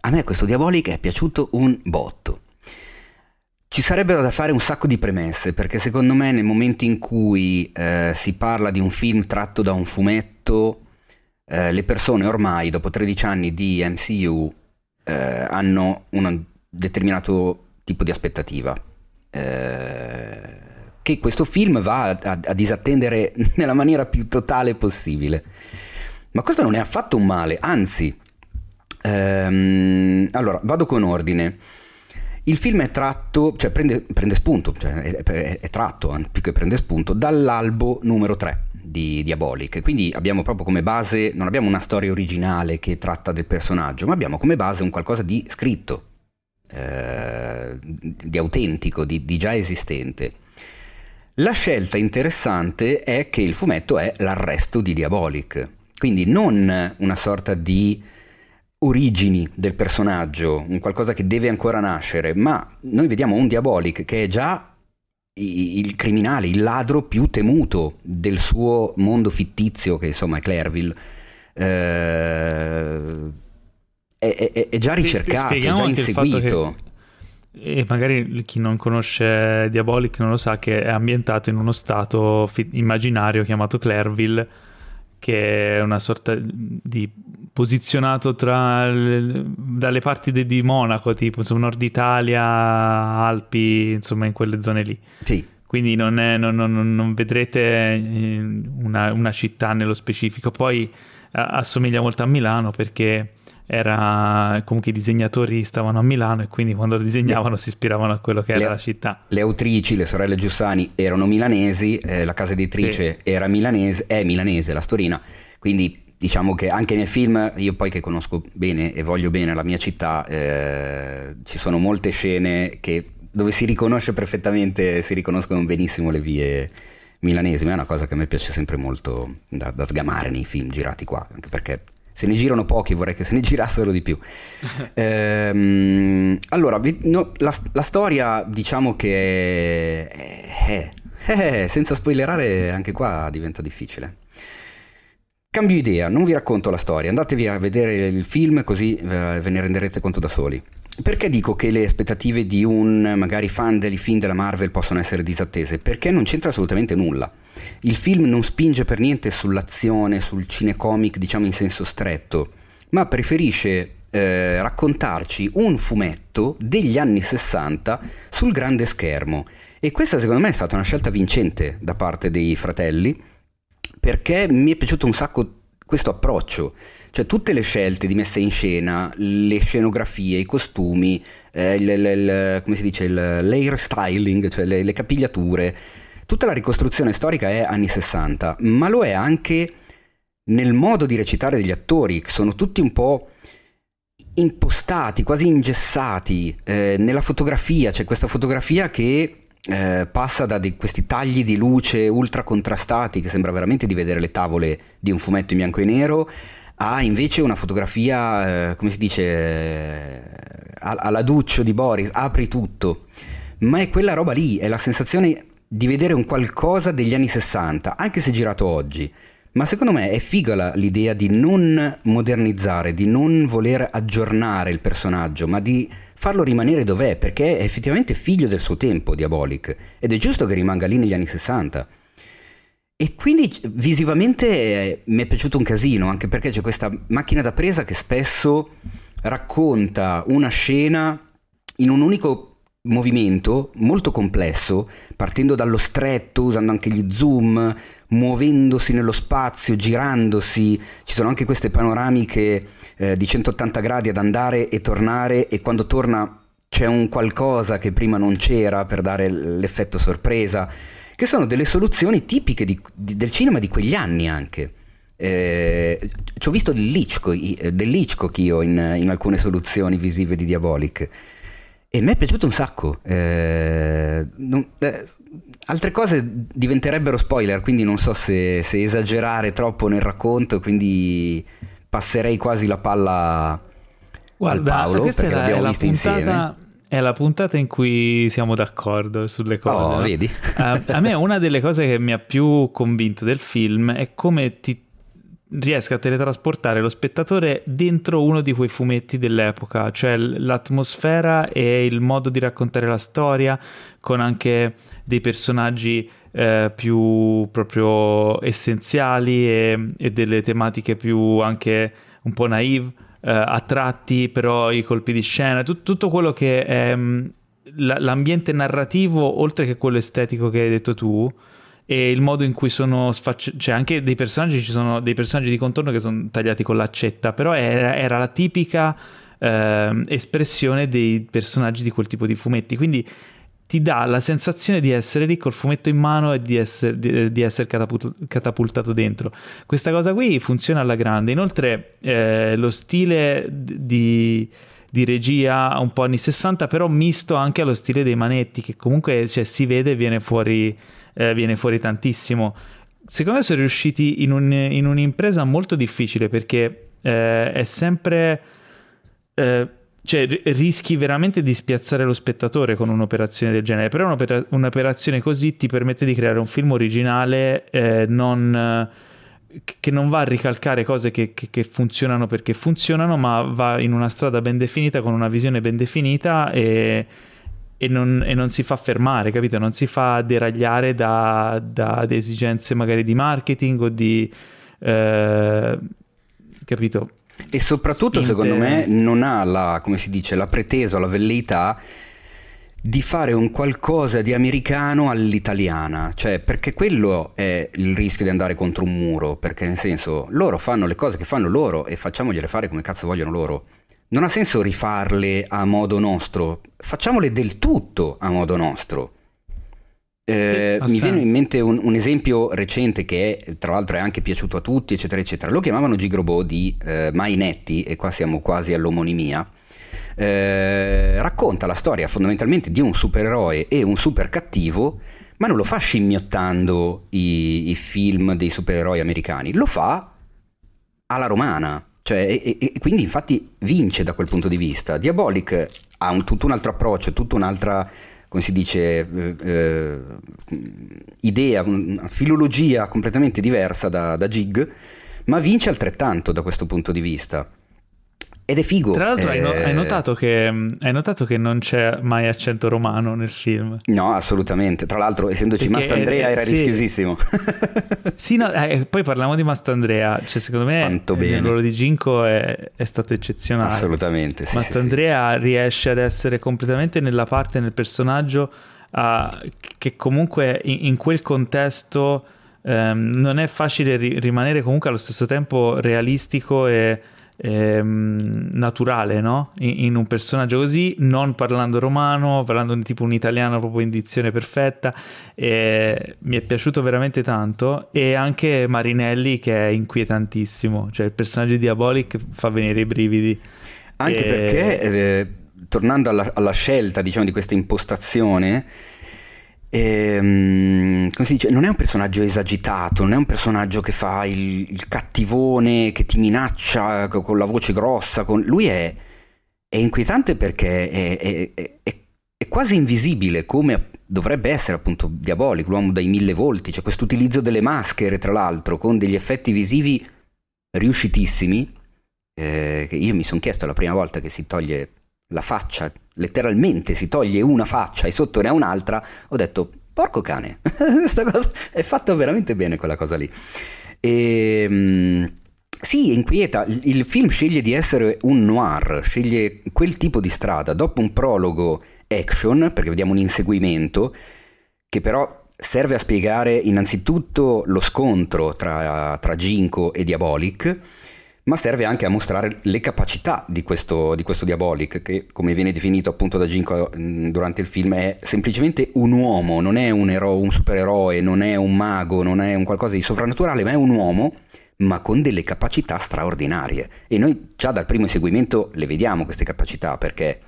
A me questo Diabolic è piaciuto un botto. Ci sarebbero da fare un sacco di premesse, perché secondo me nel momento in cui eh, si parla di un film tratto da un fumetto, eh, le persone ormai, dopo 13 anni di MCU, eh, hanno un determinato tipo di aspettativa. Eh, che questo film va a, a, disattendere nella maniera più totale possibile. Ma questo non è affatto un male, anzi, ehm, allora vado con ordine. Il film è tratto, cioè prende, prende spunto, cioè è, è, è, tratto più che prende spunto dall'albo numero 3 di Diabolic. Quindi abbiamo proprio come base, non abbiamo una storia originale che tratta del personaggio, ma abbiamo come base un qualcosa di scritto, eh, di autentico, di, di già esistente. La scelta interessante è che il fumetto è l'arresto di Diabolic, quindi non una sorta di origini del personaggio, un qualcosa che deve ancora nascere, ma noi vediamo un Diabolic che è già il criminale, il ladro più temuto del suo mondo fittizio, che insomma è Clairville. Eh, è, è, è, già ricercato, è già inseguito. E magari chi non conosce Diabolic non lo sa che è ambientato in uno stato fi- immaginario chiamato Clairville che è una sorta di posizionato tra le, dalle parti de, di Monaco, tipo insomma, Nord Italia, Alpi, insomma in quelle zone lì. Sì. Quindi non, è, non, non, non vedrete eh, una, una, città nello specifico. Poi assomiglia molto a Milano perché era comunque i disegnatori stavano a Milano e quindi quando disegnavano si ispiravano a quello che le, era la città. Le autrici, le sorelle Giussani erano milanesi, eh, la casa editrice sì. era milanese, è milanese, la Storina, quindi diciamo che anche nel film, io poi che conosco bene e voglio bene la mia città, eh, ci sono molte scene che, dove si riconosce perfettamente, si riconoscono benissimo le vie milanesi, ma è una cosa che a me piace sempre molto da, da sgamare nei film girati qua, anche perché se ne girano pochi, vorrei che se ne girassero di più. ehm, allora, no, la, la, storia diciamo che è, è, è, senza spoilerare anche qua diventa difficile. Cambio idea, non vi racconto la storia, andatevi a vedere il film così eh, ve ne renderete conto da soli. Perché dico che le aspettative di un magari fan dei film della Marvel possono essere disattese? Perché non c'entra assolutamente nulla. Il film non spinge per niente sull'azione, sul cinecomic, diciamo in senso stretto, ma preferisce eh, raccontarci un fumetto degli anni 60 sul grande schermo. E questa secondo me è stata una scelta vincente da parte dei fratelli, perché mi è piaciuto un sacco questo approccio. Cioè tutte le scelte di messa in scena, le scenografie, i costumi, eh, il, il, il, come si dice, il layer styling, cioè le, le capigliature, tutta la ricostruzione storica è anni 60, ma lo è anche nel modo di recitare degli attori, che sono tutti un po' impostati, quasi ingessati, eh, nella fotografia, c'è questa fotografia che eh, passa da di, questi tagli di luce ultra contrastati, che sembra veramente di vedere le tavole di un fumetto in bianco e nero, ha invece una fotografia, eh, come si dice, eh, alla Duccio di Boris, apri tutto. Ma è quella roba lì, è la sensazione di vedere un qualcosa degli anni 60, anche se girato oggi, Ma secondo me è figa l'idea di non modernizzare, di non voler aggiornare il personaggio, ma di farlo rimanere dov'è, perché è effettivamente figlio del suo tempo, Diabolic, ed è giusto che rimanga lì negli anni 60. E quindi visivamente eh, mi è piaciuto un casino, anche perché c'è questa macchina da presa che spesso racconta una scena in un unico movimento molto complesso, partendo dallo stretto, usando anche gli zoom, muovendosi nello spazio, girandosi. Ci sono anche queste panoramiche eh, di 180 gradi ad andare e tornare e quando torna c'è un qualcosa che prima non c'era per dare l'effetto sorpresa, che sono delle soluzioni tipiche di, di, del cinema di quegli anni anche. Eh, ci ho visto dell'Hitchcock, dell'Hitchcock io in, in alcune soluzioni visive di Diabolic e mi è piaciuto un sacco. Eh, non, eh, altre cose diventerebbero spoiler, quindi non so se, se, esagerare troppo nel racconto, quindi passerei quasi la palla Guarda, al Paolo perché è l'abbiamo vista insieme. È la puntata in cui siamo d'accordo sulle cose. Oh, vedi? a, a me una delle cose che mi ha più convinto del film è come ti riesca a teletrasportare lo spettatore dentro uno di quei fumetti dell'epoca, cioè l'atmosfera e il modo di raccontare la storia con anche dei personaggi eh, più proprio essenziali e, e, delle tematiche più anche un po' naive, eh, a tratti però i colpi di scena, tut- tutto quello che è mh, l'ambiente narrativo oltre che quello estetico che hai detto tu e il modo in cui sono sfaccettati, cioè anche dei personaggi, ci sono dei personaggi di contorno che sono tagliati con l'accetta, però era, era la tipica eh, espressione dei personaggi di quel tipo di fumetti, quindi ti dà la sensazione di essere lì col fumetto in mano e di essere, di, di essere catapultato dentro. Questa cosa qui funziona alla grande. Inoltre, eh, lo stile di, di, regia un po' anni 60, però misto anche allo stile dei manetti, che comunque cioè, si vede e viene fuori eh, viene fuori tantissimo. Secondo me sono riusciti in, un, in un'impresa molto difficile perché eh, è sempre... Eh, cioè rischi veramente di spiazzare lo spettatore con un'operazione del genere, però un'opera- un'operazione così ti permette di creare un film originale eh, non, che non va a ricalcare cose che, che, che, funzionano perché funzionano, ma va in una strada ben definita, con una visione ben definita e, e non, e non, si fa fermare, capito? Non si fa deragliare da, da esigenze magari di marketing o di... Eh, capito? E soprattutto, Spinte... secondo me, non ha la, come si dice, la pretesa o la velleità di fare un qualcosa di americano all'italiana, cioè perché quello è il rischio di andare contro un muro, perché nel senso loro fanno le cose che fanno loro e facciamogliele fare come cazzo vogliono loro non ha senso rifarle a modo nostro, facciamole del tutto a modo nostro. Eh, mi viene in mente un, un, esempio recente che è, tra l'altro è anche piaciuto a tutti, eccetera, eccetera. Lo chiamavano Gigrobo di eh, Mainetti, e qua siamo quasi all'omonimia. Eh, racconta la storia fondamentalmente di un supereroe e un super cattivo, ma non lo fa scimmiottando i, i film dei supereroi americani, lo fa alla romana cioè, e, e, quindi infatti vince da quel punto di vista. Diabolic ha un, tutto un altro approccio, tutta un'altra, come si dice, eh, eh, idea, una filologia completamente diversa da, da Gig, ma vince altrettanto da questo punto di vista. Ed è figo. Tra l'altro, eh... hai, notato che, hai, notato che, non c'è mai accento romano nel film? No, assolutamente. Tra l'altro, essendoci Perché, Mastandrea, era sì. rischiosissimo. sì, no, eh, poi parliamo di Mastandrea. Cioè, secondo me, Quanto il bene. ruolo di Ginko è, è, stato eccezionale. Assolutamente. Sì, Mastandrea sì, riesce ad essere completamente nella parte, nel personaggio, uh, che comunque in, in quel contesto um, non è facile ri- rimanere comunque allo stesso tempo realistico e ehm, naturale no? in, in, un personaggio così, non parlando romano, parlando tipo un italiano proprio in dizione perfetta. E mi è piaciuto veramente tanto. E anche Marinelli che è inquietantissimo, cioè il personaggio Diabolic fa venire i brividi. Anche e... perché, eh, tornando alla, alla scelta diciamo, di questa impostazione, Ehm, come si dice, non è un personaggio esagitato, non è un personaggio che fa il, il cattivone, che ti minaccia con la voce grossa. Con... Lui è, è, inquietante perché è, è, è, quasi invisibile, come dovrebbe essere appunto Diabolic, l'uomo dai mille volti, c'è questo utilizzo delle maschere tra l'altro con degli effetti visivi riuscitissimi, eh, io mi sono chiesto la prima volta che si toglie la faccia, letteralmente si toglie una faccia e sotto ne ha un'altra, ho detto porco cane, questa cosa è fatta veramente bene quella cosa lì. E, ehm, sì, inquieta, il film sceglie di essere un noir, sceglie quel tipo di strada, dopo un prologo action, perché vediamo un inseguimento, che però serve a spiegare innanzitutto lo scontro tra, tra Ginko e Diabolic, ma serve anche a mostrare le capacità di questo, di questo Diabolic, che come viene definito appunto da Ginko durante il film è semplicemente un uomo, non è un, ero- un supereroe, non è un mago, non è un qualcosa di sovrannaturale, ma è un uomo ma con delle capacità straordinarie. E noi già dal primo inseguimento le vediamo queste capacità perché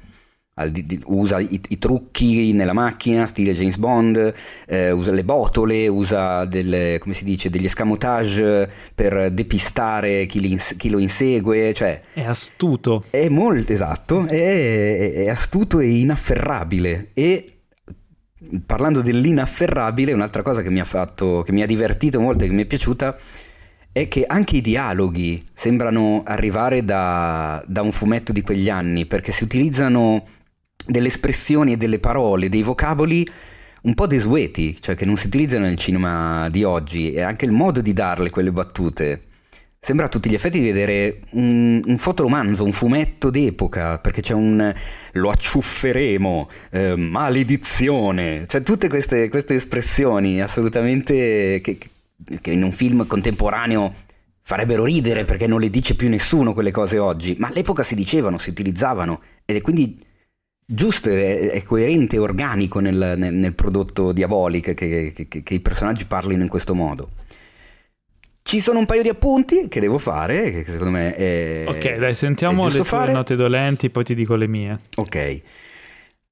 usa i, i, trucchi nella macchina, stile James Bond, eh, usa le botole, usa delle, dice, degli escamotage per depistare chi, li, chi, lo insegue. Cioè, è astuto. È molto esatto, è, è astuto e inafferrabile. E parlando dell'inafferrabile, un'altra cosa che mi ha fatto, che mi ha divertito molto e che mi è piaciuta è che anche i dialoghi sembrano arrivare da, da un fumetto di quegli anni, perché si utilizzano delle espressioni e delle parole, dei vocaboli un po' desueti, cioè che non si utilizzano nel cinema di oggi, e anche il modo di darle quelle battute. Sembra a tutti gli effetti di vedere un, un fotoromanzo, un fumetto d'epoca, perché c'è un lo acciufferemo, eh, maledizione, cioè tutte queste, queste espressioni assolutamente che, che in un film contemporaneo farebbero ridere perché non le dice più nessuno quelle cose oggi, ma all'epoca si dicevano, si utilizzavano ed è quindi giusto, è, è coerente e organico nel, nel, nel, prodotto diabolico che, che, che, che, i personaggi parlino in questo modo. Ci sono un paio di appunti che devo fare, che secondo me è... Ok, dai, sentiamo le tue fare. note dolenti, poi ti dico le mie. Ok.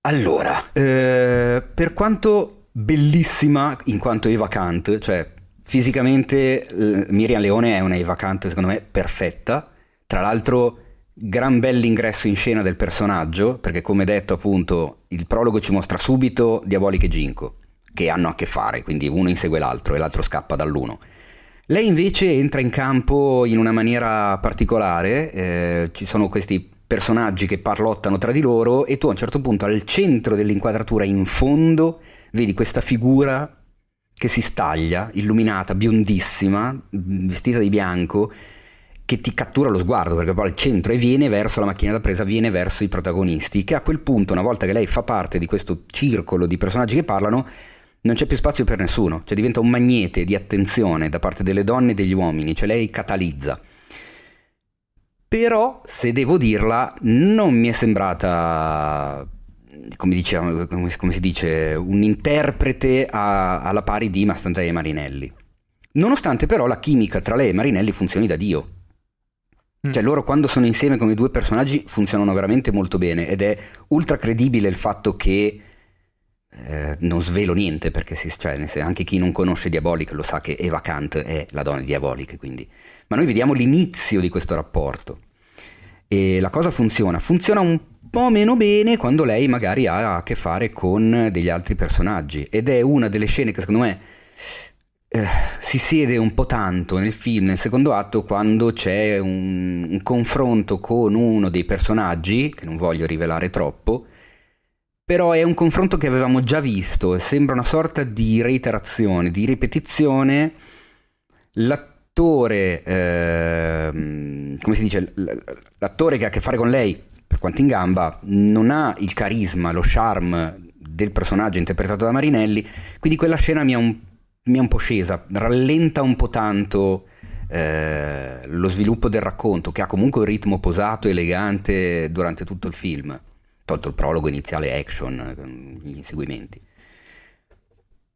Allora, eh, per quanto bellissima in quanto Eva Kant, cioè Fisicamente Miriam Leone è una Eva Kant secondo me perfetta, tra l'altro gran bell'ingresso in scena del personaggio, perché come detto appunto il prologo ci mostra subito Diabolic e Ginko, che hanno a che fare, quindi uno insegue l'altro e l'altro scappa dall'uno. Lei invece entra in campo in una maniera particolare, eh, ci sono questi personaggi che parlottano tra di loro e tu a un certo punto al centro dell'inquadratura in fondo vedi questa figura che si staglia, illuminata, biondissima, vestita di bianco, che ti cattura lo sguardo perché poi al centro e viene verso la macchina da presa, viene verso i protagonisti, che a quel punto, una volta che lei fa parte di questo circolo di personaggi che parlano, non c'è più spazio per nessuno, cioè diventa un magnete di attenzione da parte delle donne e degli uomini, cioè lei catalizza. Però, se devo dirla, non mi è sembrata come, diciamo, come, si dice, un interprete a, alla pari di Mastandrea e Marinelli. Nonostante però la chimica tra lei e Marinelli funzioni da Dio. Mm. Cioè loro quando sono insieme come due personaggi funzionano veramente molto bene ed è ultra credibile il fatto che eh, non svelo niente perché si, cioè, anche chi non conosce Diabolic lo sa che Eva Kant è la donna di Diabolic quindi. ma noi vediamo l'inizio di questo rapporto e la cosa funziona funziona un po' meno bene quando lei magari ha a che fare con degli altri personaggi ed è una delle scene che secondo me si siede un po' tanto nel film, nel secondo atto, quando c'è un, un confronto con uno dei personaggi, che non voglio rivelare troppo, però è un confronto che avevamo già visto sembra una sorta di reiterazione, di ripetizione. L'attore, eh, come si dice, l'attore che ha a che fare con lei per quanto in gamba, non ha il carisma, lo charme del personaggio interpretato da Marinelli, quindi quella scena mi ha un, mi è un po' scesa, rallenta un po' tanto eh, lo sviluppo del racconto, che ha comunque un ritmo posato, elegante durante tutto il film, tolto il prologo iniziale action, gli inseguimenti.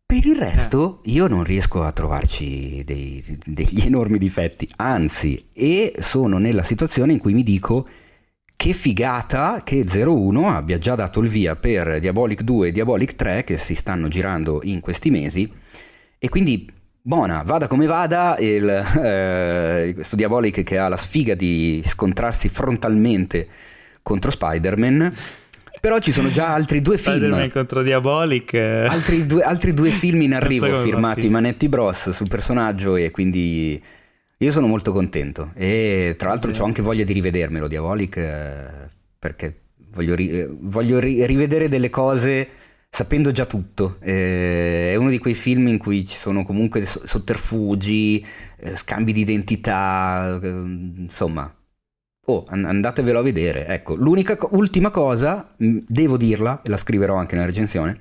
Per il resto io non riesco a trovarci dei, degli enormi difetti, anzi, e sono nella situazione in cui mi dico che figata che 01 abbia già dato il via per Diabolic 2 e Diabolic 3 che si stanno girando in questi mesi e quindi buona, vada come vada, il, eh, questo Diabolic che ha la sfiga di scontrarsi frontalmente contro Spider-Man Però ci sono già altri due film. Spider-Man contro Diabolic. eh. Altri due, altri due film in so arrivo come firmati. Manetti Bros sul personaggio e quindi io sono molto contento e tra l'altro Sì. ho anche voglia di rivedermelo Diabolic eh, perché voglio, ri- eh, voglio ri- rivedere delle cose sapendo già tutto. Eh, è uno di quei film in cui ci sono comunque so- sotterfugi, eh, scambi di identità, eh, insomma. Oh, an- andatevelo a vedere. Ecco, l'unica co- ultima cosa, mh, devo dirla, e la scriverò anche nella recensione.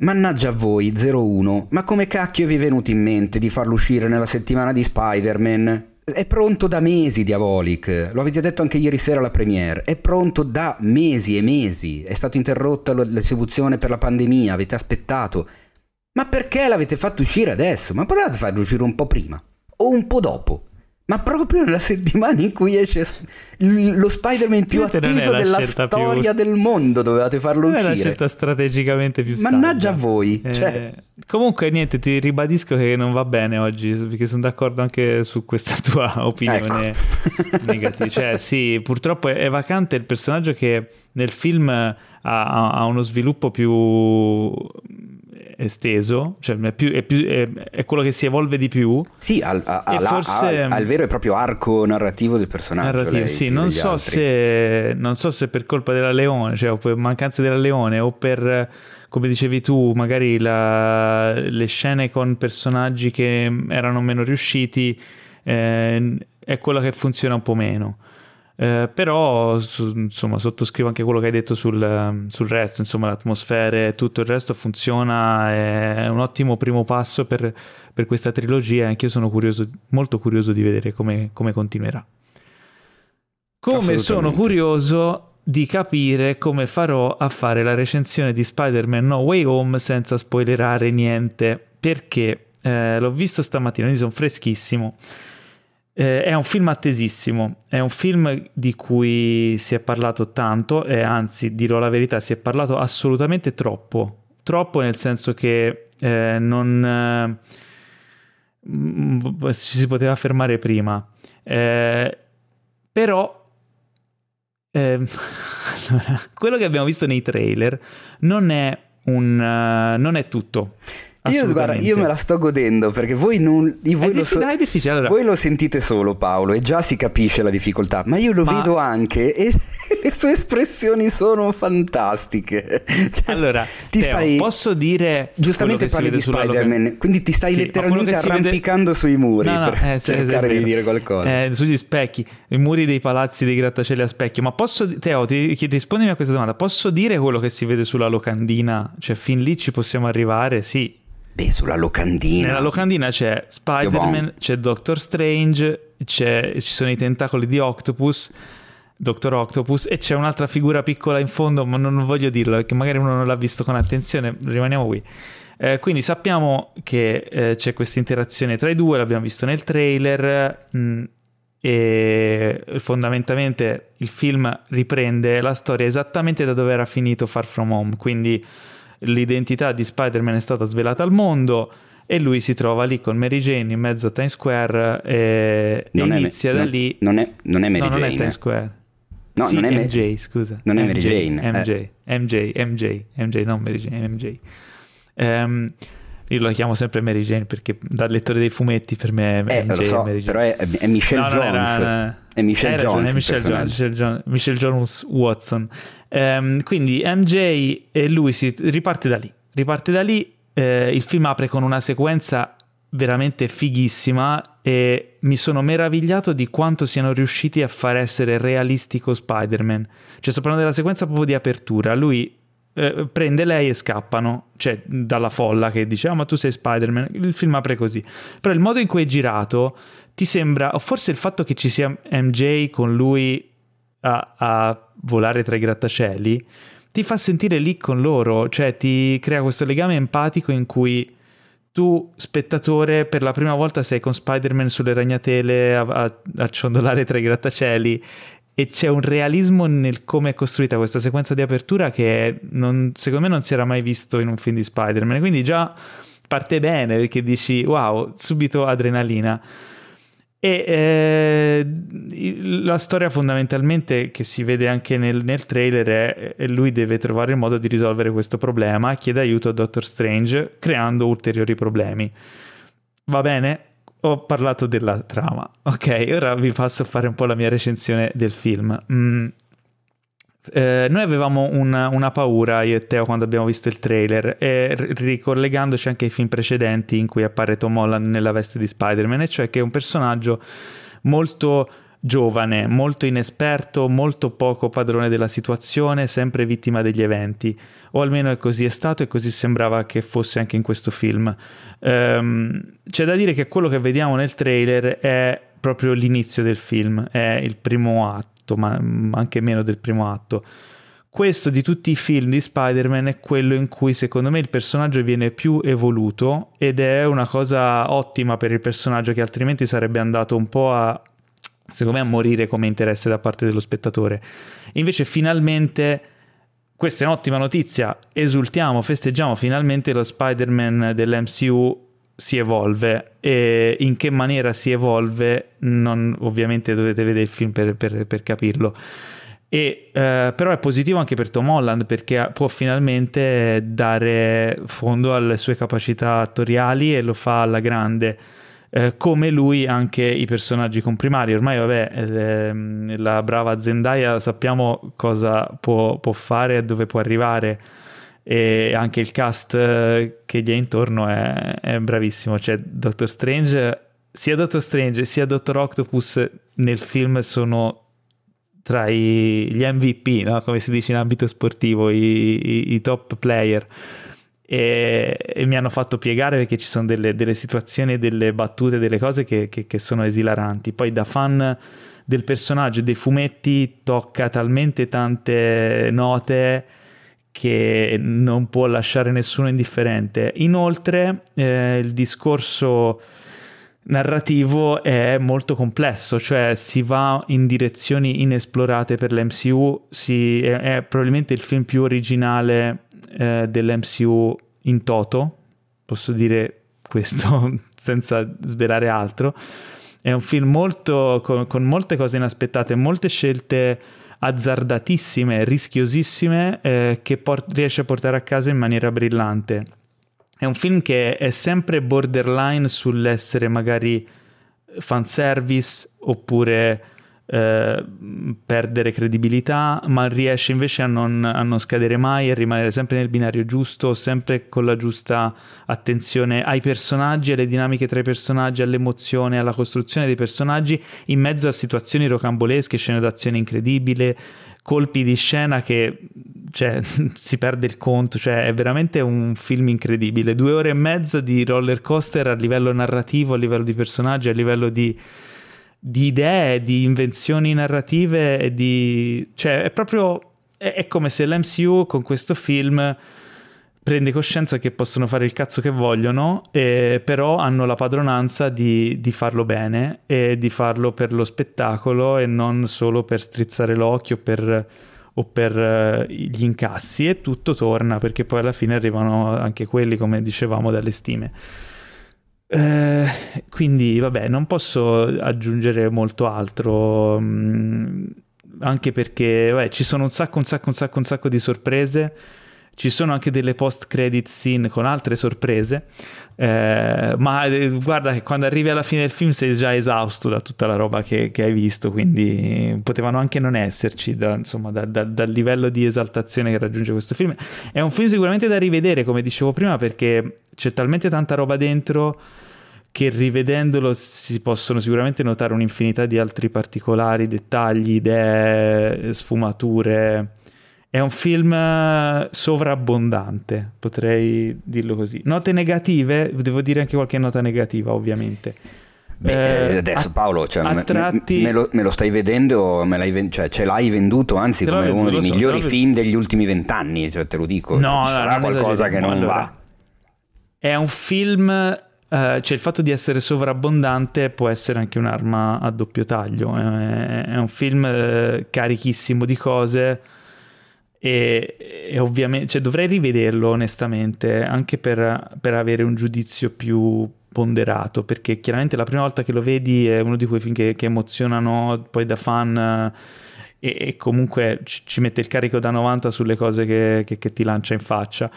Mannaggia a voi, 01, ma come cacchio vi è venuto in mente di farlo uscire nella settimana di Spider-Man? È pronto da mesi Diabolic, lo avete detto anche ieri sera alla premiere, è pronto da mesi e mesi, è stata interrotta l'esecuzione per la pandemia, avete aspettato. Ma perché l'avete fatto uscire adesso? Ma potevate farlo uscire un po' prima o un po' dopo? Ma proprio nella settimana in cui esce lo Spider-Man più atteso la della scelta più- storia del mondo, dovevate farlo Non è la uscire. scelta strategicamente più saggia. Mannaggia a voi, Eh, cioè- Comunque, niente, ti ribadisco che non va bene oggi, perché sono d'accordo anche su questa tua opinione Ecco. negativa. Cioè, sì, purtroppo è, vacante il personaggio che nel film ha- ha uno sviluppo più esteso, cioè è, più- è più- è- è quello che si evolve di più. Sì, ha E la- forse- ha il vero e proprio arco narrativo del personaggio. narrativo, lei, sì, non so, se, non so se per colpa della Leone, cioè o per mancanza della Leone o per, come dicevi tu, magari la- le scene con personaggi che erano meno riusciti, eh, è quello che funziona un po' meno. Eh, però su- insomma sottoscrivo anche quello che hai detto sul, sul resto insomma l'atmosfera e tutto il resto funziona è un ottimo primo passo per, per questa trilogia e anche io sono curioso, molto curioso di vedere come, come continuerà. Come sono curioso di capire come farò a fare la recensione di Spider-Man No Way Home senza spoilerare niente perché eh, l'ho visto stamattina quindi sono freschissimo eh, è un film attesissimo, è un film di cui si è parlato tanto e anzi, dirò la verità, si è parlato assolutamente troppo. Troppo nel senso che eh, non eh, ci si poteva fermare prima. Eh, però ehm, allora, quello che abbiamo visto nei trailer non è un eh, non è tutto. Io, guarda, io me la sto godendo perché voi, non, voi È lo, difficile, allora. voi lo sentite solo Paolo e già si capisce la difficoltà, ma io lo Ma- vedo anche e le sue espressioni sono fantastiche. Cioè, Allora, ti Teo, stai... posso dire Giustamente parli di Spider-Man, loca- quindi ti stai Sì, letteralmente si vede- arrampicando sui muri No, no, per eh, cercare di dire qualcosa. Eh, sugli specchi, i muri dei palazzi dei grattacieli a specchio. Ma posso, Teo, ti, rispondimi a questa domanda. Posso dire quello che si vede sulla locandina? Cioè, fin lì ci possiamo arrivare? Sì. Beh, sulla locandina. Nella locandina c'è Spider-Man, buono. c'è Doctor Strange, c'è- ci sono i tentacoli di Octopus. Dottor Octopus e c'è un'altra figura piccola in fondo, ma non voglio dirlo perché magari uno non l'ha visto con attenzione. Rimaniamo qui. Eh, quindi sappiamo che eh, c'è questa interazione tra i due, l'abbiamo visto nel trailer. mh, e fondamentalmente il film riprende la storia esattamente da dove era finito Far From Home. Quindi l'identità di Spider-Man è stata svelata al mondo e lui si trova lì con Mary Jane in mezzo a Times Square e, e Non è- inizia da non- lì. Non è, non è Mary no, non Jane. è Times eh. Square. No, Sì, non è Ma- MJ, scusa. non è Mary MJ, Jane, eh. MJ, MJ, MJ, MJ, non Mary Jane, MJ. Ehm, io la chiamo sempre Mary Jane perché da lettore dei fumetti per me è Eh, MJ lo so, Mary Jane. però è, è Michelle No, Jones. era- È Michelle ragione, Jones. è Michelle Jones. Michelle Jones, Michelle Jones Watson. Ehm, quindi MJ e lui si riparte da lì. Riparte da lì. eh, il film apre con una sequenza veramente fighissima e mi sono meravigliato di quanto siano riusciti a far essere realistico Spider-Man. Cioè, sto parlando della sequenza proprio di apertura. Lui eh, prende lei e scappano, cioè dalla folla che dice: Ah, ma tu sei Spider-Man. Il film apre così. Però il modo in cui è girato ti sembra, o forse il fatto che ci sia MJ con lui a, a volare tra i grattacieli, ti fa sentire lì con loro, cioè ti crea questo legame empatico in cui tu, spettatore, per la prima volta sei con Spider-Man sulle ragnatele a, a, a ciondolare tra i grattacieli e c'è un realismo nel come è costruita questa sequenza di apertura che non- secondo me non si era mai visto in un film di Spider-Man. Quindi già parte bene perché dici wow, subito adrenalina. E eh, la storia fondamentalmente che si vede anche nel, nel trailer è, lui deve trovare il modo di risolvere questo problema, chiede aiuto a Doctor Strange creando ulteriori problemi. Va bene? Ho parlato della trama. Ok, ora vi passo a fare un po' la mia recensione del film. Mm. Eh, noi avevamo una, una, paura, io e Teo, quando abbiamo visto il trailer, e ricollegandoci anche ai film precedenti in cui appare Tom Holland nella veste di Spider-Man, e cioè che è un personaggio molto giovane, molto inesperto, molto poco padrone della situazione, sempre vittima degli eventi. O almeno è così è stato e così sembrava che fosse anche in questo film. Um, c'è da dire che quello che vediamo nel trailer è proprio l'inizio del film, è il primo atto, ma anche meno del primo atto. Questo di tutti i film di Spider-Man è quello in cui secondo me il personaggio viene più evoluto ed è una cosa ottima per il personaggio che altrimenti sarebbe andato un po' a secondo me a morire come interesse da parte dello spettatore. Invece finalmente questa è un'ottima notizia, esultiamo, festeggiamo finalmente lo Spider-Man dell'MCU si evolve e in che maniera si evolve non, ovviamente dovete vedere il film per, per, per capirlo e, eh, però è positivo anche per Tom Holland perché può finalmente dare fondo alle sue capacità attoriali e lo fa alla grande eh, come lui anche i personaggi comprimari. Ormai, vabbè, eh, la brava Zendaya sappiamo cosa può, può, fare e dove può arrivare. E anche il cast eh, che gli è intorno è, è bravissimo. Cioè, Doctor Strange, sia Doctor Strange sia Doctor Octopus nel film sono tra i, gli MVP, no? come si dice in ambito sportivo, i, i, i top player e, e, mi hanno fatto piegare perché ci sono delle, delle situazioni, delle battute, delle cose che, che, che, sono esilaranti. Poi da fan del personaggio dei fumetti tocca talmente tante note che non può lasciare nessuno indifferente. Inoltre eh, il discorso narrativo è molto complesso, cioè si va in direzioni inesplorate per l'MCU, si, è, è probabilmente il film più originale eh, dell'MCU in toto, posso dire questo senza svelare altro. È un film molto, con, con molte cose inaspettate, molte scelte azzardatissime, rischiosissime, eh, che port- riesce a portare a casa in maniera brillante. È un film che è sempre borderline sull'essere magari fanservice oppure eh, perdere credibilità, ma riesce invece a non, a non scadere mai, a rimanere sempre nel binario giusto, sempre con la giusta attenzione ai personaggi, alle dinamiche tra i personaggi, all'emozione, alla costruzione dei personaggi, in mezzo a situazioni rocambolesche, scene d'azione incredibile, colpi di scena che cioè, si perde il conto, cioè è veramente un film incredibile, due ore e mezza di roller coaster a livello narrativo, a livello di personaggi, a livello di di idee, di invenzioni narrative e di... cioè è proprio... è, è come se l'MCU con questo film prende coscienza che possono fare il cazzo che vogliono, eh, però hanno la padronanza di, di, farlo bene e di farlo per lo spettacolo e non solo per strizzare l'occhio per, o per uh, gli incassi e tutto torna perché poi alla fine arrivano anche quelli, come dicevamo, dalle stime. Eh, quindi vabbè, non posso aggiungere molto altro, mh, mm, anche perché vabbè, ci sono un sacco, un sacco, un sacco, un sacco di sorprese. Ci sono anche delle post-credit scene con altre sorprese, eh, ma eh, guarda che quando arrivi alla fine del film sei già esausto da tutta la roba che, che hai visto, quindi potevano anche non esserci da, insomma, da, da, dal livello di esaltazione che raggiunge questo film. È un film sicuramente da rivedere, come dicevo prima, perché c'è talmente tanta roba dentro che rivedendolo si possono sicuramente notare un'infinità di altri particolari, dettagli, idee, sfumature è un film eh, sovrabbondante, potrei dirlo così. Note negative, devo dire anche qualche nota negativa, ovviamente. Beh, eh, adesso Paolo, cioè, me, tratti... me, lo, me, lo, stai vedendo, me l'hai, cioè, ce l'hai venduto anzi come venduto, uno dei so, migliori film degli ultimi vent'anni, cioè, te lo dico. No, Ci sarà qualcosa che non allora, va. È un film Uh, cioè il fatto di essere sovrabbondante può essere anche un'arma a doppio taglio. È, è un film uh, carichissimo di cose e, e ovviamente cioè, dovrei rivederlo onestamente anche per, per, avere un giudizio più ponderato, perché chiaramente la prima volta che lo vedi è uno di quei film che, che emozionano poi da fan e, e, comunque ci, ci, mette il carico da 90 sulle cose che, che, che ti lancia in faccia.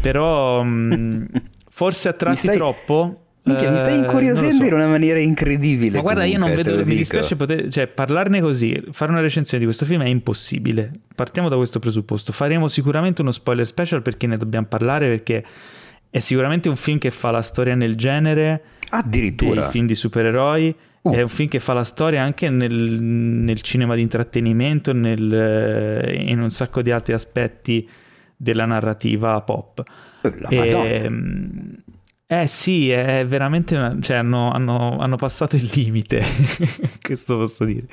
Però mh, mm, forse a tratti stai... troppo Mica, mi stai eh, incuriosendo so. in una maniera incredibile. Ma guarda, comunque, io non vedo, mi dispiace poter, cioè, parlarne così, fare una recensione di questo film è impossibile. Partiamo da questo presupposto. Faremo sicuramente uno spoiler special perché ne dobbiamo parlare, perché è sicuramente un film che fa la storia nel genere. Addirittura. Dei film di supereroi. Uh. È un film che fa la storia anche nel, nel cinema di intrattenimento, nel, eh, in un sacco di altri aspetti della narrativa pop. La e, ehm, eh sì, è veramente una, cioè hanno, hanno, hanno passato il limite, questo posso dire.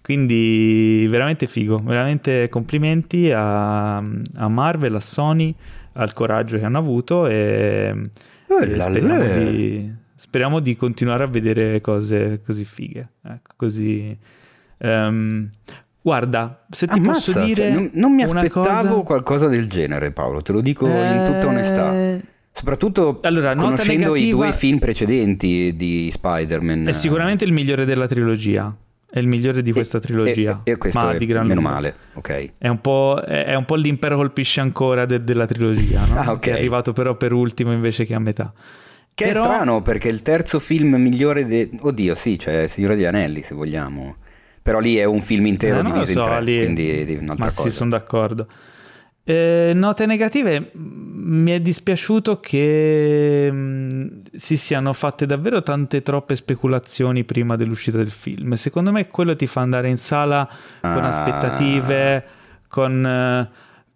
Quindi veramente figo, veramente complimenti a, a Marvel, a Sony, al coraggio che hanno avuto e, oh, e speriamo, di, speriamo, di, continuare a vedere cose così fighe. Ecco, così... Um, guarda, se ti Ammazza, posso dire... Cioè, non, non, mi aspettavo cosa... qualcosa del genere Paolo, te lo dico eh... in tutta onestà. Soprattutto allora, conoscendo i due film precedenti di Spider-Man. È sicuramente il migliore della trilogia. È il migliore di questa trilogia. E, e, e questo ma è di gran meno male, ok. È un po', è un po l'impero colpisce ancora de, della trilogia, no? ah, okay. Che è arrivato però per ultimo invece che a metà. Che però... è strano perché il terzo film migliore de... Oddio, sì, c'è Signore degli Anelli se vogliamo. Però lì è un film intero eh, diviso so, in tre, lì... quindi un'altra ma cosa. sì, sono d'accordo. Eh, note negative, mi è dispiaciuto che mh, mm, si siano fatte davvero tante troppe speculazioni prima dell'uscita del film. Secondo me quello ti fa andare in sala con Ah. aspettative, con, eh,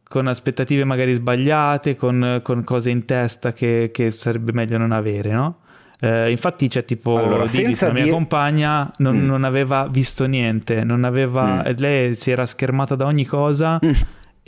con aspettative magari sbagliate, con, con cose in testa che, che sarebbe meglio non avere, no? Eh, infatti c'è tipo Allora, senza la mia dir- compagna non, Mm. non aveva visto niente, non aveva, Mm. lei si era schermata da ogni cosa Mm.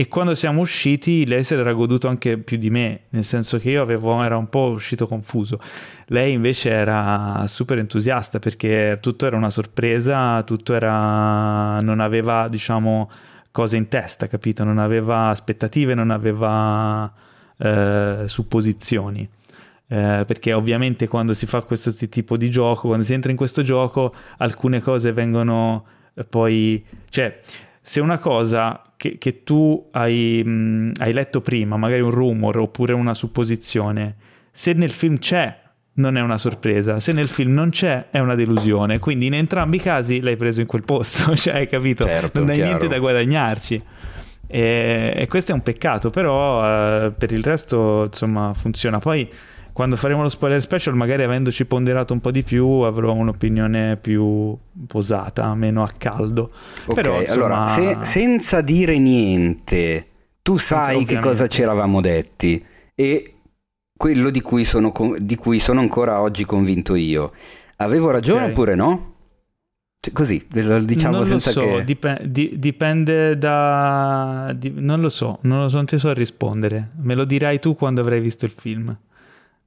E quando siamo usciti lei se l'era goduto anche più di me, nel senso che io avevo, era un po' uscito confuso. Lei invece era super entusiasta perché tutto era una sorpresa, tutto era... non aveva, diciamo, cose in testa, capito? Non aveva aspettative, non aveva eh, supposizioni. Eh, perché ovviamente quando si fa questo tipo di gioco, quando si entra in questo gioco, alcune cose vengono eh, poi... cioè, se una cosa che, che tu hai, mh, hai letto prima, magari un rumor oppure una supposizione, se nel film c'è, non è una sorpresa, se nel film non c'è, è una delusione. Quindi in entrambi i casi l'hai preso in quel posto, cioè hai capito? Certo, non hai chiaro. niente da guadagnarci. E, e questo è un peccato, però eh, per il resto insomma funziona. Poi quando faremo lo spoiler special, magari avendoci ponderato un po' di più, avrò un'opinione più posata, meno a caldo. Ok, Però, insomma, allora, se- senza dire niente, tu sai che ovviamente. cosa ci eravamo detti e quello di cui sono, di cui sono ancora oggi convinto io. Avevo ragione Ok. oppure no? Cioè, così, diciamo non lo senza so, che... dipe- di- dipende da... di- non lo so, non lo so, non ti so rispondere. Me lo dirai tu quando avrai visto il film.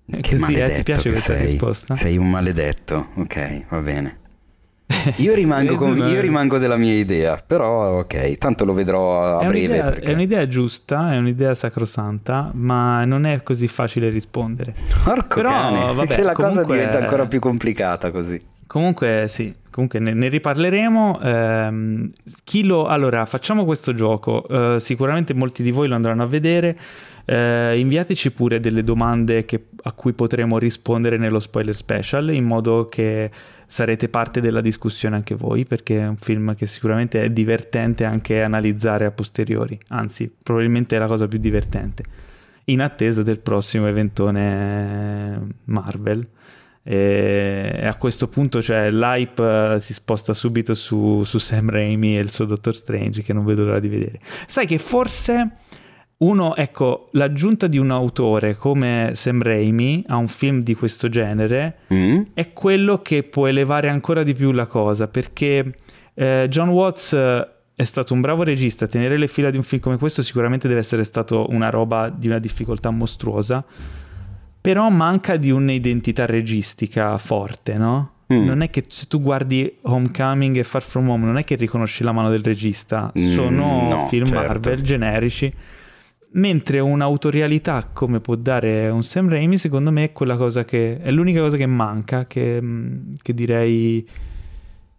Che così, eh, ti piace questa sei. risposta? Sei un maledetto, ok, va bene. Io rimango, Eh, con- io rimango della mia idea, però ok, tanto lo vedrò a è, breve. un'idea, perché- è un'idea giusta, è un'idea sacrosanta, ma non è così facile rispondere. Porco Però, cane, vabbè, che la cosa comunque- diventa ancora più complicata così. Comunque sì, comunque ne, ne riparleremo. Chi lo... Allora, facciamo questo gioco. Eh, sicuramente molti di voi lo andranno a vedere. Eh, inviateci pure delle domande che- a cui potremo rispondere nello spoiler special, in modo che sarete parte della discussione anche voi, perché è un film che sicuramente è divertente anche analizzare a posteriori. Anzi, probabilmente è la cosa più divertente. In attesa del prossimo eventone Marvel. E a questo punto cioè, l'hype eh, si sposta subito su, su Sam Raimi e il suo Doctor Strange che non vedo l'ora di vedere. Sai che forse uno, ecco, l'aggiunta di un autore come Sam Raimi a un film di questo genere Mm? è quello che può elevare ancora di più la cosa perché eh, John Watts eh, è stato un bravo regista tenere le fila di un film come questo sicuramente deve essere stato una roba di una difficoltà mostruosa però manca di un'identità registica forte no? Mm. non è che se tu guardi Homecoming e Far From Home non è che riconosci la mano del regista Mm, sono no, film certo. Marvel generici Mentre un'autorialità come può dare un Sam Raimi, secondo me è quella cosa che è l'unica cosa che manca, che, mm, che direi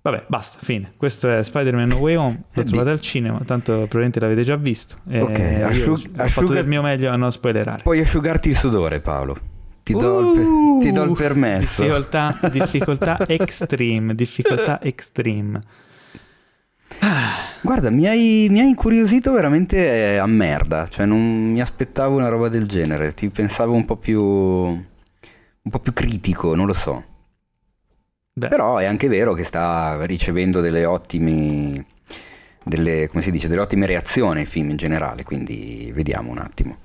Vabbè, basta, fine. Questo è Spider-Man No Way Home. Lo Eh, trovate al cinema, tanto probabilmente l'avete già visto. E Ok, asciug- ho fatto del mio meglio a non spoilerare. Puoi asciugarti il sudore, Paolo. Ti do, il, Uh, ti do il permesso. Difficoltà, difficoltà extreme, difficoltà extreme. Guarda, mi hai, mi hai incuriosito veramente a merda. Cioè, non mi aspettavo una roba del genere. Ti pensavo un po' più. un po' più critico, non lo so. Beh, Però è anche vero che sta ricevendo delle ottime. Delle, come si dice, delle ottime reazioni il film in generale, quindi vediamo un attimo.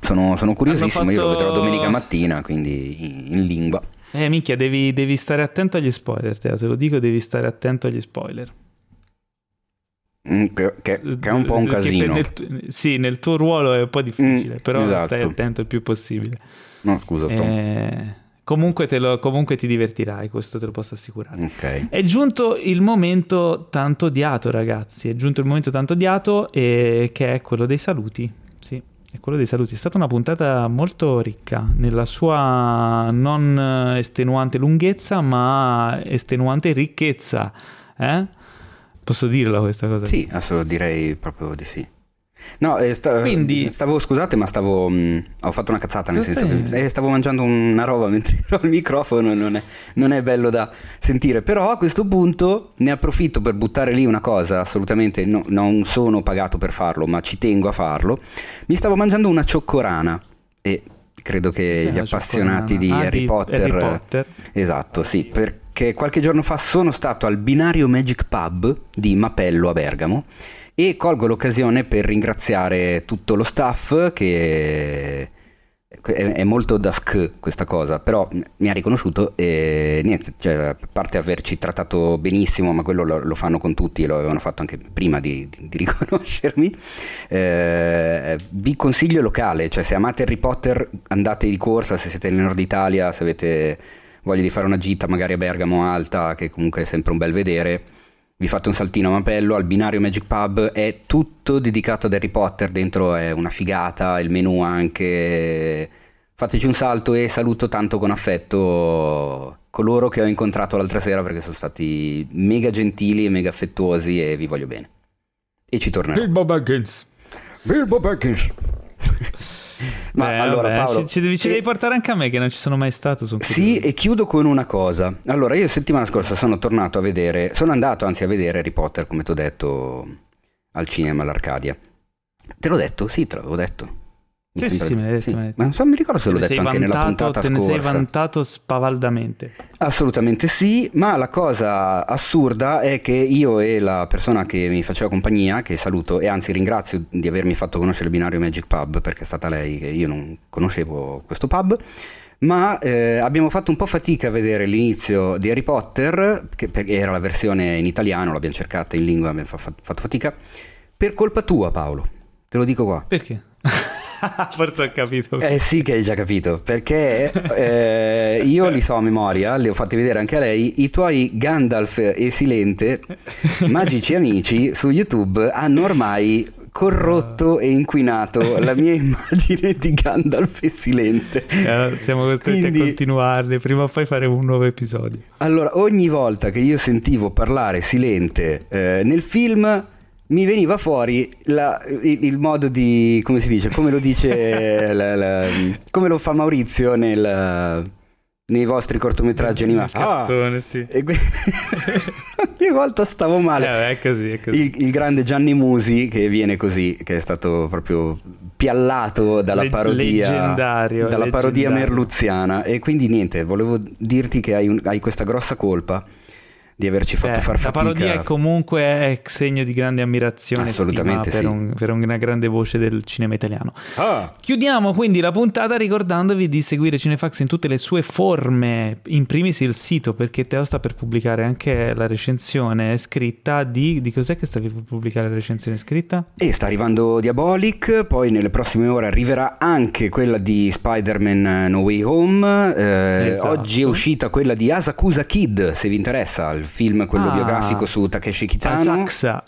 Sono, sono curiosissimo, io lo fatto- vedrò domenica mattina, quindi in, in lingua. eh, minchia, devi, devi stare attento agli spoiler, te lo dico, devi stare attento agli spoiler. Mm, Che, che- che è un po' un casino. nel sì, nel tuo ruolo è un po' difficile, Mm, però esatto. stai attento il più possibile. No, scusa. Eh, comunque, te lo- comunque ti divertirai, questo te lo posso assicurare. Ok. È giunto il momento tanto odiato, ragazzi. È giunto il momento tanto odiato, e che è quello dei saluti. Sì, è quello dei saluti. È stata una puntata molto ricca nella sua non estenuante lunghezza, ma estenuante ricchezza. Eh? Posso dirla questa cosa? Sì, direi proprio di sì. No, eh, sta- Quindi- stavo, scusate, ma stavo. mh, ho fatto una cazzata, nel senso che eh, stavo mangiando una roba mentre ero al microfono, non è, non è bello da sentire. Però a questo punto ne approfitto per buttare lì una cosa, assolutamente no- non sono pagato per farlo, ma ci tengo a farlo. Mi stavo mangiando una cioccorana e credo che Cos'è gli appassionati di? Ah, Harry Potter. Harry Potter. Esatto, sì, perché qualche giorno fa sono stato al binario Magic Pub di Mapello a Bergamo e colgo l'occasione per ringraziare tutto lo staff che è, è molto da sk questa cosa, però mi ha riconosciuto e niente, cioè, a parte averci trattato benissimo, ma quello lo, lo fanno con tutti e lo avevano fatto anche prima di, di- di riconoscermi, eh, vi consiglio locale, cioè se amate Harry Potter andate di corsa, se siete nel nord Italia, se avete voglia di fare una gita magari a Bergamo Alta, che comunque è sempre un bel vedere, vi fate un saltino a Mapello, al binario Magic Pub, è tutto dedicato ad Harry Potter, dentro è una figata, il menù anche... Fateci un salto e saluto tanto con affetto coloro che ho incontrato l'altra sera perché sono stati mega gentili e mega affettuosi e vi voglio bene. E ci tornerò. Bilbo Baggins. Bilbo Baggins. Ma Beh, allora vabbè, Paolo, ci, ci devi, ci e- devi portare anche a me che non ci sono mai stato. Sono Sì, e chiudo con una cosa. Allora, io settimana scorsa sono tornato a vedere, sono andato anzi a vedere Harry Potter, come ti ho detto, al cinema, all'Arcadia. Te l'ho detto? Sì, te l'avevo detto. Mi Sì, sì, me l'hai detto, me l'hai detto. Ma non so, mi ricordo se Te l'ho detto anche nella vantato- puntata Te ne sei scorsa. vantato spavaldamente. Assolutamente sì, ma la cosa assurda è che io e la persona che mi faceva compagnia, che saluto e anzi ringrazio di avermi fatto conoscere il binario Magic Pub, perché è stata lei che io non conoscevo questo pub, ma eh, abbiamo fatto un po' fatica a vedere l'inizio di Harry Potter, che era la versione in italiano, l'abbiamo cercata in lingua, abbiamo fa- fatto fatica, per colpa tua Paolo, te lo dico qua. Perché? Forse ho capito. Eh sì che hai già capito, perché eh, io li so a memoria, li ho fatti vedere anche a lei, i tuoi Gandalf e Silente, magici amici su YouTube hanno ormai corrotto e inquinato la mia immagine di Gandalf e Silente. Eh, siamo costretti Quindi- a continuarli. Prima o poi faremo un nuovo episodio. Allora, ogni volta che io sentivo parlare Silente eh, nel film mi veniva fuori la- il, il modo di, come si dice, come lo dice, la- la- come lo fa Maurizio nel- nei vostri cortometraggi animati. Cartone, sì. E que- ogni volta stavo Eh, male. vabbè, è così, è così. Il, il grande Gianni Musi che viene così, che è stato proprio piallato dalla Leg- parodia, leggendario, dalla parodia leggendario. merluziana. E quindi niente, volevo dirti che hai, un- hai questa grossa colpa di averci fatto Eh, far la fatica. parodia è comunque è segno di grande ammirazione Assolutamente per, sì. un- per una grande voce del cinema italiano. Ah. Chiudiamo quindi la puntata ricordandovi di seguire Cinefax in tutte le sue forme, in primis il sito perché Teo sta per pubblicare anche la recensione scritta di... di cos'è che stavi per pubblicare la recensione scritta? E sta arrivando Diabolic, poi nelle prossime ore arriverà anche quella di Spider-Man No Way Home. eh, Esatto. Oggi è uscita quella di Asakusa Kid, se vi interessa, il film, quello Ah. biografico su Takeshi Kitano. Asakusa.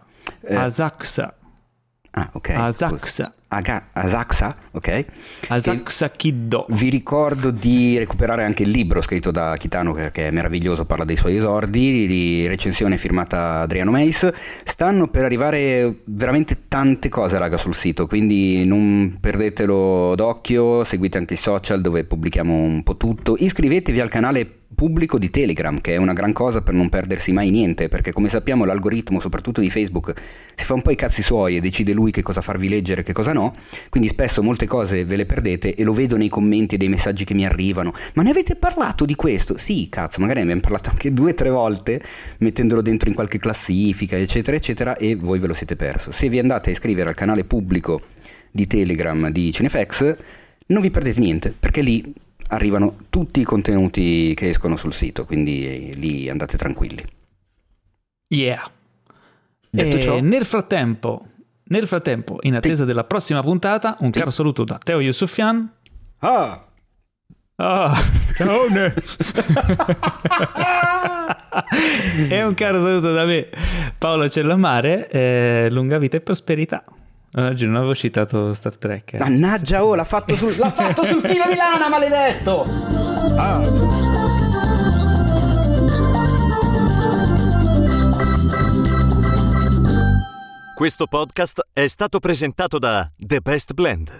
Eh, Asakusa. Ah, ok. Asakusa. Aga- Asakusa, ok? Asakusa Kiddo. Vi ricordo di recuperare anche il libro scritto da Kitano che, che è meraviglioso, parla dei suoi esordi, di recensione firmata Adriano Meis. Stanno per arrivare veramente tante cose raga sul sito, quindi non perdetelo d'occhio, seguite anche i social dove pubblichiamo un po' tutto. Iscrivetevi al canale pubblico di Telegram, che è una gran cosa per non perdersi mai niente, perché come sappiamo l'algoritmo, soprattutto di Facebook, si fa un po' i cazzi suoi e decide lui che cosa farvi leggere e che cosa no, quindi spesso molte cose ve le perdete e lo vedo nei commenti e dei messaggi che mi arrivano. Ma ne avete parlato di questo? Sì, cazzo, magari ne abbiamo parlato anche due o tre volte, mettendolo dentro in qualche classifica, eccetera, eccetera, e voi ve lo siete perso. Se vi andate a iscrivere al canale pubblico di Telegram di Cinefx, non vi perdete niente, perché lì arrivano tutti i contenuti che escono sul sito, quindi lì andate tranquilli. Yeah. Detto ciò, nel frattempo, nel frattempo, in attesa della prossima puntata, un caro saluto da Teo Yusufian. ah, Ah, ciao e un caro saluto da me, Paolo Cellamare, eh, lunga vita e prosperità. Oggi non avevo citato Star Trek. eh. mannaggia, oh, l'ha fatto sul, l'ha fatto sul filo di lana, maledetto! Questo podcast è stato presentato da The Best Blend,